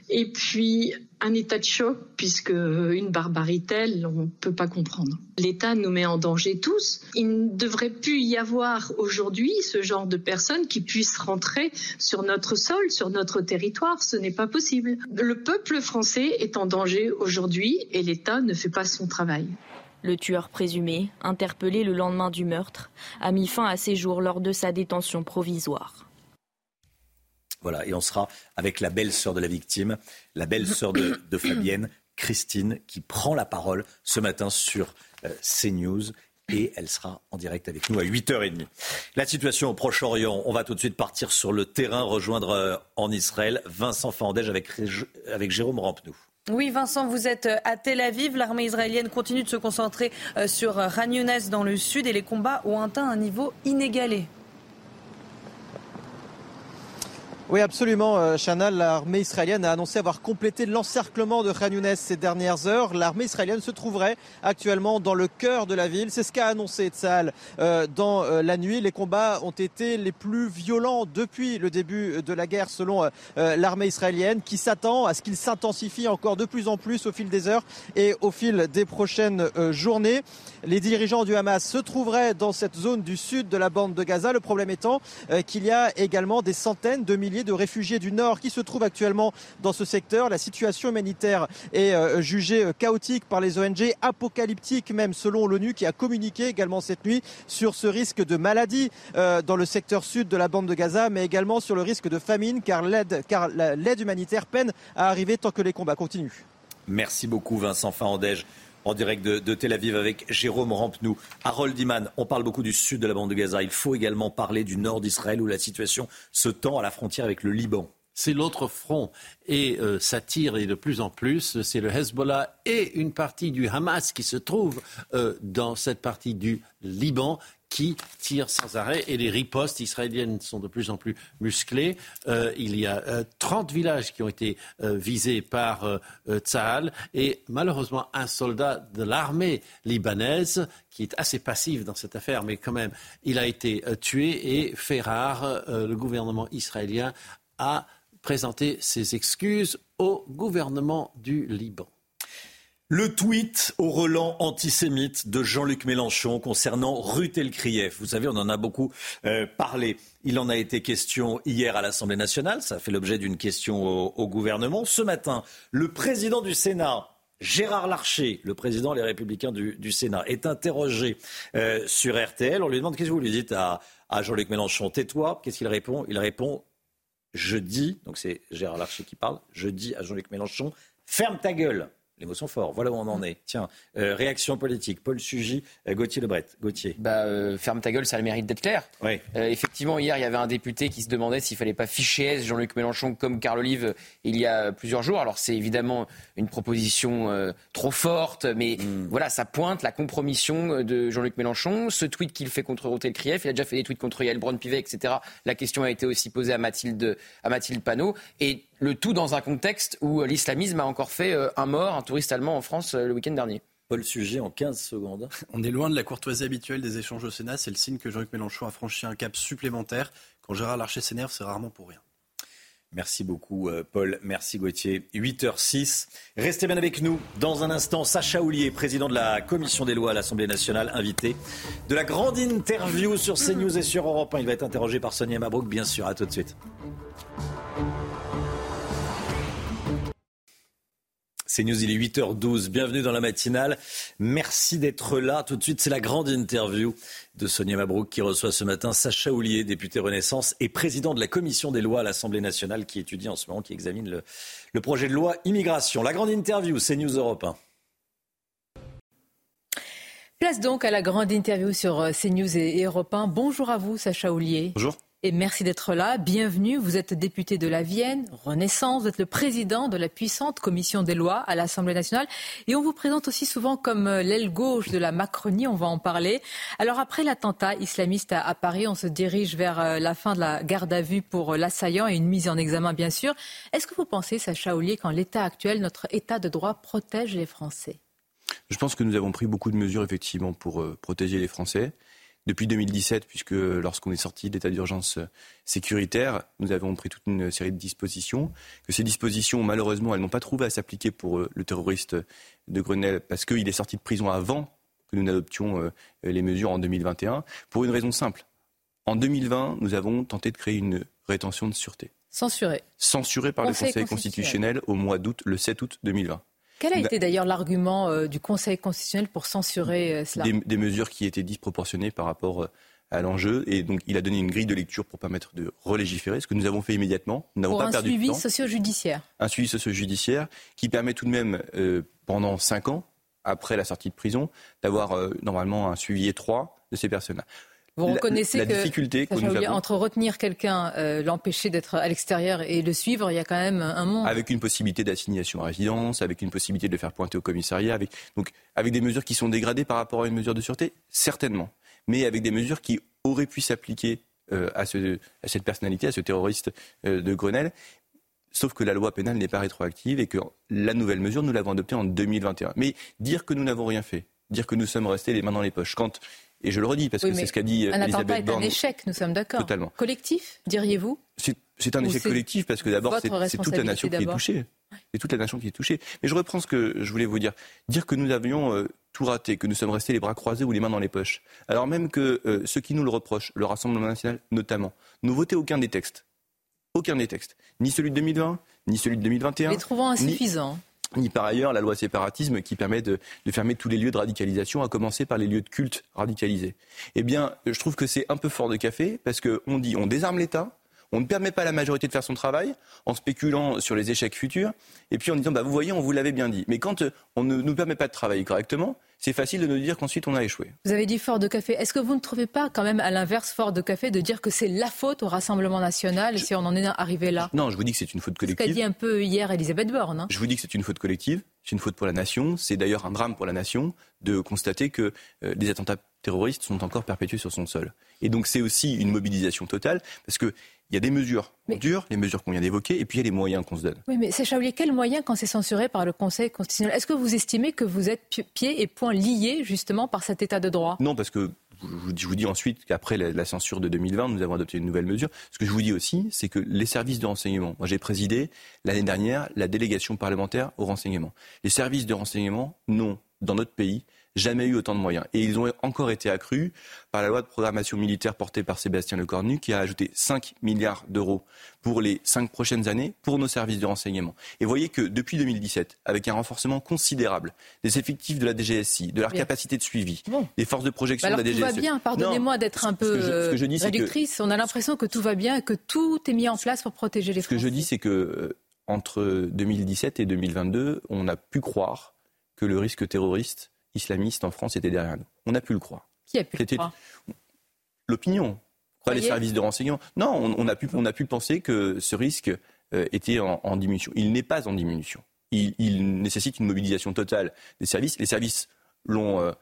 et puis un état de choc puisque une barbarie telle, on ne peut pas comprendre. L'État nous met en danger tous. Il ne devrait plus y avoir aujourd'hui ce genre de personnes qui puissent rentrer sur notre sol, sur notre territoire. Ce n'est pas possible. Le peuple français est en danger aujourd'hui et l'État ne fait pas son travail. Le tueur présumé, interpellé le lendemain du meurtre, a mis fin à ses jours lors de sa détention provisoire. Voilà, et on sera avec la belle-sœur de la victime, la belle-sœur de, Fabienne, Christine, qui prend la parole ce matin sur euh, CNews. Et elle sera en direct avec nous à 8h30. La situation au Proche-Orient, on va tout de suite partir sur le terrain, rejoindre euh, en Israël Vincent Fandège avec, Jérôme Rampenou. Oui, Vincent, vous êtes euh, à Tel Aviv. L'armée israélienne continue de se concentrer sur Khan Younes dans le sud et les combats ont atteint un niveau inégalé. Oui, absolument, euh, Chana. L'armée israélienne a annoncé avoir complété l'encerclement de Khan Younes ces dernières heures. L'armée israélienne se trouverait actuellement dans le cœur de la ville. C'est ce qu'a annoncé Tzal euh, dans euh, la nuit. Les combats ont été les plus violents depuis le début de la guerre, selon l'armée israélienne, qui s'attend à ce qu'il s'intensifie encore de plus en plus au fil des heures et au fil des prochaines journées. Les dirigeants du Hamas se trouveraient dans cette zone du sud de la bande de Gaza. Le problème étant qu'il y a également des centaines de milliers de réfugiés du Nord qui se trouvent actuellement dans ce secteur. La situation humanitaire est euh, jugée euh, chaotique par les ONG, apocalyptique même selon l'ONU qui a communiqué également cette nuit sur ce risque de maladie euh, dans le secteur sud de la bande de Gaza, mais également sur le risque de famine car l'aide humanitaire peine à arriver tant que les combats continuent. Merci beaucoup Vincent en direct de, Tel Aviv avec Jérôme Rampenou. Harold Iman, on parle beaucoup du sud de la bande de Gaza. Il faut également parler du nord d'Israël où la situation se tend à la frontière avec le Liban. C'est l'autre front et euh, ça tire et de plus en plus. C'est le Hezbollah et une partie du Hamas qui se trouve euh, dans cette partie du Liban qui tirent sans arrêt et les ripostes israéliennes sont de plus en plus musclées. Euh, il y a 30 euh, villages qui ont été euh, visés par Tsahal et malheureusement un soldat de l'armée libanaise qui est assez passif dans cette affaire, mais quand même, il a été tué et fait rare. le gouvernement israélien a présenté ses excuses au gouvernement du Liban. Le tweet au relent antisémite de Jean-Luc Mélenchon concernant Ruth Elkrief. Vous savez, on en a beaucoup euh, parlé. Il en a été question hier à l'Assemblée nationale. Ça a fait l'objet d'une question au, gouvernement. Ce matin, le président du Sénat, Gérard Larcher, le président des Républicains du, Sénat, est interrogé euh, sur RTL. On lui demande qu'est-ce que vous lui dites à, à Jean-Luc Mélenchon? Tais-toi. Qu'est-ce qu'il répond? Il répond Je dis, donc c'est Gérard Larcher qui parle, je dis à Jean-Luc Mélenchon Ferme ta gueule. Les mots sont forts. Voilà où on en est. Tiens, euh, réaction politique. Paul Sugy, euh, Gauthier Lebret. Gauthier. Bah, euh, ferme ta gueule, ça a le mérite d'être clair. Oui. effectivement, hier, il y avait un député qui se demandait s'il fallait pas ficher S Jean-Luc Mélenchon comme Carl Olive il y a plusieurs jours. Alors, c'est évidemment une proposition trop forte, mais hmm. voilà, ça pointe la compromission de Jean-Luc Mélenchon. Ce tweet qu'il fait contre Rotel Krief, il a déjà fait des tweets contre Yael Braun-Pivet, etc. La question a été aussi posée à Mathilde, à Mathilde Panot. Et le tout dans un contexte où l'islamisme a encore fait euh, un mort, un touriste allemand en France euh, le week-end dernier. Paul Sujet en 15 secondes. On est loin de la courtoisie habituelle des échanges au Sénat. C'est le signe que Jean-Luc Mélenchon a franchi un cap supplémentaire. Quand Gérard Larcher s'énerve, c'est rarement pour rien. Merci beaucoup, euh, Paul. Merci, Gauthier. 8h06. Restez bien avec nous. Dans un instant, Sacha Houlier, président de la commission des lois à l'Assemblée nationale, invité de la grande interview sur CNews et sur Europe 1. Il va être interrogé par Sonia Mabrouk, bien sûr. À tout de suite. C'est News, il est 8h12. Bienvenue dans la matinale. Merci d'être là. Tout de suite, c'est la grande interview de Sonia Mabrouk qui reçoit ce matin Sacha Houlier, député Renaissance et président de la commission des lois à l'Assemblée nationale qui étudie en ce moment, qui examine le, le projet de loi immigration. La grande interview, c'est News Europe 1. Place donc à la grande interview sur euh, CNews et Europe 1. Bonjour à vous, Sacha Houlier. Bonjour et merci d'être là. Bienvenue. Vous êtes député de la Vienne, Renaissance. Vous êtes le président de la puissante commission des lois à l'Assemblée nationale. Et on vous présente aussi souvent comme euh, l'aile gauche de la Macronie. On va en parler. Alors après l'attentat islamiste à Paris, on se dirige vers euh, la fin de la garde à vue pour euh, l'assaillant et une mise en examen, bien sûr. Est-ce que vous pensez, Sacha Ollier, qu'en l'état actuel, notre état de droit protège les Français? Je pense que nous avons pris beaucoup de mesures, effectivement, pour protéger les Français depuis 2017, puisque lorsqu'on est sorti d'état d'urgence sécuritaire, nous avons pris toute une série de dispositions, que ces dispositions, malheureusement, elles n'ont pas trouvé à s'appliquer pour euh, le terroriste de Grenelle, parce qu'il est sorti de prison avant que nous n'adoptions euh, les mesures en 2021, pour une raison simple. En 2020, nous avons tenté de créer une rétention de sûreté. Censurée. Censurée par le Conseil constitutionnel au mois d'août, le 7 août 2020. Quel a été d'ailleurs l'argument euh, du Conseil constitutionnel pour censurer euh, cela des, mesures qui étaient disproportionnées par rapport euh, à l'enjeu. Et donc, il a donné une grille de lecture pour permettre de relégiférer, ce que nous avons fait immédiatement. Nous n'avons pas perdu de temps. Un suivi socio-judiciaire. Un suivi socio-judiciaire qui permet tout de même, pendant cinq ans, après la sortie de prison, d'avoir normalement un suivi étroit de ces personnes-là. Vous reconnaissez la, que difficulté entre retenir quelqu'un, euh, l'empêcher d'être à l'extérieur et le suivre, il y a quand même un monde. Avec une possibilité d'assignation à résidence, avec une possibilité de le faire pointer au commissariat, avec, donc avec des mesures qui sont dégradées par rapport à une mesure de sûreté, certainement, mais avec des mesures qui auraient pu s'appliquer euh, à, ce, à, cette personnalité, à ce terroriste euh, de Grenelle. Sauf que la loi pénale n'est pas rétroactive et que la nouvelle mesure, nous l'avons adoptée en 2021. Mais dire que nous n'avons rien fait, dire que nous sommes restés les mains dans les poches, quand et je le redis parce que c'est ce qu'a dit un Elisabeth est un échec, nous sommes d'accord. Totalement. Collectif, diriez-vous? C'est un échec collectif parce que d'abord c'est toute la nation qui est touchée. C'est toute la nation qui est touchée. Mais je reprends ce que je voulais vous dire. Dire que nous avions euh, tout raté, que nous sommes restés les bras croisés ou les mains dans les poches. Alors même que euh, ceux qui nous le reprochent, le Rassemblement national notamment, n'ont voté aucun des textes. Aucun des textes. Ni celui de 2020, ni celui de 2021. Les trouvant insuffisants ni par ailleurs la loi séparatisme qui permet de, fermer tous les lieux de radicalisation, à commencer par les lieux de culte radicalisés. Eh bien, je trouve que c'est un peu fort de café parce qu'on dit on désarme l'État, on ne permet pas à la majorité de faire son travail en spéculant sur les échecs futurs et puis en disant bah, vous voyez, on vous l'avait bien dit. Mais quand euh, on ne nous permet pas de travailler correctement, c'est facile de nous dire qu'ensuite on a échoué. Vous avez dit fort de café. Est-ce que vous ne trouvez pas quand même à l'inverse fort de café de dire que c'est la faute au Rassemblement national si on en est arrivé là? Non, je vous dis que c'est une faute collective. Ce qu'a dit un peu hier Elisabeth Borne. Hein. Je vous dis que c'est une faute collective, c'est une faute pour la nation. C'est d'ailleurs un drame pour la nation de constater que euh, des attentats terroristes sont encore perpétués sur son sol. Et donc c'est aussi une mobilisation totale parce que il y a des mesures dures, les mesures qu'on vient d'évoquer, et puis il y a les moyens qu'on se donne. Oui, mais c'est Chaoulier, quels moyens quand c'est censuré par le Conseil constitutionnel Est-ce que vous estimez que vous êtes pieds et poings liés justement par cet état de droit? Non, parce que je vous dis ensuite qu'après la, censure de 2020, nous avons adopté une nouvelle mesure. Ce que je vous dis aussi, c'est que les services de renseignement, moi j'ai présidé l'année dernière la délégation parlementaire au renseignement. Les services de renseignement n'ont, dans notre pays, jamais eu autant de moyens. Et ils ont encore été accrus par la loi de programmation militaire portée par Sébastien Lecornu, qui a ajouté 5 milliards d'euros pour les 5 prochaines années pour nos services de renseignement. Et voyez que depuis 2017, avec un renforcement considérable des effectifs de la DGSI, de leur capacité de suivi, des forces de projection bah de la DGSI. Tout va bien, pardonnez-moi d'être un peu réductrice. On a l'impression que tout va bien et que tout est mis en place pour protéger les Français. Ce que je dis, c'est que euh, entre 2017 et 2022, on a pu croire que le risque terroriste islamiste en France était derrière nous. On a pu le croire. Qui a pu le croire? L'opinion, pas les services de renseignement. Non, on, a pu, on a pu penser que ce risque euh, était en, diminution. Il n'est pas en diminution. Il, nécessite une mobilisation totale des services. Les services l'ont euh,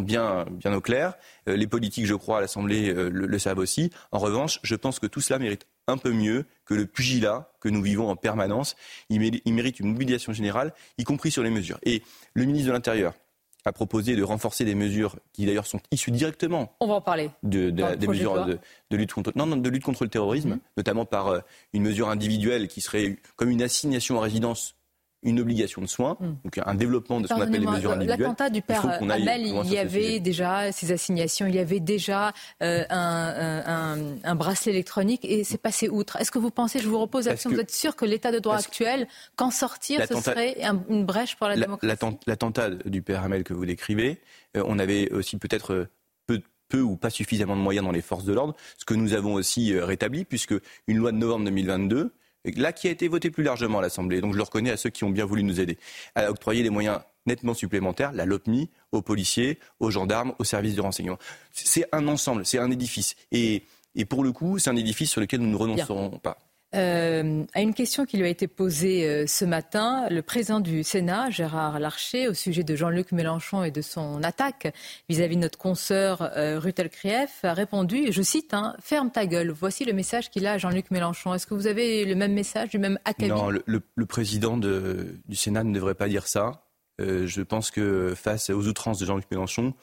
bien, bien au clair. Euh, les politiques, je crois, à l'Assemblée le, le, savent aussi. En revanche, je pense que tout cela mérite un peu mieux que le pugilat que nous vivons en permanence. Il mérite une mobilisation générale, y compris sur les mesures. Et le ministre de l'Intérieur, a proposé de renforcer des mesures qui d'ailleurs sont issues directement. On va en parler. De, des mesures de, lutte contre, non, non, de lutte contre le terrorisme, mm-hmm. notamment par euh, une mesure individuelle qui serait comme une assignation à résidence une obligation de soins, hmm. donc un développement de ce qu'on appelle les mesures individuelles. L'attentat du père Hamel, il y avait déjà ces assignations, il y avait déjà euh, un, bracelet électronique et c'est passé outre. Est-ce que vous pensez, je vous repose la question, vous êtes sûr que l'état de droit actuel, qu'en sortir, ce serait une brèche pour la démocratie L'attentat du père Hamel que vous décrivez, euh, on avait aussi peut-être euh, peu, peu ou pas suffisamment de moyens dans les forces de l'ordre, ce que nous avons aussi rétabli, puisque une loi de novembre 2022 là qui a été voté plus largement à l'Assemblée, donc je le reconnais à ceux qui ont bien voulu nous aider, à octroyer des moyens nettement supplémentaires, la LOPMI, aux policiers, aux gendarmes, aux services de renseignement. C'est un ensemble, c'est un édifice. Et, et pour le coup, c'est un édifice sur lequel nous ne renoncerons pas. Euh, à une question qui lui a été posée euh, ce matin, le président du Sénat, Gérard Larcher, au sujet de Jean-Luc Mélenchon et de son attaque vis-à-vis de notre consoeur euh, Krief, a répondu, je cite, hein, Ferme ta gueule. Voici le message qu'il a à Jean-Luc Mélenchon. Est-ce que vous avez le même message, du même acabit Non, le, président du Sénat ne devrait pas dire ça. je pense que face aux outrances de Jean-Luc Mélenchon,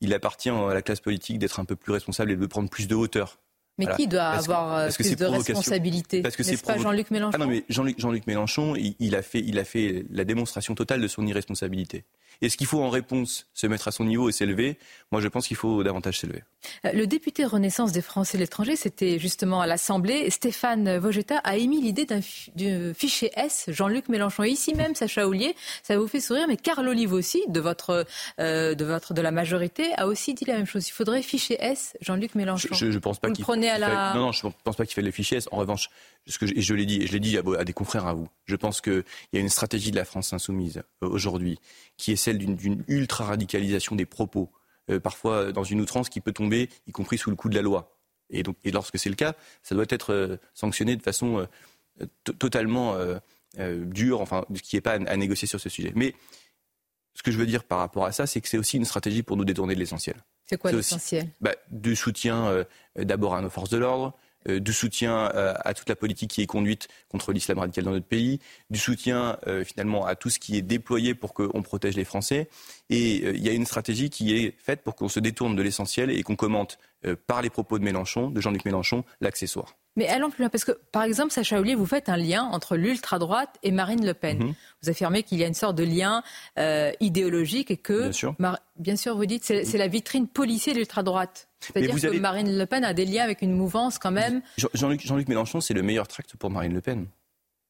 il appartient à la classe politique d'être un peu plus responsable et de prendre plus de hauteur mais qui doit avoir euh, plus de responsabilité Parce que c'est pas Jean-Luc Mélenchon Ah non, mais Jean-Luc Jean Mélenchon, il, a fait, il a fait la démonstration totale de son irresponsabilité. Est-ce qu'il faut en réponse se mettre à son niveau et s'élever Moi, je pense qu'il faut davantage s'élever. Euh, le député Renaissance des Français de l'étranger, c'était justement à l'Assemblée. Stéphane Vogetta a émis l'idée d'un fichier S, Jean-Luc Mélenchon. Et ici même, Sacha Oulier, ça vous fait sourire, mais Carl Olive aussi, de votre, euh, de votre, de la majorité, a aussi dit la même chose. Il faudrait fichier S, Jean-Luc Mélenchon. Je, je, pense pas qu'il à la... Non, non, je pense pas qu'il fait le fichier S. En revanche, ce que je, je l'ai dit, et je l'ai dit à, des confrères à vous. Je pense qu'il y a une stratégie de la France insoumise euh, aujourd'hui qui est celle d'une ultra radicalisation des propos, euh, parfois dans une outrance qui peut tomber, y compris sous le coup de la loi. Et donc, et lorsque c'est le cas, ça doit être euh, sanctionné de façon totalement dure, enfin, qui n'est pas à, négocier sur ce sujet. Mais ce que je veux dire par rapport à ça, c'est que c'est aussi une stratégie pour nous détourner de l'essentiel. C'est quoi l'essentiel? Bah, Du soutien d'abord à nos forces de l'ordre, du soutien euh, à toute la politique qui est conduite contre l'islam radical dans notre pays, du soutien finalement à tout ce qui est déployé pour qu'on protège les Français. Et il y a une stratégie qui est faite pour qu'on se détourne de l'essentiel et qu'on commente par les propos de Mélenchon, de Jean-Luc Mélenchon, l'accessoire. Mais allons plus loin, parce que par exemple, Sacha Ollier, vous faites un lien entre l'ultra-droite et Marine Le Pen. Mhm. Vous affirmez qu'il y a une sorte de lien euh, idéologique et que, bien sûr, bien sûr vous dites, c'est la vitrine policier de l'ultra-droite. C'est-à-dire que Marine Le Pen a des liens avec une mouvance quand même. Jean-Luc Mélenchon, c'est le meilleur tract pour Marine Le Pen.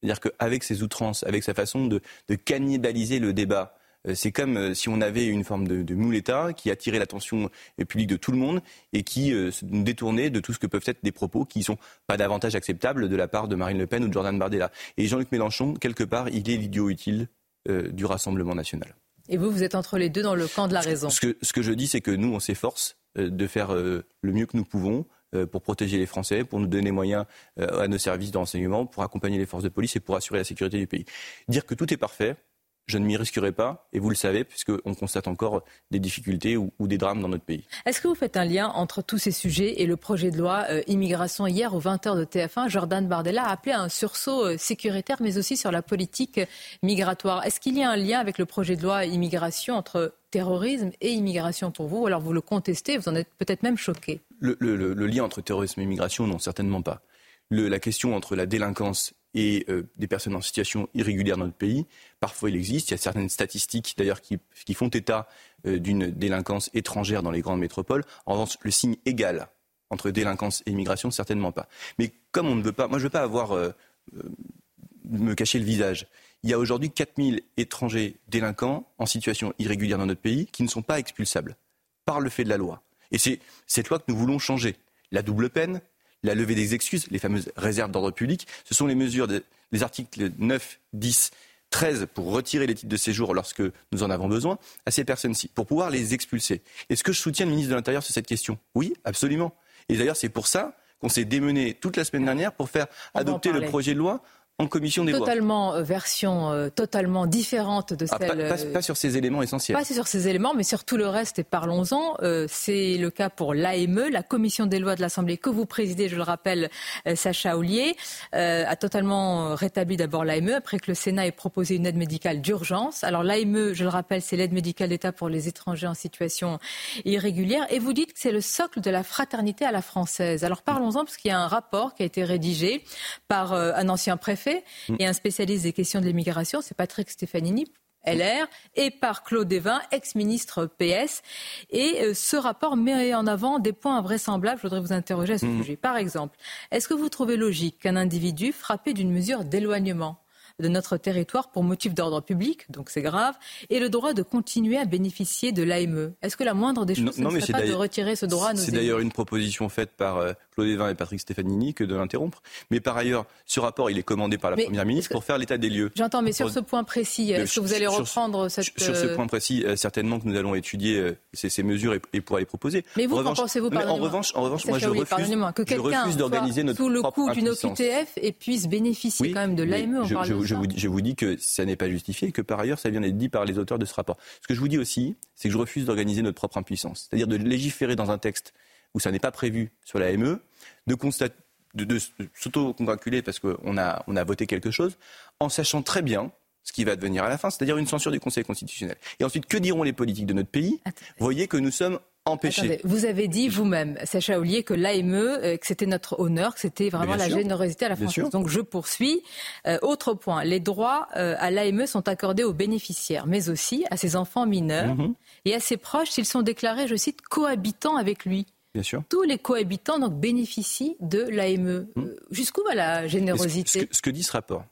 C'est-à-dire qu'avec ses outrances, avec sa façon de, de cannibaliser le débat, euh, c'est comme euh, si on avait une forme de, de mouletta qui attirait l'attention euh, publique de tout le monde et qui nous détournait de tout ce que peuvent être des propos qui ne sont pas davantage acceptables de la part de Marine Le Pen ou de Jordan Bardella. Et Jean-Luc Mélenchon, quelque part, il est l'idiot utile du Rassemblement national. Et vous, vous êtes entre les deux dans le camp de la raison. Ce que, ce que je dis, c'est que nous, on s'efforce de faire le mieux que nous pouvons pour protéger les Français, pour nous donner moyens à nos services de renseignement, pour accompagner les forces de police et pour assurer la sécurité du pays. Dire que tout est parfait, je ne m'y risquerai pas, et vous le savez, puisqu'on constate encore des difficultés ou, des drames dans notre pays. Est-ce que vous faites un lien entre tous ces sujets et le projet de loi euh, immigration Hier, aux 20h de TF1, Jordan Bardella a appelé à un sursaut euh, sécuritaire, mais aussi sur la politique migratoire. Est-ce qu'il y a un lien avec le projet de loi immigration entre terrorisme et immigration pour vous? Ou alors vous le contestez, vous en êtes peut-être même choqué? Le, lien entre terrorisme et immigration, non, certainement pas. la question entre la délinquance et euh, des personnes en situation irrégulière dans notre pays. Parfois, il existe. Il y a certaines statistiques, d'ailleurs, qui, font état euh, d'une délinquance étrangère dans les grandes métropoles. En revanche, le signe égal entre délinquance et immigration, certainement pas. Mais comme on ne veut pas, moi, je ne veux pas avoir euh, me cacher le visage. Il y a aujourd'hui 4000 étrangers délinquants en situation irrégulière dans notre pays qui ne sont pas expulsables par le fait de la loi. Et c'est cette loi que nous voulons changer. La double peine, la levée des excuses, les fameuses réserves d'ordre public. Ce sont les mesures des articles 9, 10, 13 pour retirer les titres de séjour lorsque nous en avons besoin à ces personnes-ci, pour pouvoir les expulser. Est-ce que je soutiens le ministre de l'Intérieur sur cette question? Oui, absolument. Et d'ailleurs, c'est pour ça qu'on s'est démené toute la semaine dernière pour faire adopter le projet de loi en commission des totalement, lois. Euh, version euh, totalement différente de ah, celle. pas, pas, sur ces éléments essentiels. Pas sur ces éléments, mais sur tout le reste. Et parlons-en. Euh, c'est le cas pour l'AME, la commission des lois de l'Assemblée que vous présidez, je le rappelle, Sacha Ollier, a totalement rétabli d'abord l'AME après que le Sénat ait proposé une aide médicale d'urgence. Alors l'AME, je le rappelle, c'est l'aide médicale d'État pour les étrangers en situation irrégulière. Et vous dites que c'est le socle de la fraternité à la française. Alors parlons-en parce qu'il y a un rapport qui a été rédigé par un ancien préfet Mm. et un spécialiste des questions de l'immigration, c'est Patrick Stefanini, LR, et par Claude Devin, ex-ministre PS. Et euh, ce rapport met en avant des points invraisemblables. Je voudrais vous interroger à ce mm. sujet. Par exemple, est-ce que vous trouvez logique qu'un individu frappé d'une mesure d'éloignement de notre territoire pour motif d'ordre public, donc c'est grave, et le droit de continuer à bénéficier de l'AME. Est-ce que la moindre des choses, ne serait pas de retirer ce droit à nos C'est d'ailleurs une proposition faite par euh, Claude Evin et Patrick Stefanini que de l'interrompre. Mais par ailleurs, ce rapport, il est commandé par la Première ministre pour faire l'état des lieux. J'entends, mais sur ce point précis, est-ce que vous allez reprendre sur, cette... Sur ce euh, point précis, euh, certainement que nous allons étudier ces, mesures et, pouvoir les proposer. Mais vous, qu'en pensez-vous, En revanche, en revanche moi, je refuse, que quelqu'un d'organiser notre sous le coup d'une OQTF et puisse bénéficier quand même de l'AME. Je, je, vous, je vous dis que ça n'est pas justifié et que par ailleurs, ça vient d'être dit par les auteurs de ce rapport. Ce que je vous dis aussi, c'est que je refuse d'organiser notre propre impuissance. C'est-à-dire de légiférer dans un texte où ça n'est pas prévu sur la ME, de, de, de s'auto-congratuler parce qu'on a, on a voté quelque chose, en sachant très bien ce qui va devenir à la fin, c'est-à-dire une censure du Conseil constitutionnel. Et ensuite, que diront les politiques de notre pays? Voyez que nous sommes empêchés. vous avez dit vous-même, Sacha Ollier, que l'AME, euh, que c'était notre honneur, que c'était vraiment la générosité à la France. Donc je poursuis. Euh, autre point, les droits euh, à l'AME sont accordés aux bénéficiaires, mais aussi à ses enfants mineurs mhm. et à ses proches s'ils sont déclarés, je cite, cohabitants avec lui. Bien sûr. Tous les cohabitants donc bénéficient de l'AME. Mhm. Jusqu'où va la générosité? ce que dit ce rapport,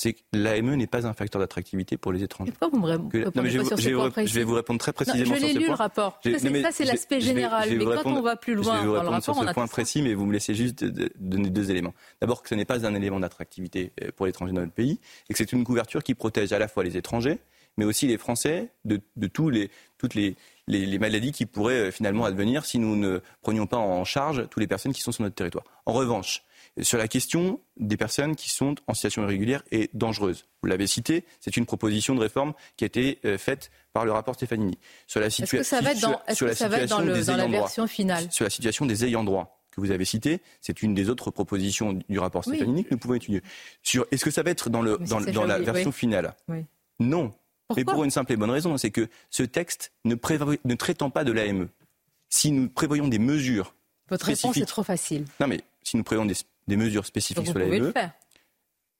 c'est que l'AME n'est pas un facteur d'attractivité pour les étrangers. pourquoi vous me je, vais, je, vais vous répondre très précisément je l'ai lu le rapport. ça, c'est l'aspect général. mais quand on va plus loin je vais vous répondre sur ce point précis, mais vous me laissez juste donner deux éléments. D'abord, que ce n'est pas un élément d'attractivité euh, pour l'étranger dans notre pays, et que c'est une couverture qui protège à la fois les étrangers mais aussi les Français de, tous les, toutes les, les, maladies qui pourraient euh, finalement advenir si nous ne prenions pas en charge toutes les personnes qui sont sur notre territoire. En revanche, sur la question des personnes qui sont en situation irrégulière et dangereuse, vous l'avez cité, c'est une proposition de réforme qui a été euh, faite par le rapport Stefanini. Sur la Est-ce que ça va être dans, la version finale Sur la situation des ayants droit que vous avez cité, c'est une des autres propositions du rapport Stefanini que nous pouvons étudier. Sur est-ce que ça va être dans, le, dans, la version finale Non. Mais pour une simple et bonne raison, c'est que ce texte ne, ne traitant pas de l'AME, si nous prévoyons des mesures. Votre réponse est trop facile. Non, mais si nous prévoyons des, mesures spécifiques sur l'AME,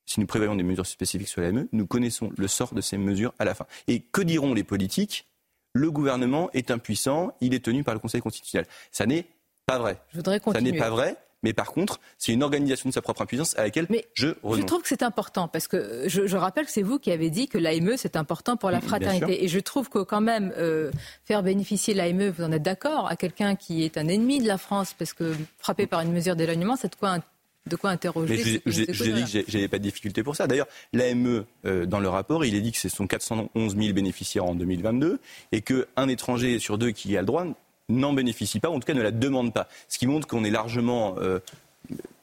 si nous prévoyons des mesures spécifiques sur l'AME, nous connaissons le sort de ces mesures à la fin. Et que diront les politiques? Le gouvernement est impuissant, il est tenu par le Conseil constitutionnel. Ça n'est pas vrai. Je voudrais continuer. Ça n'est pas vrai. Mais par contre, c'est une organisation de sa propre impuissance à laquelle je renonce. Je trouve que c'est important parce que je, rappelle que c'est vous qui avez dit que l'AME c'est important pour la fraternité. Et je trouve que quand même euh, faire bénéficier l'AME, vous en êtes d'accord, à quelqu'un qui est un ennemi de la France parce que frappé par une mesure d'éloignement, c'est de quoi de quoi interroger. Mais je, je, dit que j'avais pas de difficulté pour ça. D'ailleurs, l'AME, euh, dans le rapport, il est dit que ce sont 411 000 bénéficiaires en 2022 et qu'un étranger sur deux qui a le droit n'en bénéficie pas, ou en tout cas ne la demande pas. Ce qui montre qu'on est largement euh,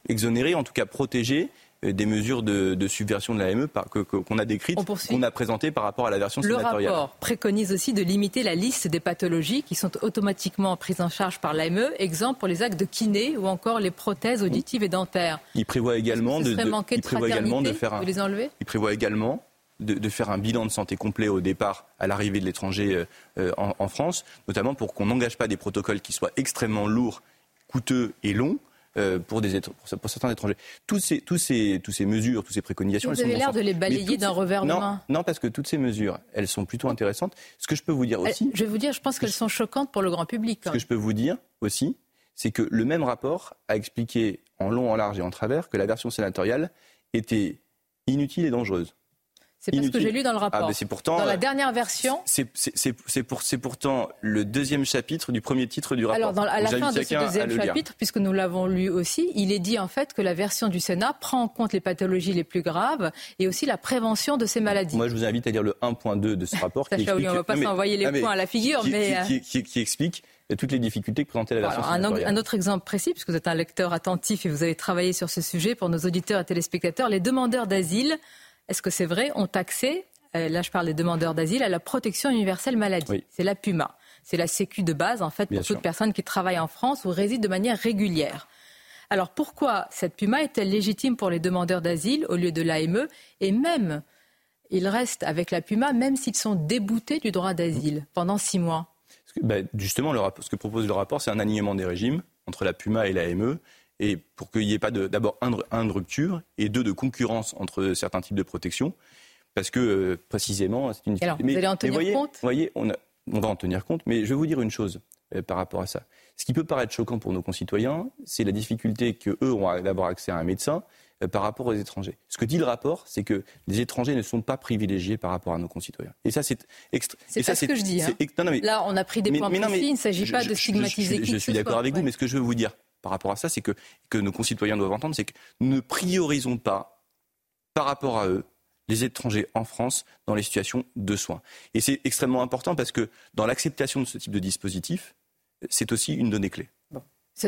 exonéré, en tout cas protégé des mesures de, subversion de l'AME qu'on a décrites, qu'on a présentées par rapport à la version sénatoriale. Le rapport préconise aussi de limiter la liste des pathologies qui sont automatiquement prises en charge par l'AME, exemple pour les actes de kiné ou encore les prothèses auditives et dentaires. Il prévoit également de, il prévoit également de faire un, les enlever il prévoit également de, faire un bilan de santé complet au départ, à l'arrivée de l'étranger euh, euh, en, France, notamment pour qu'on n'engage pas des protocoles qui soient extrêmement lourds, coûteux et longs. Euh, pour, des, pour, certains étrangers. Tous ces, tous ces, tous ces mesures, toutes ces préconisations. Vous avez l'air de les balayer d'un revers de main. Non, parce que toutes ces mesures, elles sont plutôt intéressantes. Ce que je peux vous dire aussi. Je vais vous dire, je pense qu'elles sont choquantes pour le grand public. Ce que je peux vous dire aussi, c'est que le même rapport a expliqué en long, en large et en travers que la version sénatoriale était inutile et dangereuse. C'est pas ce que j'ai lu dans le rapport. Ah, pourtant, dans la dernière version. C'est pour, pourtant le deuxième chapitre du premier titre du rapport. Alors, dans, à la fin de ce deuxième chapitre, puisque nous l'avons lu aussi, il est dit en fait que la version du Sénat prend en compte les pathologies les plus graves et aussi la prévention de ces maladies. Moi, je vous invite à lire le 1.2 de ce rapport. qui explique... on ne va pas s'envoyer les points à la figure, mais. Euh, qui, explique toutes les difficultés que présentait la version un, un, autre exemple précis, puisque vous êtes un lecteur attentif et vous avez travaillé sur ce sujet pour nos auditeurs et téléspectateurs, les demandeurs d'asile est-ce que c'est vrai, ont accès, euh, là je parle des demandeurs d'asile, à la protection universelle maladie. C'est la PUMA. C'est la sécu de base, en fait, pour toute personne qui travaille en France ou réside de manière régulière. Alors pourquoi cette PUMA est-elle légitime pour les demandeurs d'asile au lieu de l'AME Et même, ils restent avec la PUMA même s'ils sont déboutés du droit d'asile pendant six mois. Ben, justement, ce que propose le rapport, c'est un alignement des régimes entre la PUMA et l'AME et pour qu'il n'y ait pas d'abord un, de rupture et deux de concurrence entre certains types de protection, parce que euh, précisément c'est une. Alors, vous allez en tenir voyez, compte? voyez, on, va en tenir compte, mais je vais vous dire une chose euh, par rapport à ça. Ce qui peut paraître choquant pour nos concitoyens, c'est la difficulté qu'eux ont d'avoir accès à un médecin euh, par rapport aux étrangers. Ce que dit le rapport, c'est que les étrangers ne sont pas privilégiés par rapport à nos concitoyens. Et ça, c'est extra... C'est pas ce que je dis. Hein. Là, on a pris des points précis. il ne s'agit pas de stigmatiser je, je, suis d'accord avec vous, mais ce que je veux vous dire par rapport à ça, c'est que, que nos concitoyens doivent entendre, c'est que nous ne priorisons pas, par rapport à eux, les étrangers en France dans les situations de soins. Et c'est extrêmement important parce que dans l'acceptation de ce type de dispositif, c'est aussi une donnée clé.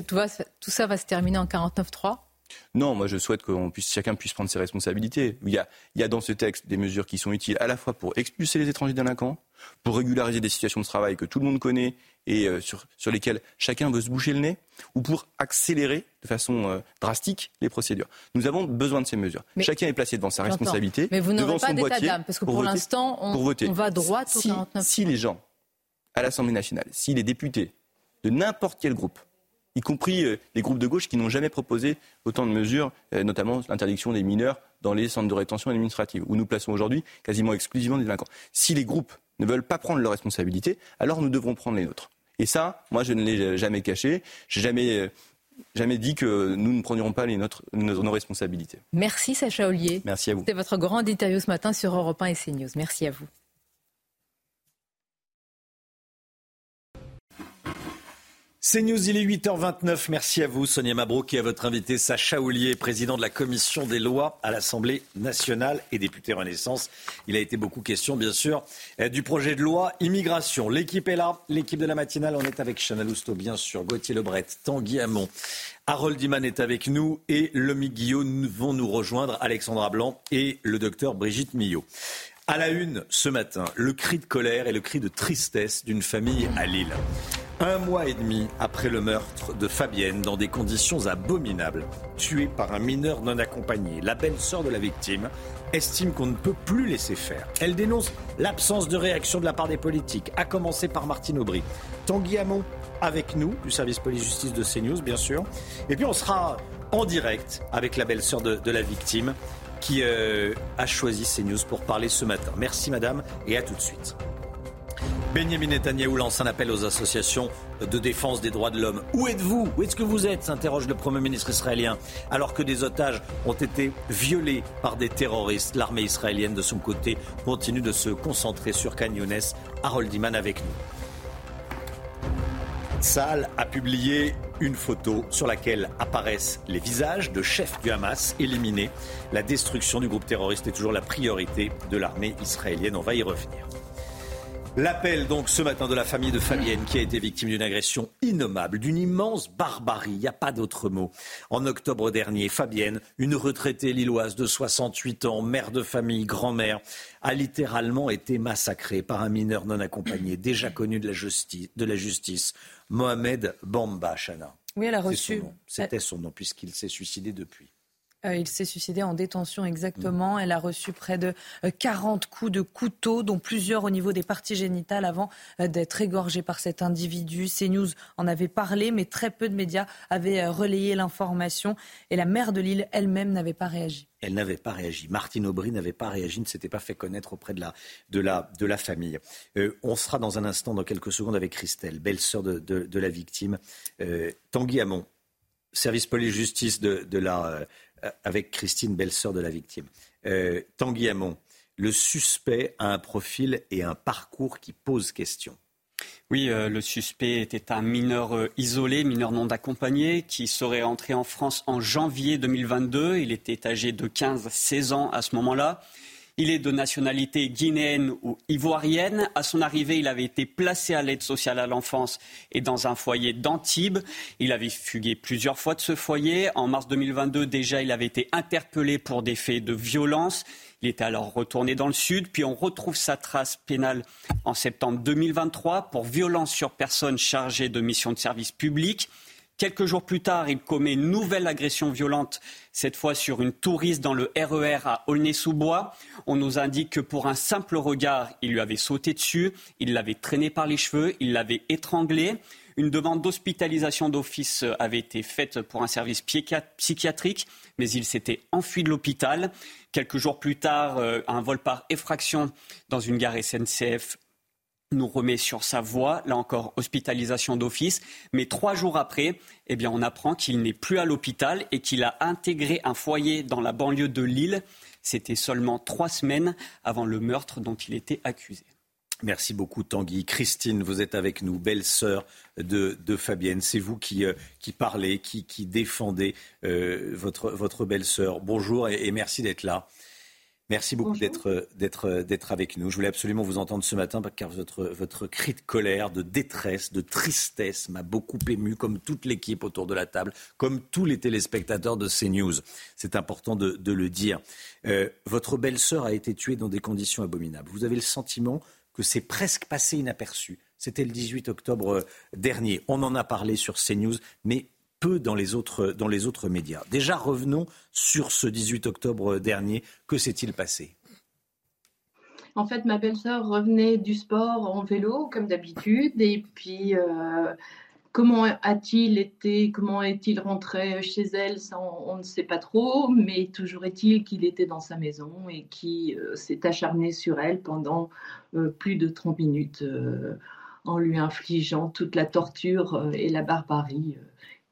tout ça va se terminer en 49.3 non, moi je souhaite que puisse, chacun puisse prendre ses responsabilités. Il y, a, il y a dans ce texte des mesures qui sont utiles à la fois pour expulser les étrangers délinquants, pour régulariser des situations de travail que tout le monde connaît et euh, sur, sur, lesquelles chacun veut se boucher le nez, ou pour accélérer de façon euh, drastique les procédures. Nous avons besoin de ces mesures. chacun est placé devant sa responsabilité, Mais vous devant pas son boîtier, parce que pour, l'instant, on, on, va droit au si, 49. Si les gens, à l'Assemblée nationale, si les députés de n'importe quel groupe y compris euh, les groupes de gauche qui n'ont jamais proposé autant de mesures, euh, notamment l'interdiction des mineurs dans les centres de rétention administrative, où nous plaçons aujourd'hui quasiment exclusivement des délinquants. Si les groupes ne veulent pas prendre leurs responsabilités, alors nous devrons prendre les nôtres. Et ça, moi, je ne l'ai jamais caché. J'ai jamais euh, jamais dit que nous ne prendrions pas les nôtres, nos, responsabilités. Merci Sacha Ollier. Merci à vous. C'était votre grande interview ce matin sur Europe 1 et CNews. Merci à vous. C'est News, il est 8h29. Merci à vous, Sonia Mabrouk, et à votre invité, Sacha Oulier, président de la commission des lois à l'Assemblée nationale et député Renaissance. Il a été beaucoup question, bien sûr, euh, du projet de loi immigration. L'équipe est là, l'équipe de la matinale, on est avec Chana Lousteau, bien sûr, Gauthier Lebret, Tanguy Hamon. Harold Iman est avec nous et Lomi Guillaume vont nous rejoindre, Alexandra Blanc et le docteur Brigitte Millot. À la une ce matin, le cri de colère et le cri de tristesse d'une famille à Lille. Un mois et demi après le meurtre de Fabienne dans des conditions abominables, tuée par un mineur non accompagné, la belle-sœur de la victime estime qu'on ne peut plus laisser faire. Elle dénonce l'absence de réaction de la part des politiques, à commencer par Martine Aubry. Tanguy Hamon avec nous, du service police-justice de CNews, bien sûr. Et puis on sera en direct avec la belle-sœur de, la victime qui euh, a choisi CNews pour parler ce matin. Merci madame et à tout de suite. Benjamin Netanyahu lance un appel aux associations de défense des droits de l'homme. Où êtes-vous? Où est-ce que vous êtes? s'interroge le Premier ministre israélien. Alors que des otages ont été violés par des terroristes, l'armée israélienne, de son côté, continue de se concentrer sur Khan Harold Iman avec nous. Saal a publié une photo sur laquelle apparaissent les visages de chefs du Hamas éliminés. La destruction du groupe terroriste est toujours la priorité de l'armée israélienne. On va y revenir. L'appel donc ce matin de la famille de Fabienne qui a été victime d'une agression innommable, d'une immense barbarie, il n'y a pas d'autre mot. En octobre dernier, Fabienne, une retraitée lilloise de 68 ans, mère de famille, grand-mère, a littéralement été massacrée par un mineur non accompagné, déjà connu de la justice, de la justice Mohamed Bamba Chana. Oui, elle a reçu. C'était son nom puisqu'il s'est suicidé depuis. Euh, il s'est suicidé en détention exactement. Mm. Elle a reçu près de 40 euh, coups de couteau, dont plusieurs au niveau des parties génitales avant euh, d'être égorgée par cet individu. CNews en avait parlé, mais très peu de médias avaient relayé l'information. Et la mère de Lille elle-même n'avait pas réagi. Elle n'avait pas réagi. Martine Aubry n'avait pas réagi, ne s'était pas fait connaître auprès de la, de la, de la famille. on sera dans un instant, dans quelques secondes, avec Christelle, belle-sœur de, de, la victime. Tanguy Hamon, service police-justice de, de la euh, avec Christine, belle-sœur de la victime. Euh, Tanguy le suspect a un profil et un parcours qui posent question. Oui, euh, le suspect était un mineur isolé, mineur non accompagné, qui serait entré en France en janvier 2022. Il était âgé de 15-16 ans à ce moment-là. Il est de nationalité guinéenne ou ivoirienne. À son arrivée, il avait été placé à l'aide sociale à l'enfance et dans un foyer d'Antibes. Il avait fugué plusieurs fois de ce foyer. En mars 2022, déjà, il avait été interpellé pour des faits de violence. Il était alors retourné dans le sud, puis on retrouve sa trace pénale en septembre 2023 pour violence sur personne chargée de mission de service public. Quelques jours plus tard, il commet une nouvelle agression violente, cette fois sur une touriste dans le RER e à Aulnay-sous-Bois. On nous indique que pour un simple regard, il lui avait sauté dessus, il l'avait traîné par les cheveux, il l'avait étranglé. Une demande d'hospitalisation d'office avait été faite pour un service psychiatrique, mais il s'était enfui de l'hôpital. Quelques jours plus tard, euh, un vol par effraction dans une gare SNCF nous remet sur sa voie, là encore hospitalisation d'office, mais trois jours après, eh bien, on apprend qu'il n'est plus à l'hôpital et qu'il a intégré un foyer dans la banlieue de Lille. C'était seulement trois semaines avant le meurtre dont il était accusé. Merci beaucoup Tanguy. Christine, vous êtes avec nous, belle sœur de, Fabienne. C'est vous qui, euh, qui parlez, qui, qui défendez euh, votre, votre belle sœur. Bonjour et merci d'être là. Merci beaucoup d'être, d'être, d'être avec nous. Je voulais absolument vous entendre ce matin car votre, votre cri de colère, de détresse, de tristesse m'a beaucoup ému, comme toute l'équipe autour de la table, comme tous les téléspectateurs de CNews. C'est important de, de le dire. Euh, votre belle-sœur a été tuée dans des conditions abominables. Vous avez le sentiment que c'est presque passé inaperçu. C'était le 18 octobre dernier. On en a parlé sur CNews, mais peu dans les autres, dans les autres médias. Déjà, revenons sur ce 18 octobre dernier. Que s'est-il passé? En fait, ma belle-sœur revenait du sport en vélo, comme d'habitude, et puis... Euh, comment a-t-il été, comment est-il rentré chez elle, ça, on, ne sait pas trop, mais toujours est-il qu'il était dans sa maison et qui euh, s'est acharné sur elle pendant euh, plus de 30 minutes en lui infligeant toute la torture et la barbarie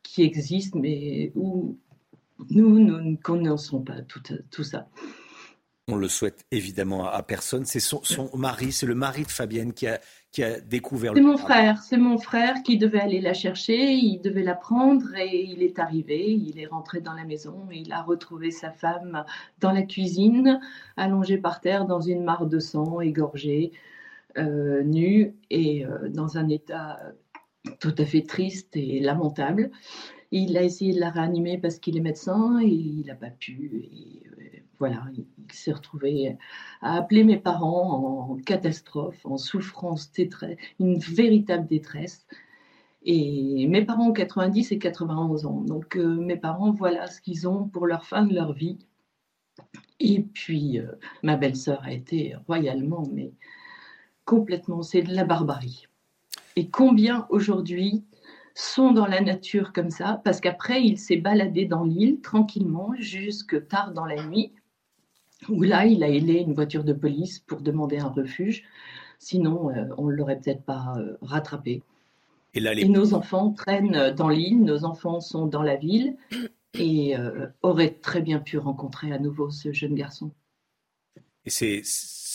qui existent, mais où nous, nous ne connaissons pas tout, tout ça. On le souhaite évidemment à personne. C'est son, son mari, c'est le mari de Fabienne qui a, qui a découvert C'est mon frère, c'est mon frère qui devait aller la chercher, il devait la prendre et il est arrivé, il est rentré dans la maison, il a retrouvé sa femme dans la cuisine, allongée par terre dans une mare de sang, égorgée, euh, nue et euh, dans un état tout à fait triste et lamentable. Il a essayé de la réanimer parce qu'il est médecin et il n'a pas pu. Euh, voilà, il, s'est retrouvé à appeler mes parents en catastrophe, en souffrance, une véritable détresse. Et mes parents ont 90 et 91 ans. Donc euh, mes parents, voilà ce qu'ils ont pour leur fin de leur vie. Et puis euh, ma belle-sœur a été royalement, mais complètement, c'est de la barbarie. Et combien aujourd'hui sont dans la nature comme ça, parce qu'après, il s'est baladé dans l'île tranquillement jusque tard dans la nuit, où là, il a ailé une voiture de police pour demander un refuge. Sinon, euh, on ne l'aurait peut-être pas euh, rattrapé. Et, là, nos enfants traînent dans l'île, nos enfants sont dans la ville et euh, auraient très bien pu rencontrer à nouveau ce jeune garçon. Et c'est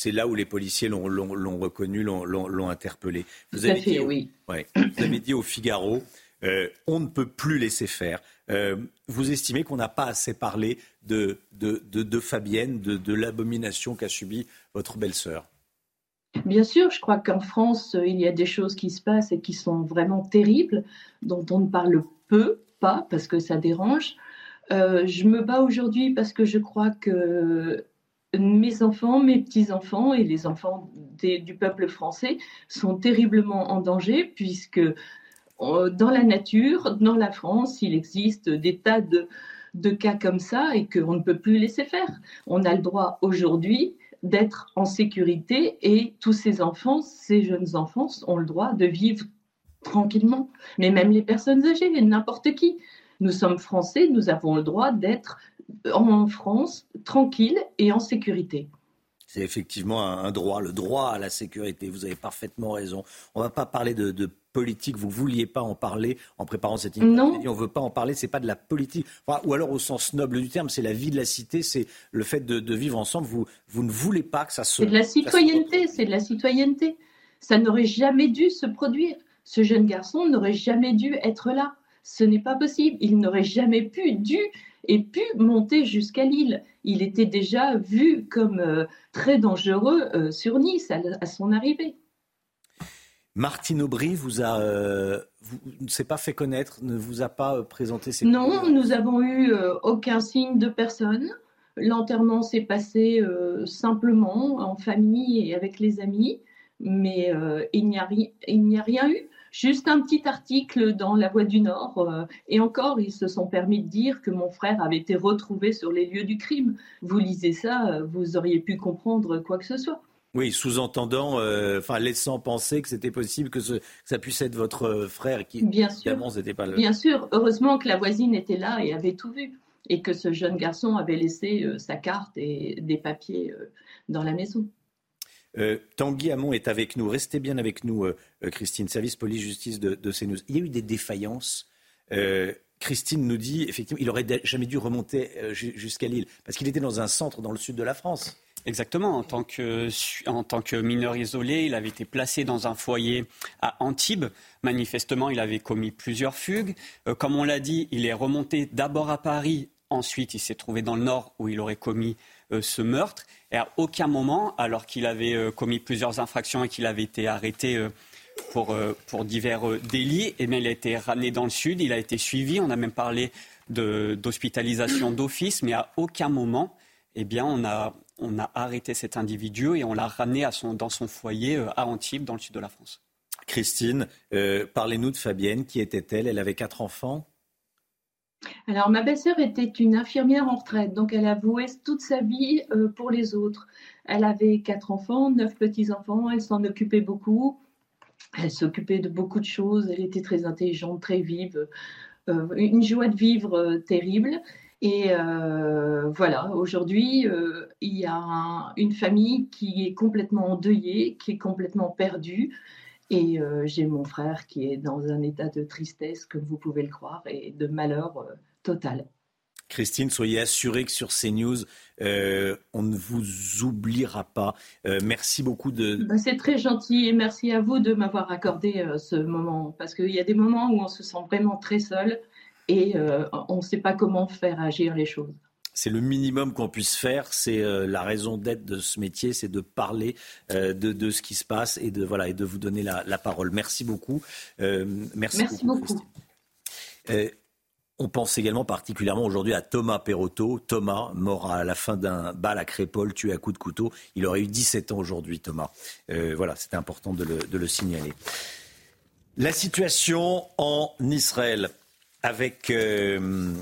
c'est là où les policiers l'ont reconnu, l'ont interpellé. Vous avez, dit, oui. vous avez dit au Figaro, euh, on ne peut plus laisser faire. Euh, vous estimez qu'on n'a pas assez parlé de, de, Fabienne, de, l'abomination qu'a subie votre belle-sœur? Bien sûr, je crois qu'en France, il y a des choses qui se passent et qui sont vraiment terribles, dont on ne parle peu, pas parce que ça dérange. Euh, je me bats aujourd'hui parce que je crois que mes enfants, mes petits-enfants et les enfants du peuple français sont terriblement en danger puisque euh, dans la nature, dans la France, il existe des tas de, cas comme ça et qu'on ne peut plus laisser faire. On a le droit aujourd'hui d'être en sécurité et tous ces enfants, ces jeunes enfants ont le droit de vivre tranquillement. Mais même les personnes âgées, n'importe qui. Nous sommes français, nous avons le droit d'être en France, tranquille et en sécurité. C'est effectivement un, droit, le droit à la sécurité. Vous avez parfaitement raison. On ne va pas parler de, politique. Vous ne vouliez pas en parler en préparant cette interview. Non. On ne veut pas en parler. C'est pas de la politique. ou alors au sens noble du terme, c'est la vie de la cité. C'est le fait de, vivre ensemble. Vous, vous ne voulez pas que ça se. C'est de la citoyenneté. C'est de la citoyenneté. Ça n'aurait jamais dû se produire. Ce jeune garçon n'aurait jamais dû être là. Ce n'est pas possible. Il n'aurait jamais pu, dû et pu monter jusqu'à Lille. Il était déjà vu comme euh, très dangereux euh, sur Nice à, son arrivée. Martine Aubry vous a, euh, ne s'est pas fait connaître, ne vous a pas présenté ses. Non, nous avons eu aucun signe de personne. L'enterrement s'est passé simplement en famille et avec les amis, mais il n'y a, a, rien eu. Juste un petit article dans La Voix du Nord. Euh, et encore, ils se sont permis de dire que mon frère avait été retrouvé sur les lieux du crime. Vous lisez ça, euh, vous auriez pu comprendre quoi que ce soit. Oui, sous-entendant, euh, enfin laissant penser que c'était possible que, ça puisse être votre frère qui, Bien évidemment, c'était pas le. Bien sûr, heureusement que la voisine était là et avait tout vu, et que ce jeune garçon avait laissé sa carte et des papiers dans la maison. Euh, Tanguy Hamon est avec nous. Restez bien avec nous, euh, euh, Christine, service police-justice de, de. Il y a eu des défaillances. Christine nous dit, effectivement, il aurait jamais dû remonter jusqu'à Lille, parce qu'il était dans un centre dans le sud de la France. Exactement. En tant, que, en tant que mineur isolé, il avait été placé dans un foyer à Antibes. Manifestement, il avait commis plusieurs fugues. comme on l'a dit, il est remonté d'abord à Paris. Ensuite, il s'est trouvé dans le nord où il aurait commis ce meurtre. Et à aucun moment, alors qu'il avait euh, commis plusieurs infractions et qu'il avait été arrêté euh, pour, euh, divers délits, eh il a été ramené dans le sud, il a été suivi. On a même parlé d'hospitalisation d'office, mais à aucun moment, eh bien, on a, arrêté cet individu et on l'a ramené dans son foyer à Antibes, dans le sud de la France. Christine, parlez-nous de Fabienne. Qui était-elle? Elle avait quatre enfants alors, ma belle-sœur était une infirmière en retraite, donc elle a voué toute sa vie euh, pour les autres. Elle avait quatre enfants, neuf petits-enfants, elle s'en occupait beaucoup. Elle s'occupait de beaucoup de choses, elle était très intelligente, très vive, euh, une joie de vivre euh, terrible. Et voilà, aujourd'hui, il y a une famille qui est complètement endeuillée, qui est complètement perdue. Et euh, j'ai mon frère qui est dans un état de tristesse, comme vous pouvez le croire, et de malheur euh, total. Christine, soyez assurée que sur CNews, euh, on ne vous oubliera pas. Euh, merci beaucoup de. Bah, c'est très gentil et merci à vous de m'avoir accordé euh, ce moment parce qu'il y a des moments où on se sent vraiment très seul et on ne sait pas comment faire agir les choses. C'est le minimum qu'on puisse faire. C'est la raison d'être de ce métier, c'est de parler de, ce qui se passe et de voilà et de vous donner la, parole. Merci beaucoup. merci, beaucoup. On pense également particulièrement aujourd'hui à Thomas Perotto. Thomas, mort à la fin d'un bal à Crépole, tué à coups de couteau. Il aurait eu 17 ans aujourd'hui, Thomas. Euh, voilà, c'était important de le, signaler. La situation en Israël, avec euh,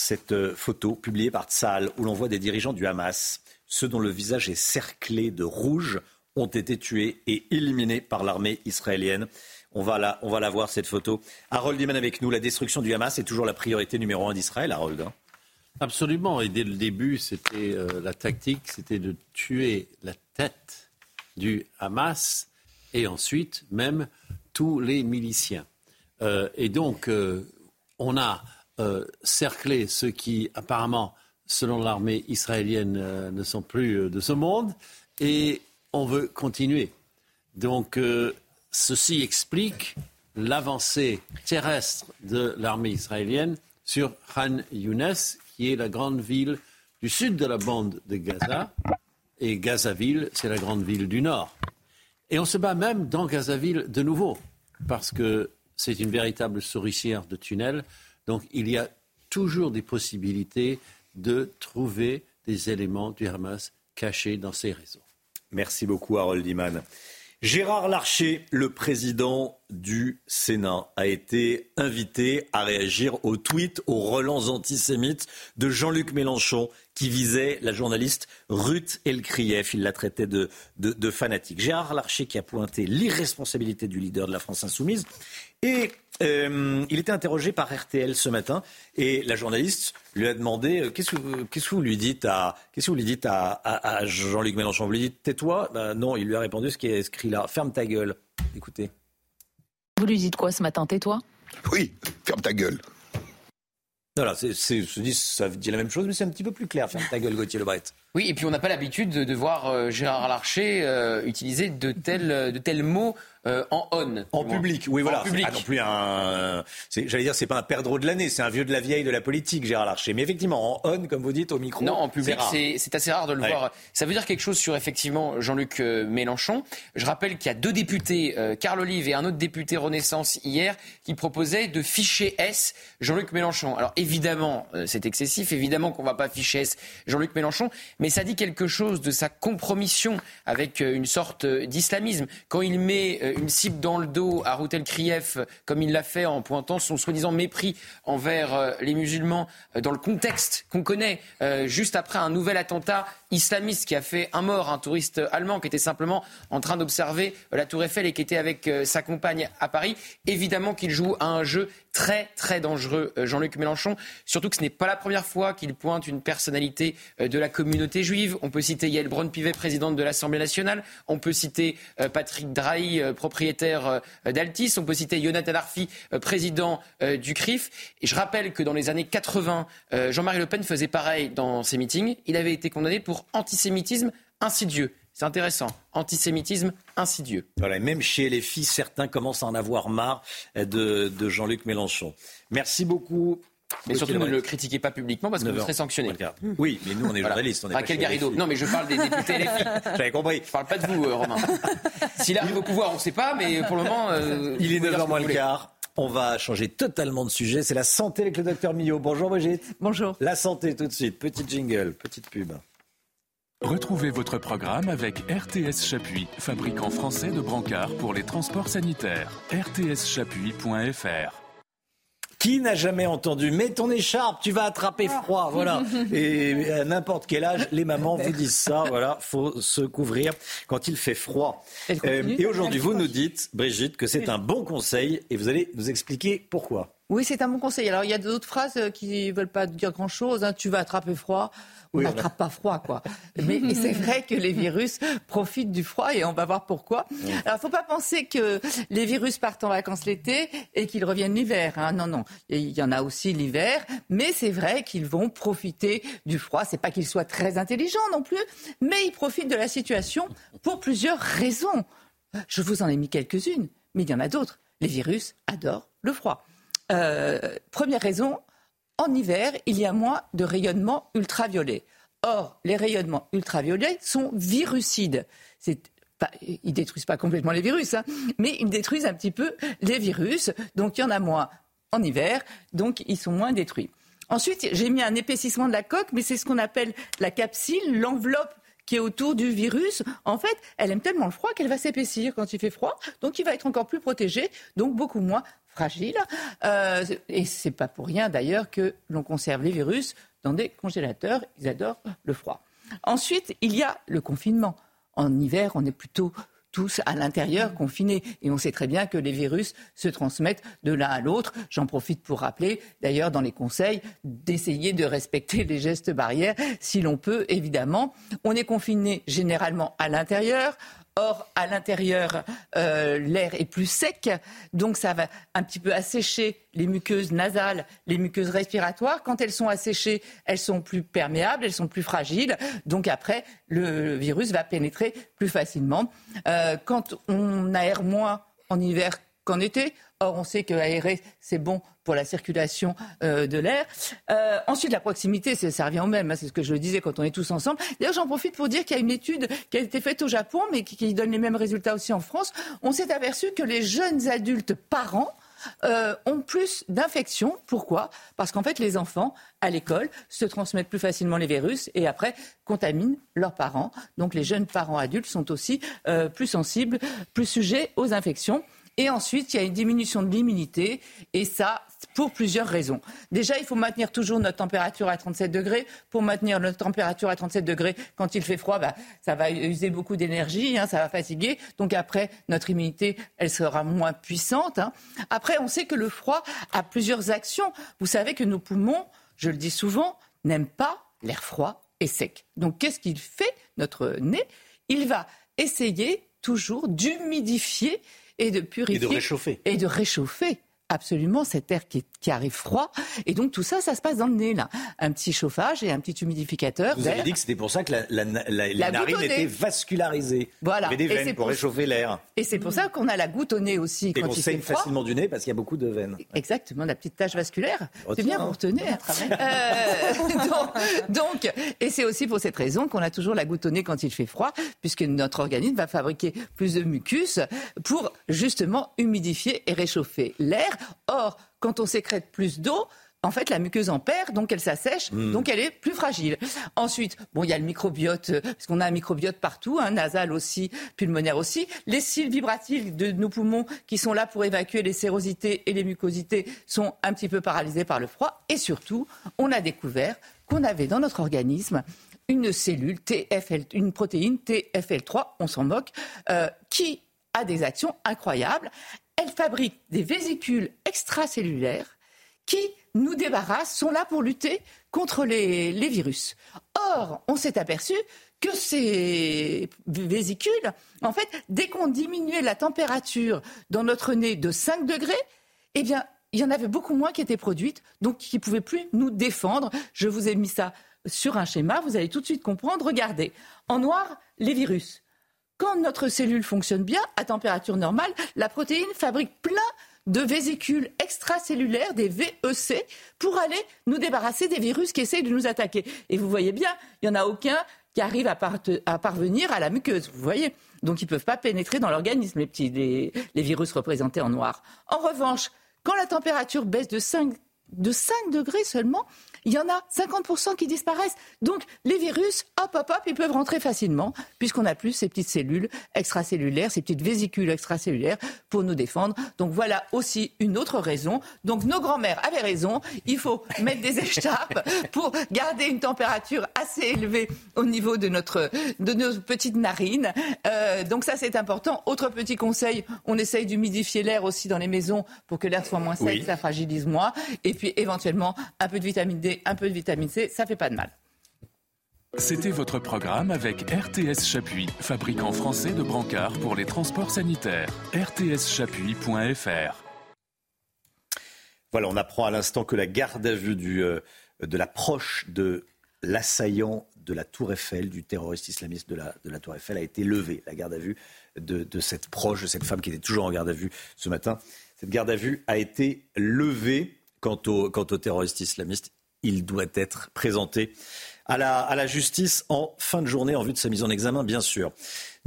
cette photo publiée par Tzal, où l'on voit des dirigeants du Hamas, ceux dont le visage est cerclé de rouge, ont été tués et éliminés par l'armée israélienne. On va, la, on va la voir, cette photo. Harold Iman avec nous. La destruction du Hamas est toujours la priorité numéro un d'Israël, Harold. Absolument. Et dès le début, c'était euh, la tactique, c'était de tuer la tête du Hamas et ensuite même tous les miliciens. Euh, et donc, euh, on a cerclé ceux qui, apparemment, selon l'armée israélienne, ne sont plus de ce monde. Et on veut continuer. Donc, Ceci explique l'avancée terrestre de l'armée israélienne sur Khan Younes, qui est la grande ville du sud de la bande de Gaza. Et Gazaville, c'est la grande ville du nord. Et on se bat même dans Gazaville de nouveau, parce que c'est une véritable souricière de tunnels. Donc il y a toujours des possibilités de trouver des éléments du Hamas cachés dans ces réseaux. Merci beaucoup, Harold Iman. Gérard Larcher, le président du Sénat, a été invité à réagir au tweet, aux relents antisémites de Jean-Luc Mélenchon qui visait la journaliste Ruth Elkrief. Il la traitait de, de fanatique. Gérard Larcher qui a pointé l'irresponsabilité du leader de la France insoumise et euh, il était interrogé par RTL ce matin et la journaliste lui a demandé euh, qu'est-ce que, vous lui dites à qu'est-ce que vous lui dites à, Jean-Luc Mélenchon? Vous lui dites tais-toi ben Non, il lui a répondu ce qui est écrit là ferme ta gueule. Écoutez. Vous lui dites quoi ce matin? Tais-toi Oui, ferme ta gueule. Voilà, c'est, ça dit la même chose, mais c'est un petit peu plus clair. Ferme ta gueule, Gauthier Lebret. Oui, et puis on n'a pas l'habitude de, voir euh, Gérard Larcher utiliser de tels, de tels mots euh, en on. En public, oui, voilà. En public. Pas non plus un. J'allais dire, c'est pas un perdreau de l'année, c'est un vieux de la vieille de la politique, Gérard Larcher. Mais effectivement, en on, comme vous dites, au micro. Non, en public, c'est assez rare de le voir. Ça veut dire quelque chose sur effectivement Jean-Luc euh, Mélenchon. Je rappelle qu'il y a deux députés, euh, Carl Olive et un autre député Renaissance hier, qui proposaient de ficher S Jean-Luc Mélenchon. Alors évidemment, c'est excessif, évidemment qu'on va pas ficher S Jean-Luc Mélenchon, mais ça dit quelque chose de sa compromission avec une sorte d'islamisme. Quand il met une cible dans le dos à Routel Krief, comme il l'a fait en pointant son soi-disant mépris envers euh, les musulmans euh, dans le contexte qu'on connaît, euh, juste après un nouvel attentat islamiste qui a fait un mort, un touriste allemand qui était simplement en train d'observer la tour Eiffel et qui était avec sa compagne à Paris. Évidemment qu'il joue à un jeu très très dangereux, Jean-Luc Mélenchon, surtout que ce n'est pas la première fois qu'il pointe une personnalité de la communauté juive. On peut citer Yael Braun-Pivet, présidente de l'Assemblée nationale. On peut citer Patrick Drahi, propriétaire d'Altis. On peut citer Jonathan Arfi, président du CRIF. Et je rappelle que dans les années 80, Jean-Marie Le Pen faisait pareil dans ses meetings. Il avait été condamné pour antisémitisme insidieux. C'est intéressant. Antisémitisme insidieux. Voilà, même chez les filles, certains commencent à en avoir marre de, Jean-Luc Mélenchon. Merci beaucoup. Mais surtout, ne le critiquez pas publiquement parce que vous serez sanctionné. Oui, mais nous, on est journalistes. Voilà. Raquel Garrido. Non, mais je parle des députés LFI. J'avais compris. Je parle pas de vous, euh, Romain. S'il arrive au pouvoir, on ne sait pas, mais pour le moment. Euh, Il est 9h moins le quart. On va changer totalement de sujet. C'est la santé avec le docteur Millot. Bonjour Brigitte. Bonjour. La santé tout de suite. Petite jingle, petite pub. Retrouvez votre programme avec RTS Chapuis, fabricant français de brancards pour les transports sanitaires. rtschapuis.fr qui n'a jamais entendu Mets ton écharpe, tu vas attraper froid. Voilà. Et à n'importe quel âge, les mamans vous disent ça. Voilà, faut se couvrir quand il fait froid. Euh, et aujourd'hui, vous nous dites, Brigitte, que c'est un bon conseil et vous allez nous expliquer pourquoi. Oui, c'est un bon conseil. Alors, il y a d'autres phrases euh, qui ne veulent pas dire grand-chose. Hein. Tu vas attraper froid. On n'attrape pas froid, quoi. Mais c'est vrai que les virus profitent du froid et on va voir pourquoi. Alors, il faut pas penser que les virus partent en vacances l'été et qu'ils reviennent l'hiver. Hein. Non, non. Il y en a aussi l'hiver, mais c'est vrai qu'ils vont profiter du froid. C'est pas qu'ils soient très intelligents non plus, mais ils profitent de la situation pour plusieurs raisons. Je vous en ai mis quelques-unes, mais il y en a d'autres. Les virus adorent le froid. Euh, première raison, en hiver, il y a moins de rayonnement ultraviolet. Or, les rayonnements ultraviolets sont virucides. Ils ils détruisent pas complètement les virus, hein, mais ils détruisent un petit peu les virus. Donc, il y en a moins en hiver, donc ils sont moins détruits. Ensuite, j'ai mis un épaississement de la coque, mais c'est ce qu'on appelle la capsule, l'enveloppe qui est autour du virus, en fait, elle aime tellement le froid qu'elle va s'épaissir quand il fait froid, donc il va être encore plus protégé, donc beaucoup moins fragile. Euh, et c'est pas pour rien d'ailleurs que l'on conserve les virus dans des congélateurs. Ils adorent le froid. Ensuite, il y a le confinement. En hiver, on est plutôt tous à l'intérieur confinés. Et on sait très bien que les virus se transmettent de l'un à l'autre. J'en profite pour rappeler, d'ailleurs, dans les conseils, d'essayer de respecter les gestes barrières si l'on peut, évidemment. On est confiné généralement à l'intérieur. Or, à l'intérieur, euh, l'air est plus sec, donc ça va un petit peu assécher les muqueuses nasales, les muqueuses respiratoires. Quand elles sont asséchées, elles sont plus perméables, elles sont plus fragiles. Donc après, le virus va pénétrer plus facilement. Euh, quand on aère moins en hiver qu'en été, Or, on sait qu'aérer, c'est bon pour la circulation euh, de l'air. Euh, ensuite, la proximité, ça revient au même. Hein, c'est ce que je disais quand on est tous ensemble. D'ailleurs, j'en profite pour dire qu'il y a une étude qui a été faite au Japon, mais qui, donne les mêmes résultats aussi en France. On s'est aperçu que les jeunes adultes parents euh, ont plus d'infections. Pourquoi? Parce qu'en fait, les enfants, à l'école, se transmettent plus facilement les virus et après contaminent leurs parents. Donc les jeunes parents adultes sont aussi plus sensibles, plus sujets aux infections. Et ensuite, il y a une diminution de l'immunité. Et ça, pour plusieurs raisons. Déjà, il faut maintenir toujours notre température à 37 degrés. Pour maintenir notre température à 37 degrés, quand il fait froid, bah, ça va user beaucoup d'énergie, hein, ça va fatiguer. Donc après, notre immunité, elle sera moins puissante. Hein. Après, on sait que le froid a plusieurs actions. Vous savez que nos poumons, je le dis souvent, n'aiment pas l'air froid et sec. Donc qu'est-ce qu'il fait, notre nez? Il va essayer toujours d'humidifier et de purifier. Et de réchauffer. Et de réchauffer absolument cet air qui, arrive froid. Et donc tout ça, ça se passe dans le nez, là. Un petit chauffage et un petit humidificateur. Vous avez dit que c'était pour ça que la, la, les narines étaient vascularisées. Voilà. Il y avait des veines pour, réchauffer l'air. Et c'est pour ça qu'on a la goutte au nez aussi. Et quand on saigne facilement du nez parce qu'il y a beaucoup de veines. Exactement, la petite tache vasculaire. C'est bien pour retenir. Euh, donc, et c'est aussi pour cette raison qu'on a toujours la goutte au nez quand il fait froid, puisque notre organisme va fabriquer plus de mucus pour justement humidifier et réchauffer l'air. Or, quand on sécrète plus d'eau, en fait, la muqueuse en perd, donc elle s'assèche, hmm. donc elle est plus fragile. Ensuite, bon, il y a le microbiote, euh, parce qu'on a un microbiote partout, hein, nasal aussi, pulmonaire aussi. Les cils vibratiles de nos poumons, qui sont là pour évacuer les sérosités et les mucosités, sont un petit peu paralysés par le froid. Et surtout, on a découvert qu'on avait dans notre organisme une cellule TFL, une protéine TFL3, on s'en moque, euh, qui a des actions incroyables elle fabrique des vésicules extracellulaires qui nous débarrassent, sont là pour lutter contre les, virus. Or, on s'est aperçu que ces vésicules, en fait, dès qu'on diminuait la température dans notre nez de 5 degrés, eh bien, il y en avait beaucoup moins qui étaient produites, donc qui ne pouvaient plus nous défendre. Je vous ai mis ça sur un schéma, vous allez tout de suite comprendre. Regardez, en noir, les virus. Quand notre cellule fonctionne bien, à température normale, la protéine fabrique plein de vésicules extracellulaires, des VEC, pour aller nous débarrasser des virus qui essayent de nous attaquer. Et vous voyez bien, il n'y en a aucun qui arrive à, parvenir à la muqueuse, vous voyez. Donc ils ne peuvent pas pénétrer dans l'organisme, les, les, virus représentés en noir. En revanche, quand la température baisse de 5, de 5 degrés seulement, il y en a 50% qui disparaissent. Donc les virus, hop, hop, hop, ils peuvent rentrer facilement puisqu'on n'a plus ces petites cellules extracellulaires, ces petites vésicules extracellulaires pour nous défendre. Donc voilà aussi une autre raison. Donc nos grands-mères avaient raison, il faut mettre des écharpes pour garder une température assez élevée au niveau de, notre, de nos petites narines. Euh, donc ça c'est important. Autre petit conseil, on essaye d'humidifier l'air aussi dans les maisons pour que l'air soit moins sec, ça fragilise moins. Et puis éventuellement un peu de vitamine D, un peu de vitamine C, ça fait pas de mal. C'était votre programme avec RTS Chapuis, fabricant français de brancards pour les transports sanitaires. rtschapuis.fr Voilà, on apprend à l'instant que la garde à vue du, euh, de l'approche de l'assaillant de la Tour Eiffel, du terroriste islamiste de la, de la Tour Eiffel, a été levée. La garde à vue de, de cette proche, de cette femme qui était toujours en garde à vue ce matin, cette garde à vue a été levée. Quant au, quant au terroriste islamiste, il doit être présenté à la, à la, justice en fin de journée en vue de sa mise en examen, bien sûr.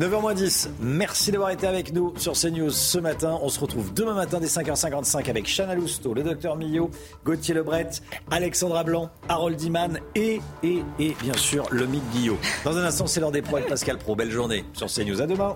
9h10, merci d'avoir été avec nous sur CNews ce matin. On se retrouve demain matin dès 5h55 avec Chana Lousteau, le docteur Millot, Gauthier Lebret, Alexandra Blanc, Harold Diman et, et, et bien sûr le Mick Guillot. Dans un instant, c'est l'heure des avec Pascal Pro. Belle journée sur CNews. À demain.